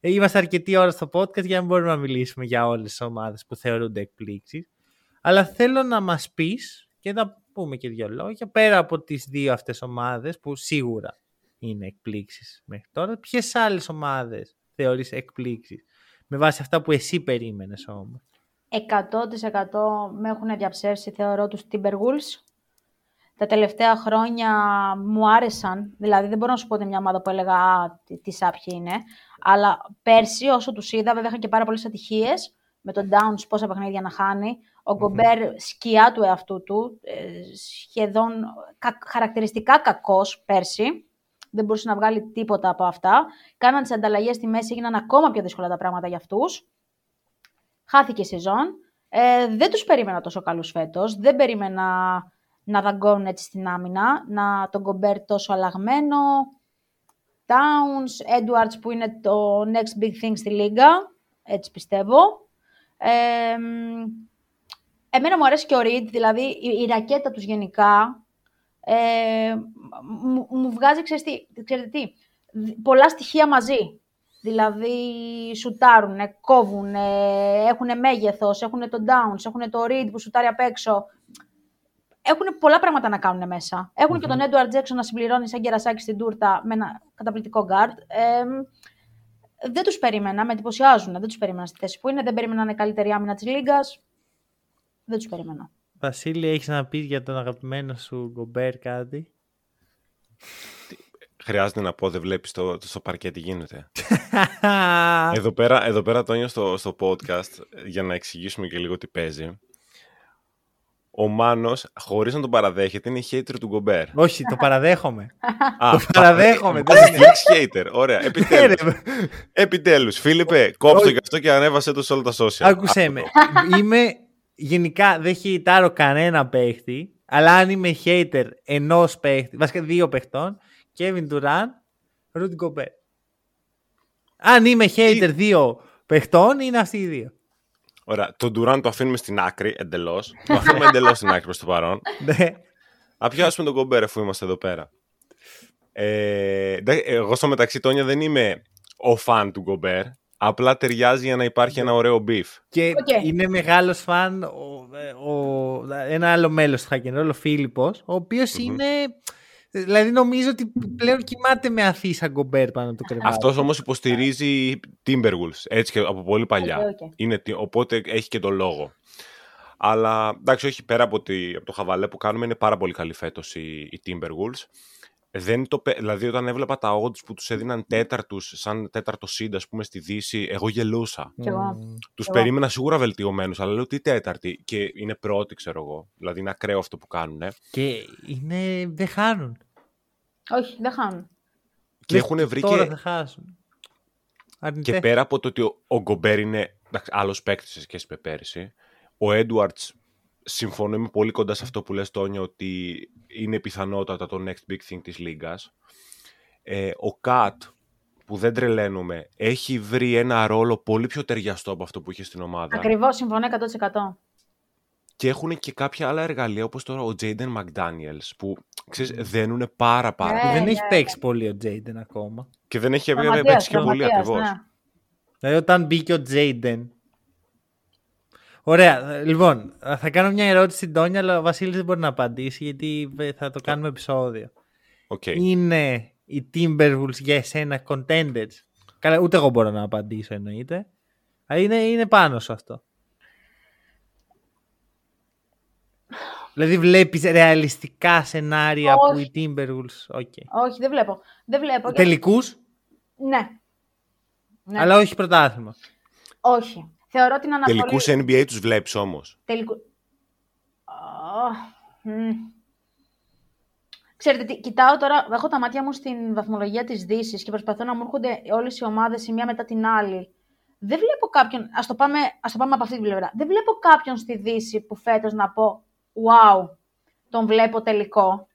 ε, είμαστε αρκετή ώρα στο podcast για να μπορούμε να μιλήσουμε για όλες τις ομάδες που θεωρούνται εκπλήξεις. Αλλά θέλω να μας πεις και να πούμε και δύο λόγια πέρα από τις δύο αυτές ομάδες που σίγουρα είναι εκπλήξεις μέχρι τώρα. Ποιες άλλες ομάδες θεωρείς εκπλήξεις με βάση αυτά που εσύ περίμενες όμως. 100% με έχουν διαψεύσει, θεωρώ, τους Timberwolves. Τα τελευταία χρόνια μου άρεσαν, δηλαδή δεν μπορώ να σου πω ότι μια ομάδα που έλεγα «Α, τι, τι σάπιοι είναι», αλλά πέρσι όσο τους είδα, βέβαια είχαν και πάρα πολλές ατυχίες, με τον Downs πόσα παιχνίδια να χάνει, ο Γκομπέρ σκιά του εαυτού του, ε, σχεδόν κα, χαρακτηριστικά κακός πέρσι, δεν μπορούσε να βγάλει τίποτα από αυτά. Κάναν τις ανταλλαγές στη μέση, έγιναν ακόμα πιο δύσκολα τα πράγματα για αυτούς χάθηκε η σεζόν. Ε, δεν τους περίμενα τόσο καλούς φέτος. Δεν περίμενα να δαγκώνουν έτσι στην άμυνα, να τον κομπέρ τόσο αλλαγμένο. Towns, Edwards που είναι το next big thing στη λίγα, έτσι πιστεύω. Ε, εμένα μου αρέσει και ο Reed, δηλαδή η, η ρακέτα τους γενικά ε, μου, μου βγάζει, ξέρετε τι, ξέρετε τι, πολλά στοιχεία μαζί. Δηλαδή σουτάρουν, κόβουν, έχουν μέγεθος, έχουν το downs, έχουν το read που σουτάρει απ' έξω. Έχουν πολλά πράγματα να κάνουν μέσα. Έχουν και τον Edward Jackson να συμπληρώνει σαν κερασάκι στην τούρτα με ένα καταπληκτικό guard. Ε, δεν τους περίμενα, με εντυπωσιάζουν. Δεν τους περίμενα στη θέση που είναι. Δεν περίμενα να είναι καλύτερη άμυνα της Λίγκας. Δεν τους περίμενα. Βασίλη, έχεις να πεις για τον αγαπημένο σου Γκομπέρ κάτι; Χρειάζεται να πω, δεν βλέπεις το, το στο παρκέ τι γίνεται. εδώ, πέρα, εδώ πέρα, Τόνιο, στο, στο podcast, για να εξηγήσουμε και λίγο τι παίζει. Ο Μάνος, χωρίς να τον παραδέχεται, είναι hater του Γκομπέρ. Όχι, το παραδέχομαι. Α, το παραδέχομαι. δεν είναι hater. Ωραία, επιτέλους. επιτέλους. Φίλιππε, κόψτε και αυτό και ανέβασε το σε όλα τα social. Άκουσέ με. είμαι, γενικά, δεν χειτάρω κανένα παίχτη, αλλά αν είμαι hater ενός παίχτη, βασικά δύο παιχτών, Kevin Durant, Rudy Gobert. Αν είμαι hater δύο παιχτών, είναι αυτοί οι δύο. Ωραία. Τον Durant το αφήνουμε στην άκρη εντελώς. το αφήνουμε εντελώς στην άκρη προς το παρόν. Ναι. Α πιάσουμε τον Gobert αφού είμαστε εδώ πέρα. Ε, εγώ στο μεταξύ, Τόνια, δεν είμαι ο φαν του Gobert. Απλά ταιριάζει για να υπάρχει ένα ωραίο beef. Και okay. είναι μεγάλος φαν ο, ο, ένα άλλο μέλος του Hack'n'Roll, ο Φίλιππος, ο οποιος είναι Δηλαδή νομίζω ότι πλέον κοιμάται με αφήσα γκομπέρ πάνω από το κρεβάτι. Αυτός όμως υποστηρίζει Timberwolves έτσι και από πολύ παλιά. Okay, okay. Είναι, οπότε έχει και τον λόγο. Αλλά εντάξει, όχι πέρα από, τη, από το χαβαλέ που κάνουμε, είναι πάρα πολύ καλή φέτος οι, οι Timberwolves. Δεν το, δηλαδή, όταν έβλεπα τα odds που τους έδιναν τέταρτους, σαν τέταρτο seed, ας πούμε, στη Δύση, εγώ γελούσα. Mm. Τους περίμενα σίγουρα βελτιωμένους, αλλά λέω τι τέταρτη. Και είναι πρώτη, ξέρω εγώ. Δηλαδή, είναι ακραίο αυτό που κάνουν. Και είναι... δεν χάνουν. Όχι, δεν χάνουν. Και έχουν βρει Τώρα και... θα χάσουν. Και πέρα από το ότι ο, ο Γκομπέρ είναι άλλος παίκτης σε σχέση με πέρυσι, ο Έντουαρτ συμφωνώ είμαι πολύ κοντά σε αυτό που λες Τόνιο ότι είναι πιθανότατα το next big thing της λίγας. Ε, ο Κατ που δεν τρελαίνουμε έχει βρει ένα ρόλο πολύ πιο ταιριαστό από αυτό που είχε στην ομάδα. Ακριβώς, συμφωνώ 100%. Και έχουν και κάποια άλλα εργαλεία όπως τώρα ο Τζέιντεν Μακδάνιελς που ξέρεις, δένουν πάρα πάρα Ναι, δεν ναι, έχει ναι. παίξει πολύ ο Τζέιντεν ακόμα. Και δεν έχει Τραυματίας, παίξει και πολύ τραυματίας, ακριβώς. ναι. Δηλαδή όταν μπήκε ο Τζέιντεν. Ωραία, λοιπόν, θα κάνω μια ερώτηση στην Τόνια, αλλά ο Βασίλης δεν μπορεί να απαντήσει γιατί θα το κάνουμε επεισόδιο. Οκ. Είναι οι Timberwolves για εσένα contenders; Καλά, ούτε εγώ μπορώ να απαντήσω εννοείται. Αλλά είναι, είναι πάνω σε αυτό. Δηλαδή βλέπεις ρεαλιστικά σενάρια που οι Όχι. Timberwolves... Okay. Όχι, δεν βλέπω. Δεν βλέπω. Και- Τελικούς, Ναι. Ναι. αλλά όχι πρωτάθλημα. Όχι. Θεωρώ την Ανατολή... Τελικούς NBA τους βλέπεις όμως; Τελικού... Αχ, μ. Ξέρετε, τι, κοιτάω τώρα, έχω τα μάτια μου στην βαθμολογία της Δύσης και προσπαθώ να μου έρχονται όλες οι ομάδες η μία μετά την άλλη. Δεν βλέπω κάποιον, ας το πάμε, ας το πάμε από αυτή την πλευρά, δεν βλέπω κάποιον στη Δύση που φέτος να πω «Wow, τον βλέπω τελικό».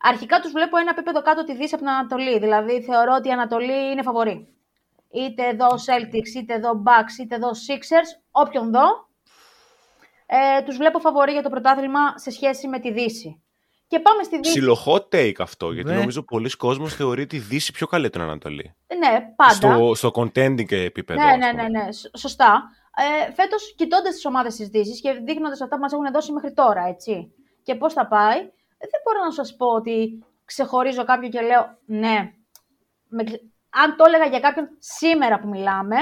Αρχικά τους βλέπω ένα επίπεδο κάτω τη Δύση από την Ανατολή, δηλαδή θεωρώ ότι η Ανατολή είναι φαβορή. Είτε εδώ Celtics, είτε εδώ Bucks, είτε εδώ Sixers, όποιον δω, ε, τους βλέπω φαβορή για το πρωτάθλημα σε σχέση με τη Δύση. Και πάμε στη Δύση. Ψιλο hot take αυτό, γιατί Ναι. νομίζω πολλοί κόσμος θεωρεί τη Δύση πιο καλή από την Ανατολή. Ναι, πάντα. Στο, στο contending επίπεδο. ναι, ας ναι, πούμε. ναι, ναι, σ- σωστά. Ε, Φέτος, κοιτώντας τις ομάδες της Δύσης και δείχνοντας αυτά που μας έχουν δώσει μέχρι τώρα, έτσι. Και πώς θα πάει, δεν μπορώ να σας πω ότι ξεχωρίζω κάποιον και λέω ναι, αν το έλεγα για κάποιον σήμερα που μιλάμε,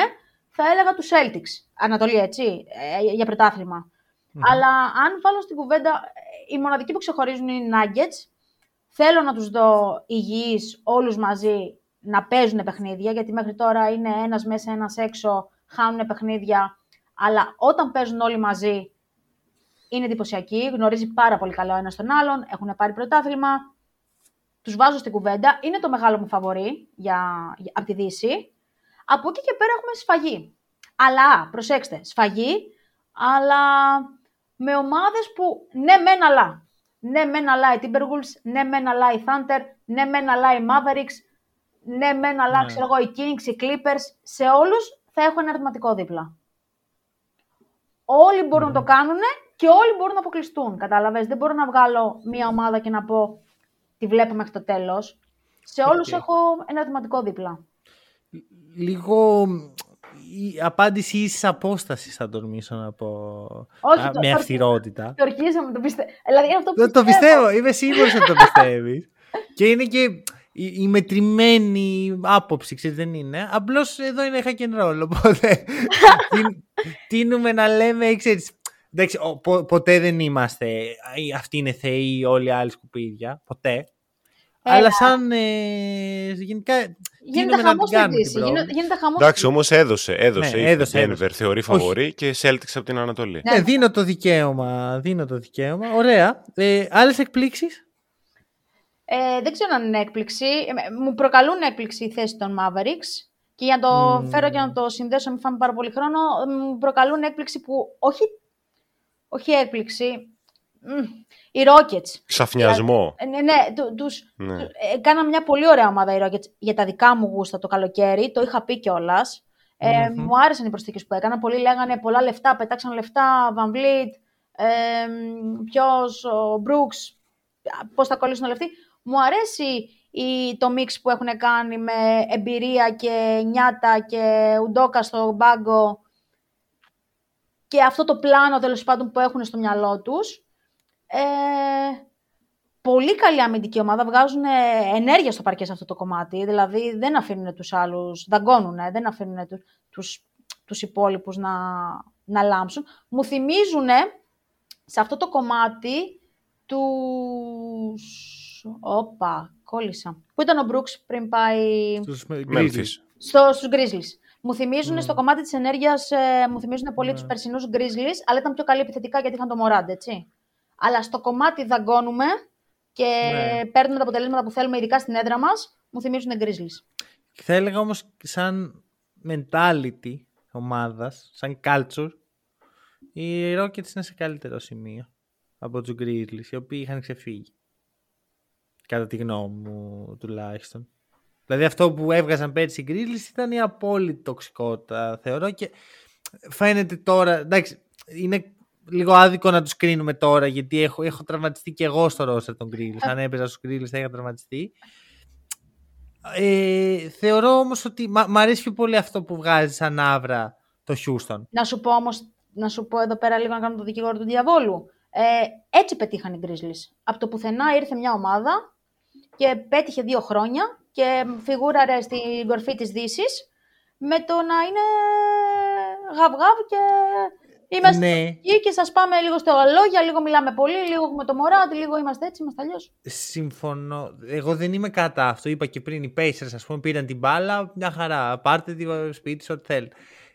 θα έλεγα τους Celtics. Ανατολή, έτσι, ε, για πρωταθλημα Αλλά αν βάλω στην κουβέντα, οι μοναδικοί που ξεχωρίζουν είναι οι Nuggets. Θέλω να τους δω υγιείς όλους μαζί να παίζουν παιχνίδια, γιατί μέχρι τώρα είναι ένας μέσα, ένας έξω, χάνουν παιχνίδια. Αλλά όταν παίζουν όλοι μαζί, είναι εντυπωσιακοί, γνωρίζει πάρα πολύ καλά ο ένας τον άλλον, έχουν πάρει πρωτάθλημα, τους βάζω στην κουβέντα, είναι το μεγάλο μου φαβορή για, για, από τη Δύση. Από εκεί και πέρα έχουμε σφαγή. Αλλά, προσέξτε, σφαγή, αλλά με ομάδες που ναι μεν αλλά. Ναι μεν αλλά οι Timberwolves, ναι μεν αλλά οι Thunder, ναι μεν αλλά οι Mavericks, ναι μεν αλλά ναι. ξέρω εγώ οι Kings, οι Clippers. Σε όλους θα έχω ένα ερωτηματικό δίπλα. Όλοι μπορούν να το κάνουν και όλοι μπορούν να αποκλειστούν. Κατάλαβες, δεν μπορώ να βγάλω μία ομάδα και να πω τη βλέπω μέχρι το τέλος. Σε όλους έχω ένα ερωτηματικό δίπλα. Λίγο η απάντηση ίσης απόστασης θα τολμήσω να πω. Όχι, με το, αυστηρότητα. Το ορκίζομαι, το πιστεύω. Δηλαδή, αυτό το, το πιστεύω, είμαι σίγουρος ότι το πιστεύεις. και είναι και η, η μετρημένη άποψη, ξέρεις, δεν είναι. Απλώς εδώ είναι hack and roll. Οπότε τίνουμε να λέμε, ξέρεις, εντάξει, πο, ποτέ δεν είμαστε. Αυτοί είναι θεοί, όλοι οι άλλοι σκουπίδια. Ποτέ. Αλλά σαν ε, γενικά Γίνεται χαμός στην Δύση. Γίνεται χαμός. Εντάξει, όμως έδωσε. Έδωσε, ναι, έδωσε η Denver θεωρεί φαβορή και Celtics από την Ανατολή. Ναι, δίνω το δικαίωμα. Δίνω το δικαίωμα. Ωραία. Ε, Άλλες εκπλήξεις; Ε, δεν ξέρω αν είναι έκπληξη. Ε, μου προκαλούν έκπληξη οι θέσεις των Mavericks. Και για να το mm. φέρω και να το συνδέσω, μην φάμε πάρα πολύ χρόνο, μου προκαλούν έκπληξη που όχι, όχι έκπληξη, οι Rockets. Ξαφνιασμό. Ναι, ναι, τους, ναι. Ε, κάναμε μια πολύ ωραία ομάδα οι Rockets για τα δικά μου γούστα το καλοκαίρι. Το είχα πει κιόλας. Ε, Μου άρεσαν οι προσθήκες που έκανα. Πολλοί λέγανε πολλά λεφτά, πετάξαν λεφτά. Van Vliet, ε, ποιος, ο Brooks, πώς θα κολλήσουν λεφτά. Μου αρέσει η, το μίξ που έχουν κάνει με εμπειρία και νιάτα και ουντόκα στο μπάγκο και αυτό το πλάνο τέλος πάντων που έχουν στο μυαλό τους. Ε, πολύ καλή αμυντική ομάδα, βγάζουν ενέργεια στο παρκέ σε αυτό το κομμάτι, δηλαδή δεν αφήνουν τους άλλους, δαγκώνουν, δεν αφήνουν τους, τους, τους υπόλοιπους να, να λάμψουν. Μου θυμίζουν σε αυτό το κομμάτι τους... Όπα, κόλλησα. Πού ήταν ο Μπρούξ πριν πάει... Στους Grizzlies. Στο, στους Grizzlies. Μου θυμίζουν στο κομμάτι της ενέργειας, ε, μου θυμίζουν πολύ mm. τους περσινούς Grizzlies, αλλά ήταν πιο καλή επιθετικά γιατί είχαν το Morant, έτσι αλλά στο κομμάτι δαγκώνουμε και ναι. παίρνουμε τα αποτελέσματα που θέλουμε, ειδικά στην έδρα μας, μου θυμίζουν Grizzlies. Θα έλεγα όμως σαν mentality ομάδας, σαν culture, οι Rockets είναι σε καλύτερο σημείο από τους Grizzlies, οι οποίοι είχαν ξεφύγει. Κατά τη γνώμη μου τουλάχιστον. Δηλαδή αυτό που έβγαζαν πέρσι οι Grizzlies ήταν η απόλυτη τοξικότητα, θεωρώ, και φαίνεται τώρα, εντάξει, είναι λίγο άδικο να τους κρίνουμε τώρα, γιατί έχω, έχω τραυματιστεί και εγώ στο ρόστερ των Grizzlies. Αν έπαιζα στους Grizzlies θα είχα τραυματιστεί. Ε, θεωρώ όμως ότι μ' αρέσει πιο πολύ αυτό που βγάζει σαν άβρα το Houston. Να σου πω όμως, να σου πω εδώ πέρα λίγο να κάνω το δικηγόρο του διαβόλου. Ε, έτσι πετύχαν οι Grizzlies. Από το πουθενά ήρθε μια ομάδα και πέτυχε δύο χρόνια και φιγούραρε στην κορφή της δύσης με το να είναι γαυγάβ και Είμαστε ναι. εκεί και σας πάμε λίγο στο λόγια, λίγο μιλάμε πολύ, λίγο έχουμε το μωρά, λίγο είμαστε έτσι, είμαστε αλλιώς. Συμφωνώ. Εγώ δεν είμαι κατά αυτό. Είπα και πριν οι Pacers, ας πούμε, πήραν την μπάλα, μια χαρά. Πάρτε τη σπίτι ό,τι θέλει.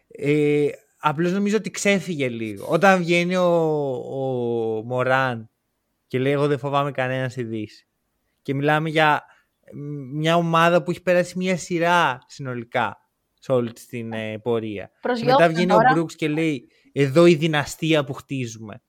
Ε, Απλώς νομίζω ότι ξέφυγε λίγο. Όταν βγαίνει ο, ο Μωράν και λέει: Εγώ δεν φοβάμαι κανένα στη Δύση. Και μιλάμε για μια ομάδα που έχει περάσει μια σειρά συνολικά σε όλη την ε, πορεία. Μετά βγαίνει ο Μπρούξ και λέει: εδώ η δυναστεία που χτίζουμε.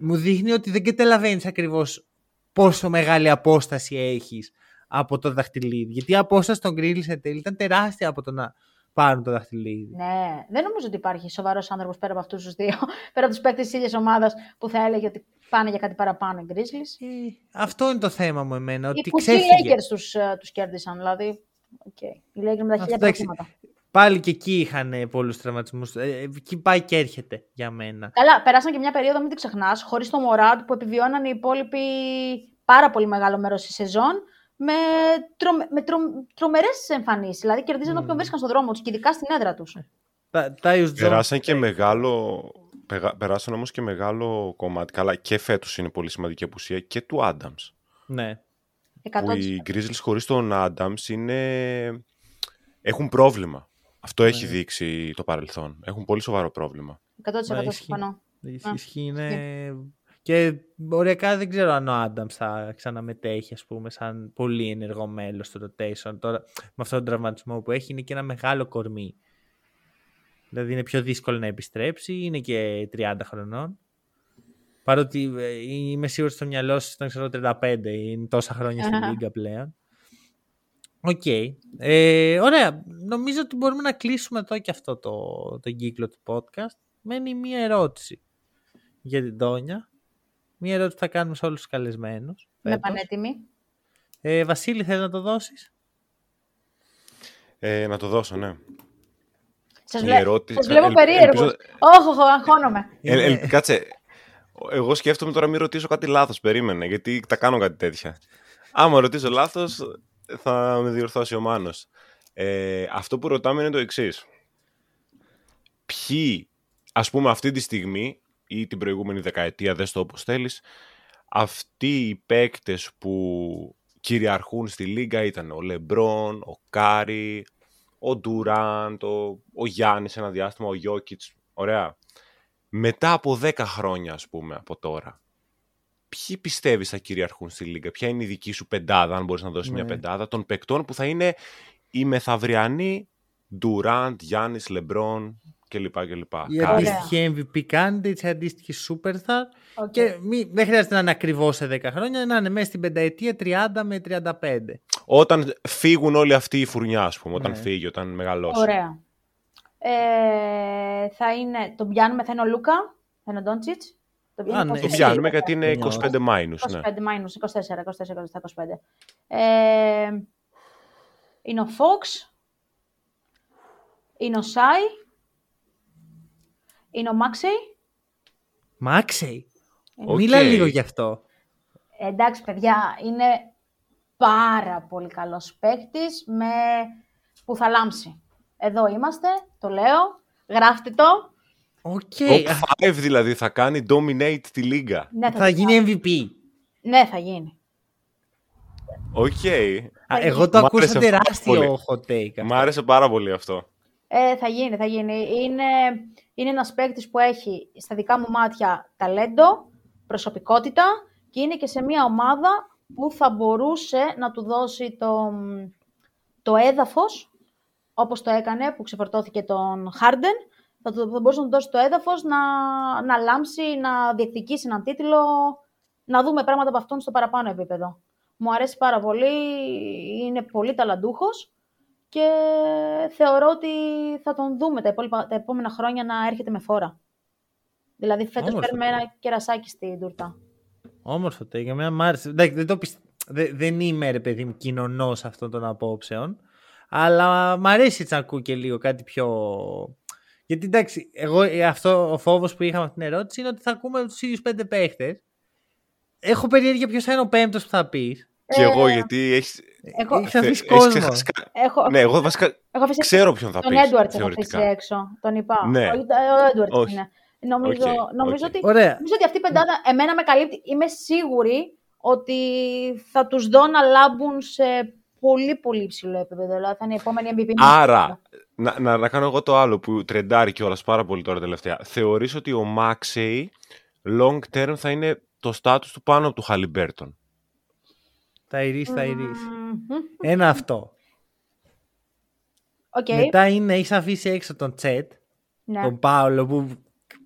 Μου δείχνει ότι δεν καταλαβαίνεις ακριβώς πόσο μεγάλη απόσταση έχεις από το δαχτυλίδι. Γιατί η απόσταση των Γκρίλ σε τέλει ήταν τεράστια από το να πάρουν το δαχτυλίδι. Ναι, δεν νομίζω ότι υπάρχει σοβαρός άνθρωπος πέρα από αυτούς τους δύο, πέρα από τους παίκτες της ίδιας ομάδας που θα έλεγε ότι πάνε για κάτι παραπάνω οι Grizzlies. Ε, αυτό είναι το θέμα μου εμένα. Οι ότι ξέφυγε. Οι Lakers τους, ε, τους κέρδισαν, δηλαδή. Okay. Οι Lakers με τα χίλια πράγματα. Πάλι και εκεί είχαν πολλούς τραυματισμούς. Ε, εκεί πάει και έρχεται για μένα. Καλά, περάσαν και μια περίοδο, μην την ξεχνάς, χωρίς το Μωράντ που επιβιώναν οι υπόλοιποι πάρα πολύ μεγάλο μέρος της σεζόν. με, τρο, με τρο, τρομερές εμφανίσεις. Δηλαδή κερδίζαν όποιον βρίσκαν στον δρόμο τους και ειδικά στην έδρα τους. Τα- Tyus Jones, Περάσαν και ε, μεγάλο. Πεγα- Περάσαν όμως και μεγάλο κομμάτι. Καλά, και φέτος είναι πολύ σημαντική απουσία και του Adams. Ναι. 100%. Που οι Grizzlies χωρίς τον Adams είναι... έχουν πρόβλημα. Αυτό έχει δείξει το παρελθόν. Έχουν πολύ σοβαρό πρόβλημα. 100% Ναι, ισχύει. συμφωνώ. Η Α, ισχύ είναι... Και οριακά δεν ξέρω αν ο Άνταμ θα ξαναμετέχει, ας πούμε, σαν πολύ ενεργό μέλος στο rotation. Τώρα, με αυτόν τον τραυματισμό που έχει, είναι και ένα μεγάλο κορμί. Δηλαδή, είναι πιο δύσκολο να επιστρέψει, είναι και 30 χρονών. Παρότι ε, είμαι σίγουρος στο μυαλό σου ήταν, ξέρω, 35, είναι τόσα χρόνια στην Αχα. Λίγκα πλέον. Οκ. Ε, ωραία. Νομίζω ότι μπορούμε να κλείσουμε εδώ και αυτό το, το κύκλο του podcast. Μένει μία ερώτηση για την Τόνια. Μία ερώτηση που θα κάνουμε σε όλους τους καλεσμένους. Είμαι φέτος. πανέτοιμη. Ε, Βασίλη, θες να το δώσεις; Ε, να το δώσω, ναι. Σας, Η βλέ... ερώτηση- σας βλέπω ελ- περίεργους. ελπίζω- Όχι, όχι, αγχώνομαι. Ε, ε, κάτσε. Εγώ σκέφτομαι τώρα μην ρωτήσω κάτι λάθος. Περίμενε, γιατί τα κάνω κάτι τέτοια. Άμα ρωτήσω λάθος, θα με διορθώσει ο Μάνος. Ε, αυτό που ρωτάμε είναι το εξής. Ποιοι, ας πούμε αυτή τη στιγμή ή την προηγούμενη δεκαετία, δες το όπως θέλεις, αυτοί οι παίκτες που κυριαρχούν στη Λίγκα ήταν ο Λεμπρόν, ο Κάρι, ο Ντουράντ, ο, ο Γιάννης ένα διάστημα, ο Γιόκιτς, ωραία. Μετά από 10 χρόνια, ας πούμε, από τώρα, ποιοι πιστεύεις θα κυριαρχούν στη Λίγκα, ποια είναι η δική σου πεντάδα, αν μπορείς να δώσεις μια Ναι. πεντάδα, των παικτών που θα είναι οι μεθαυριανοί Ντουράντ, Γιάννης, Λεμπρόν κλπ. κλπ. Η Κάρι. αντίστοιχη MVP candidate, η αντίστοιχη superstar. Οκ. Και μη, δεν χρειάζεται να είναι ακριβώς σε 10 χρόνια, να είναι μέσα στην πενταετία 30 με 35. Όταν φύγουν όλοι αυτοί οι φουρνιά, ας πούμε, όταν Ναι. φύγει, όταν μεγαλώσει. Ωραία. Ε, θα είναι, τον πιάνουμε, θα είναι ο Λούκα, θα είναι ο Ντόντσιτς. Τον Α, ναι. Το Εσύ. πιάνουμε γιατί είναι Νιώθω. 25 minus, ναι. 25 minus, 24, 24, 25. Ε, είναι ο Φόξ. Είναι ο Σάι. Είναι ο Μάξεϊ. Μάξεϊ. Οκ. Μίλα λίγο γι' αυτό. Ε, εντάξει, παιδιά, είναι πάρα πολύ καλός παίκτης με... που θα λάμψει. Εδώ είμαστε, το λέω. Γράφτε το. Οκ. Top Α, 5 δηλαδή θα κάνει dominate τη λίγκα. Ναι, Θα γίνει MVP. Ναι, θα γίνει. Οκ. Α, εγώ το Μ' ακούσα άρεσε πάρα τεράστιο πολύ. hot take. αυτό. Μ' άρεσε πάρα πολύ αυτό. Ε, θα γίνει, θα γίνει. Είναι, είναι ένας παίκτης που έχει στα δικά μου μάτια ταλέντο, προσωπικότητα και είναι και σε μια ομάδα που θα μπορούσε να του δώσει το, το έδαφος, όπως το έκανε που ξεφορτώθηκε τον Χάρντεν, θα, του- θα μπορούσε να του δώσει το έδαφος να, να λάμψει, να διεκδικήσει έναν τίτλο, να δούμε πράγματα από αυτόν στο παραπάνω επίπεδο. Μου αρέσει πάρα πολύ, είναι πολύ ταλαντούχος και θεωρώ ότι θα τον δούμε τα, υπόλοιπα, τα επόμενα χρόνια να έρχεται με φόρα. Δηλαδή φέτος Όμορφο παίρνουμε το. ένα κερασάκι στην τούρτα. Όμορφο take. Εμένα μ' άρεσε. Εντάξει, δεν, το πιστε- δε- δεν είμαι ρε παιδί μου κοινωνός αυτών των απόψεων. Αλλά μ' αρέσει έτσι να ακούω και λίγο κάτι πιο. Γιατί εντάξει, εγώ ε, αυτό ο φόβος που είχα με αυτήν την ερώτηση είναι ότι θα ακούμε τους ίδιους πέντε παίχτες. Έχω περιέργεια ποιος θα είναι ο πέμπτος που θα πεις. Και εγώ γιατί έχεις... Έχω, Έχει αφήσει έχεις κόσμος. ξεχάσει κα- έχω, Ναι, εγώ βασικά έχω αφήσει ξέρω ποιον θα τον πεις Έντουαρτς έχω αφήσει θεωρητικά. έξω. Τον είπα. Ναι. Όχι, ο Έντουαρτς Όχι. είναι. Νομίζω, Οκ, νομίζω, οκ. ότι, Ωραία. νομίζω ότι αυτή η πεντάδα εμένα με καλύπτει. Είμαι σίγουρη ότι θα τους δω να λάμπουν σε πολύ πολύ υψηλό επίπεδο. Δηλαδή θα είναι η επόμενη MVP. Άρα, να, να, να κάνω εγώ το άλλο που τρεντάρει κιόλας πάρα πολύ τώρα τελευταία. Θεωρείς ότι ο Μάξεϊ long term θα είναι το status του πάνω από του Χαλιμπάρτον. Θα ειρήσει, θα ειρήσει. Μμμ. Ένα αυτό. Οκ. Μετά είναι, έχει αφήσει έξω τον Τσέτ, Ναι. τον Πάολο που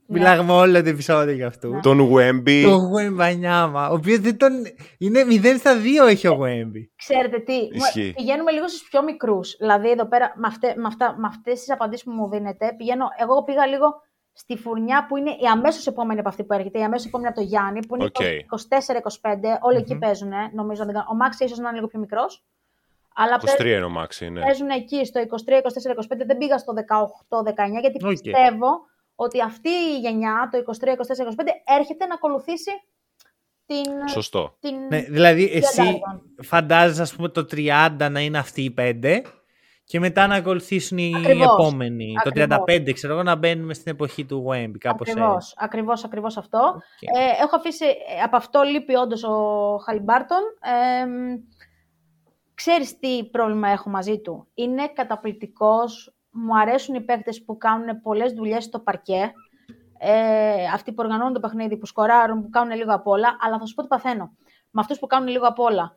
μιλάγαμε όλο το επεισόδιο για αυτού. Ναι. Τον Γουέμπι. Το Γουεμπανιάμα, ο οποίος δεν τον. Είναι 0 στα 2 έχει ο Γουέμπι. Ξέρετε τι, μου- Ισχύει. πηγαίνουμε λίγο στους πιο μικρούς. Δηλαδή εδώ πέρα με, αυτέ, με, αυτά, με αυτές τις απαντήσεις που μου δίνετε, πηγαίνω, εγώ πήγα λίγο στη φουρνιά που είναι η αμέσως επόμενη από αυτή που έρχεται, η αμέσως επόμενη από το Γιάννη, που είναι Οκ. 24-25, ολοι εκεί παίζουν, νομίζω. αν δεν κάνω- Ο Μάξ ίσως να είναι λίγο πιο μικρός. Αλλά 23 είναι ο Μάξεϊ, ναι. παίζουν εκεί στο 23-24-25, δεν πήγα στο 18-19, γιατί Οκ. πιστεύω ότι αυτή η γενιά, το 23-24-25, έρχεται να ακολουθήσει την... Σωστό. Την... Ναι, δηλαδή εσύ Τριάντα. φαντάζεσαι ας πούμε το 30 να είναι αυτοί οι πέντε και μετά να ακολουθήσουν οι Ακριβώς. επόμενοι. Ακριβώς. Το 35 ξέρω εγώ να μπαίνουμε στην εποχή του Wemby κάπως Ακριβώς, έτσι. ακριβώς, ακριβώς αυτό. Οκ. Ε, έχω αφήσει, ε, από αυτό λείπει όντως ο Χαλιμπάρτον. Ε, μ, ξέρεις τι πρόβλημα έχω μαζί του; Είναι καταπληκτικός, μου αρέσουν οι παίκτες που κάνουν πολλές δουλειές στο παρκέ. Ε, αυτοί που οργανώνουν το παιχνίδι, που σκοράρουν, που κάνουν λίγο απ' όλα. Αλλά θα σου πω τι παθαίνω. Με αυτούς που κάνουν λίγο απ' όλα.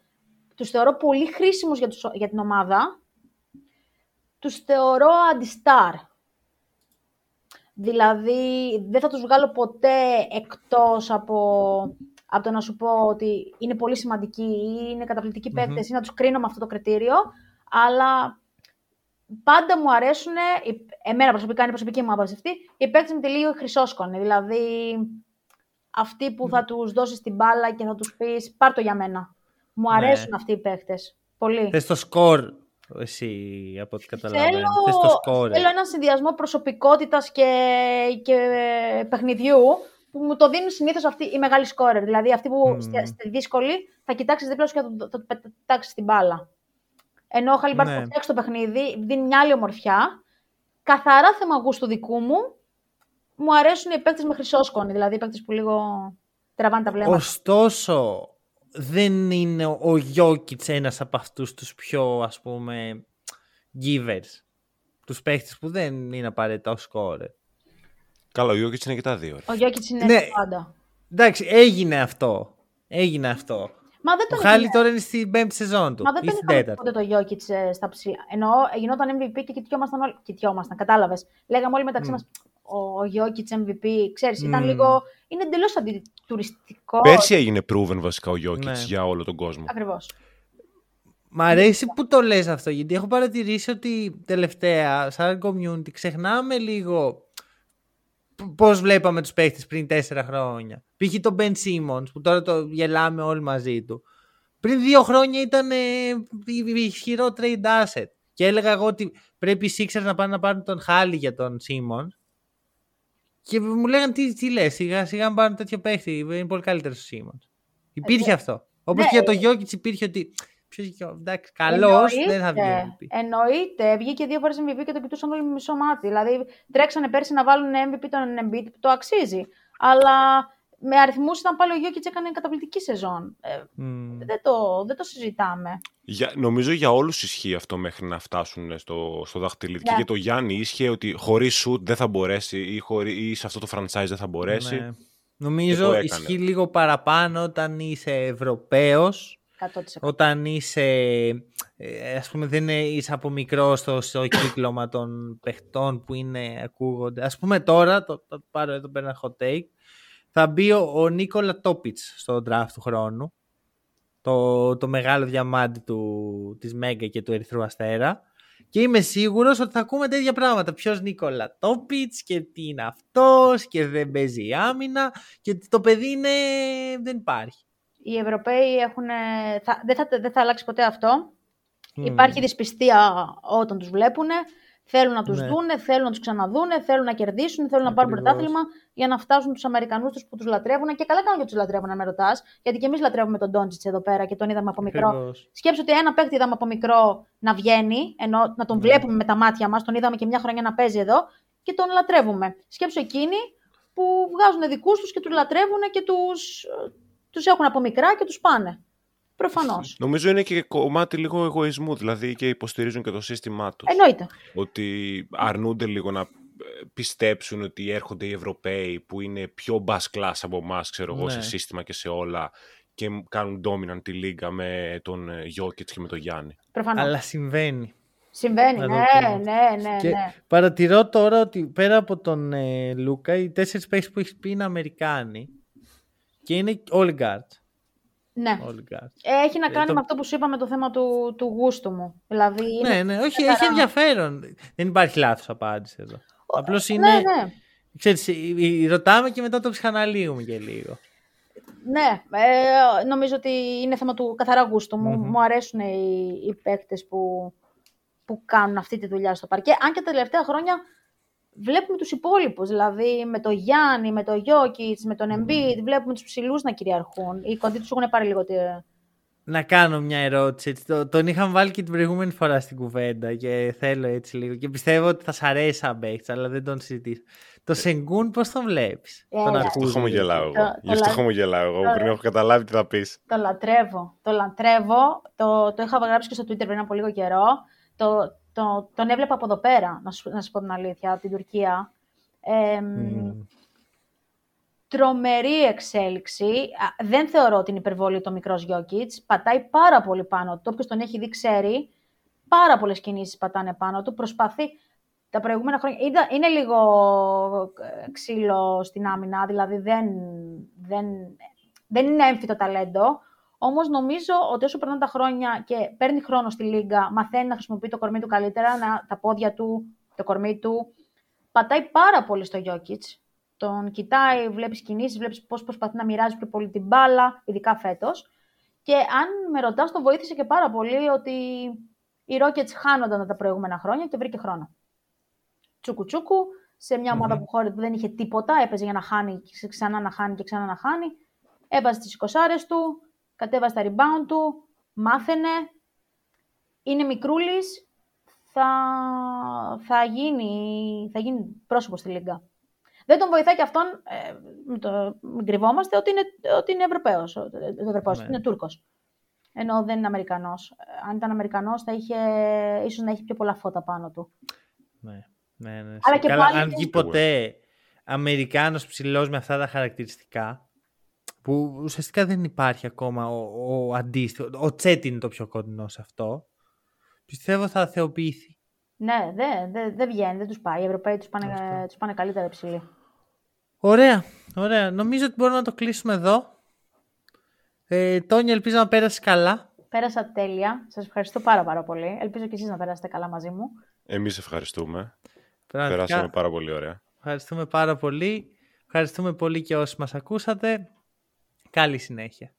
Τους θεωρώ πολύ χρήσιμους για, τους, για την ομάδα. Τους θεωρώ αντιστάρ. Δηλαδή, δεν θα τους βγάλω ποτέ εκτός από, από το να σου πω ότι είναι πολύ σημαντικοί ή είναι καταπληκτικοί παίκτες ή να τους κρίνω με αυτό το κριτήριο, αλλά πάντα μου αρέσουν, οι- εμένα προσωπικά είναι η προσωπική μου άποψη αυτή, οι παίκτες με τη λίγο χρυσόσκονη. Δηλαδή, αυτοί που θα τους δώσεις την μπάλα και θα τους πεις πάρ' το για μένα. Μου αρέσουν αυτοί οι παίκτες. Πολύ. Θες το σκορ εσύ από ό,τι καταλαβαίνω. Θέλω, Θες το σκορ. θέλω έναν συνδυασμό προσωπικότητας και, και παιχνιδιού που μου το δίνουν συνήθως αυτοί οι μεγάλοι σκόρερ. Δηλαδή αυτοί που Μμμ. στη, στη δύσκολη θα κοιτάξεις δίπλα σου και θα, του- θα του πετάξει την μπάλα. Ενώ ο Χαλιμπάρτ Ναι. θα φτιάξει το παιχνίδι, δίνει μια άλλη ομορφιά. Καθαρά θέμα γούστου δικού μου, μου αρέσουν οι παίκτες με χρυσόσκονη, δηλαδή οι παίκτες που λίγο τραβάνε τα βλέμματα. Ωστόσο, δεν είναι ο Γιώκητς ένας από αυτούς τους πιο, ας πούμε, givers. Τους παίχτες που δεν είναι απαραίτητα ο σκόρε. Καλά, ο Γιώκητς είναι και τα δύο. ρε. Ο Γιώκητς είναι Ναι. πάντα. Εντάξει, έγινε αυτό. Έγινε αυτό. Μα δεν Ο τον Χάλι τώρα είναι στην πέμπτη σεζόν του. Μα δεν ή τον στην είχαμε τέταρτη. ποτέ το Γιώκητ στα ψηλά. Εννοώ, γινόταν MVP και κοιτιόμασταν όλοι. Κοιτιόμασταν, κατάλαβες. Λέγαμε όλοι μεταξύ Μμ. μας, Ο Γιώκητ MVP, ξέρεις, ήταν Μμ. λίγο. Είναι εντελώς αντιτουριστικό. Πέρσι έγινε proven βασικά ο Γιώκητς Ναι. για όλο τον κόσμο. Ακριβώς. Μ' αρέσει που το λες αυτό, γιατί έχω παρατηρήσει ότι τελευταία, σαν community, ξεχνάμε λίγο π- πώς βλέπαμε τους παίχτες πριν τέσσερα χρόνια. Π.χ. τον Ben Simmons, που τώρα το γελάμε όλοι μαζί του. Πριν δύο χρόνια ήταν ε, η- η- ισχυρό trade asset. Και έλεγα εγώ ότι πρέπει οι Sixers να πάνε να πάρουν τον Χάλι για τον Simmons. Και μου λέγανε τι, τι λες, σιγά σιγά να πάρουν τέτοιο παίχτη, είναι πολύ καλύτερο ο Simmons. Υπήρχε αυτό. Όπως ναι, και για το ε, Γιώκητς υπήρχε ότι ποιος είχε- εντάξει, καλός δεν θα βγει MVP. Εννοείται. Βγήκε δύο φορές MVP και το κοιτούσαν όλοι με μισό μάτι. Δηλαδή, τρέξανε πέρσι να βάλουν MVP τον Embiid που το αξίζει. Αλλά με αριθμούς ήταν πάλι ο Γιώκητς έκανε καταπληκτική σεζόν. Ε, Μμμ. δεν, το, δεν το συζητάμε. Για, νομίζω για όλους ισχύει αυτό μέχρι να φτάσουν στο, στο δαχτυλίδι. Και Ναι. για το Γιάννη ίσχυε ότι χωρίς σουτ δεν θα μπορέσει ή, χωρί, ή σε αυτό το franchise δεν θα μπορέσει. Ναι. Και Νομίζω το έκανε. ισχύει λίγο παραπάνω όταν είσαι Ευρωπαίος, 100%. όταν είσαι, ε, ας πούμε, δεν είναι- είσαι από μικρό στο, στο κύκλωμα των παιχτών που είναι, ακούγονται. Ας πούμε τώρα, το, το πάρω εδώ πέρα ένα hot take, θα μπει ο, ο Νίκολα Τόπιτς στο draft του χρόνου, το, το μεγάλο διαμάντι του, της Μέγκα και του Ερυθρού Αστέρα. Και είμαι σίγουρος ότι θα ακούμε τέτοια πράγματα. Ποιος Νίκολα Τόπιτς και τι είναι αυτός και δεν παίζει άμυνα και ότι το παιδί είναι... δεν υπάρχει. Οι Ευρωπαίοι έχουν. Θα, δεν, θα, δεν θα αλλάξει ποτέ αυτό. Μμμ. Υπάρχει δυσπιστία όταν τους βλέπουν. Θέλουν να τους Ναι. δούνε, θέλουν να τους ξαναδούνε, θέλουν να κερδίσουν, θέλουν να πάρουν Ακριβώς. πρωτάθλημα για να φτάσουν τους Αμερικανούς τους που τους λατρεύουν. Και καλά κάνουν και τους λατρεύουν, να με ρωτάς. Γιατί και εμείς λατρεύουμε τον Ντόντζιτς εδώ πέρα και τον είδαμε από μικρό. Ακριβώς. Σκέψου ότι ένα παίκτη είδαμε από μικρό να βγαίνει, ενώ να τον Ναι. βλέπουμε με τα μάτια μας, τον είδαμε και μια χρονιά να παίζει εδώ και τον λατρεύουμε. Σκέψου εκείνοι που βγάζουν δικούς τους και τους λατρεύουν και τους, τους έχουν από μικρά και τους πάνε. Προφανώς. Νομίζω είναι και κομμάτι λίγο εγωισμού, δηλαδή και υποστηρίζουν και το σύστημά τους. Εννοείται. Ότι αρνούνται λίγο να ε, πιστέψουν ότι έρχονται οι Ευρωπαίοι που είναι πιο bass class από εμάς, ξέρω εγώ, Ναι. σε σύστημα και σε όλα και κάνουν dominant τη λίγα με τον Γιώκητς και με τον Γιάννη. Προφανώς. Αλλά συμβαίνει. Συμβαίνει, Να ναι, το πούμε. ναι, ναι, Και ναι. παρατηρώ τώρα ότι πέρα από τον ε, Λούκα, οι τέσσερις παίκτες που έχεις πει είναι Αμερικάνοι. Και είναι όλοι guards. Ναι. Όλοι guards. Ε, Έχει να Ε, κάνει το- με αυτό που σου είπα με το θέμα του, του γούστου μου. Δηλαδή, είναι Ναι, ναι, όχι, καθαρά- έχει ενδιαφέρον. Δεν υπάρχει λάθος απάντηση εδώ. Απλώς είναι, Ναι, ναι. ξέρεις, ε, ε, ρωτάμε και μετά το ψυχαναλύουμε και λίγο. Ναι, ε, νομίζω ότι είναι θέμα του καθαρά γούστου μου. Μμμ. Μου αρέσουν οι, οι παίκτες που, που κάνουν αυτή τη δουλειά στο παρκέ. Αν και τα τελευταία χρόνια βλέπουμε τους υπόλοιπους, δηλαδή με το Γιάννη, με το Γιώκητς, με τον Embiid, βλέπουμε τους ψηλούς να κυριαρχούν. Οι κοντοί τους έχουν πάρει λίγο να κάνω μια ερώτηση. Έτσι. τον είχαμε βάλει και την προηγούμενη φορά στην κουβέντα και θέλω έτσι λίγο. Και πιστεύω ότι θα σ' αρέσει σαν παίχτη, αλλά δεν τον συζητήσω. Το Σενγκούν πώς τον βλέπεις; Ε, τον Γι' αυτό χαμογελάω εγώ. Γι' αυτό χαμογελάω εγώ πριν έχω καταλάβει τι θα πεις. Το λατρεύω. Το λατρεύω. Το, το είχα γράψει και στο Twitter πριν από λίγο καιρό. Το, το, τον έβλεπα από εδώ πέρα, να σου, να σου πω την αλήθεια, από την Τουρκία. Ε, mm τρομερή εξέλιξη. Δεν θεωρώ ότι είναι υπερβολή το μικρός Γιώκητς. Πατάει πάρα πολύ πάνω του. Όποιος τον έχει δει, ξέρει. Πάρα πολλές κινήσεις πατάνε πάνω του. Προσπαθεί τα προηγούμενα χρόνια. Είναι λίγο ε, ξύλο στην άμυνα, δηλαδή δεν, δεν, δεν είναι έμφυτο ταλέντο. Όμως νομίζω ότι όσο περνάνε τα χρόνια και παίρνει χρόνο στη λίγα, μαθαίνει να χρησιμοποιεί το κορμί του καλύτερα, να, τα πόδια του, το κορμί του. Πατάει πάρα πολύ στο Γιώκητ τον κοιτάει, βλέπεις κινήσεις, βλέπεις πώς προσπαθεί να μοιράζει πιο πολύ την μπάλα, ειδικά φέτος. Και αν με ρωτάς, τον βοήθησε και πάρα πολύ ότι οι Rockets χάνονταν τα προηγούμενα χρόνια και βρήκε χρόνο. Τσούκου τσούκου, σε μια ομάδα που χώρε που δεν είχε τίποτα, έπαιζε για να χάνει, ξανά να χάνει και ξανά να χάνει. Έβαζε τις 20 του, κατέβασε τα rebound του, μάθαινε. Είναι μικρούλης, θα, θα, γίνει, θα γίνει πρόσωπο στη Λίγκα. Δεν τον βοηθάει και αυτόν, ε, το, μην κρυβόμαστε, ότι είναι, ότι είναι Ευρωπαίος, Ευρωπαίος ναι. είναι Τούρκος. Ενώ δεν είναι Αμερικανός. Αν ήταν Αμερικανός θα είχε, ίσως να έχει πιο πολλά φώτα πάνω του. Ναι, ναι, ναι. Αλλά και Καλά, πάλι... αν βγει ποτέ Αμερικάνος ψηλός με αυτά τα χαρακτηριστικά, που ουσιαστικά δεν υπάρχει ακόμα ο, ο αντίστοιχο. Ο Τσέτ είναι το πιο κοντινό σε αυτό. Πιστεύω θα θεοποιηθεί. Ναι, δεν δε, δε βγαίνει, δεν τους πάει. Οι Ευρωπαίοι τους πάνε, τους πάνε καλύτερα υψηλή. Ωραία, ωραία. Νομίζω ότι μπορούμε να το κλείσουμε εδώ. Ε, Τόνια, ελπίζω να πέρασες καλά. Πέρασα τέλεια. Σας ευχαριστώ πάρα πάρα πολύ. Ελπίζω και εσείς να περάσετε καλά μαζί μου. Εμείς ευχαριστούμε. Πραγματικά. Περάσαμε πάρα πολύ ωραία. Ευχαριστούμε πάρα πολύ. Ευχαριστούμε πολύ και όσοι μας ακούσατε. Καλή συνέχεια.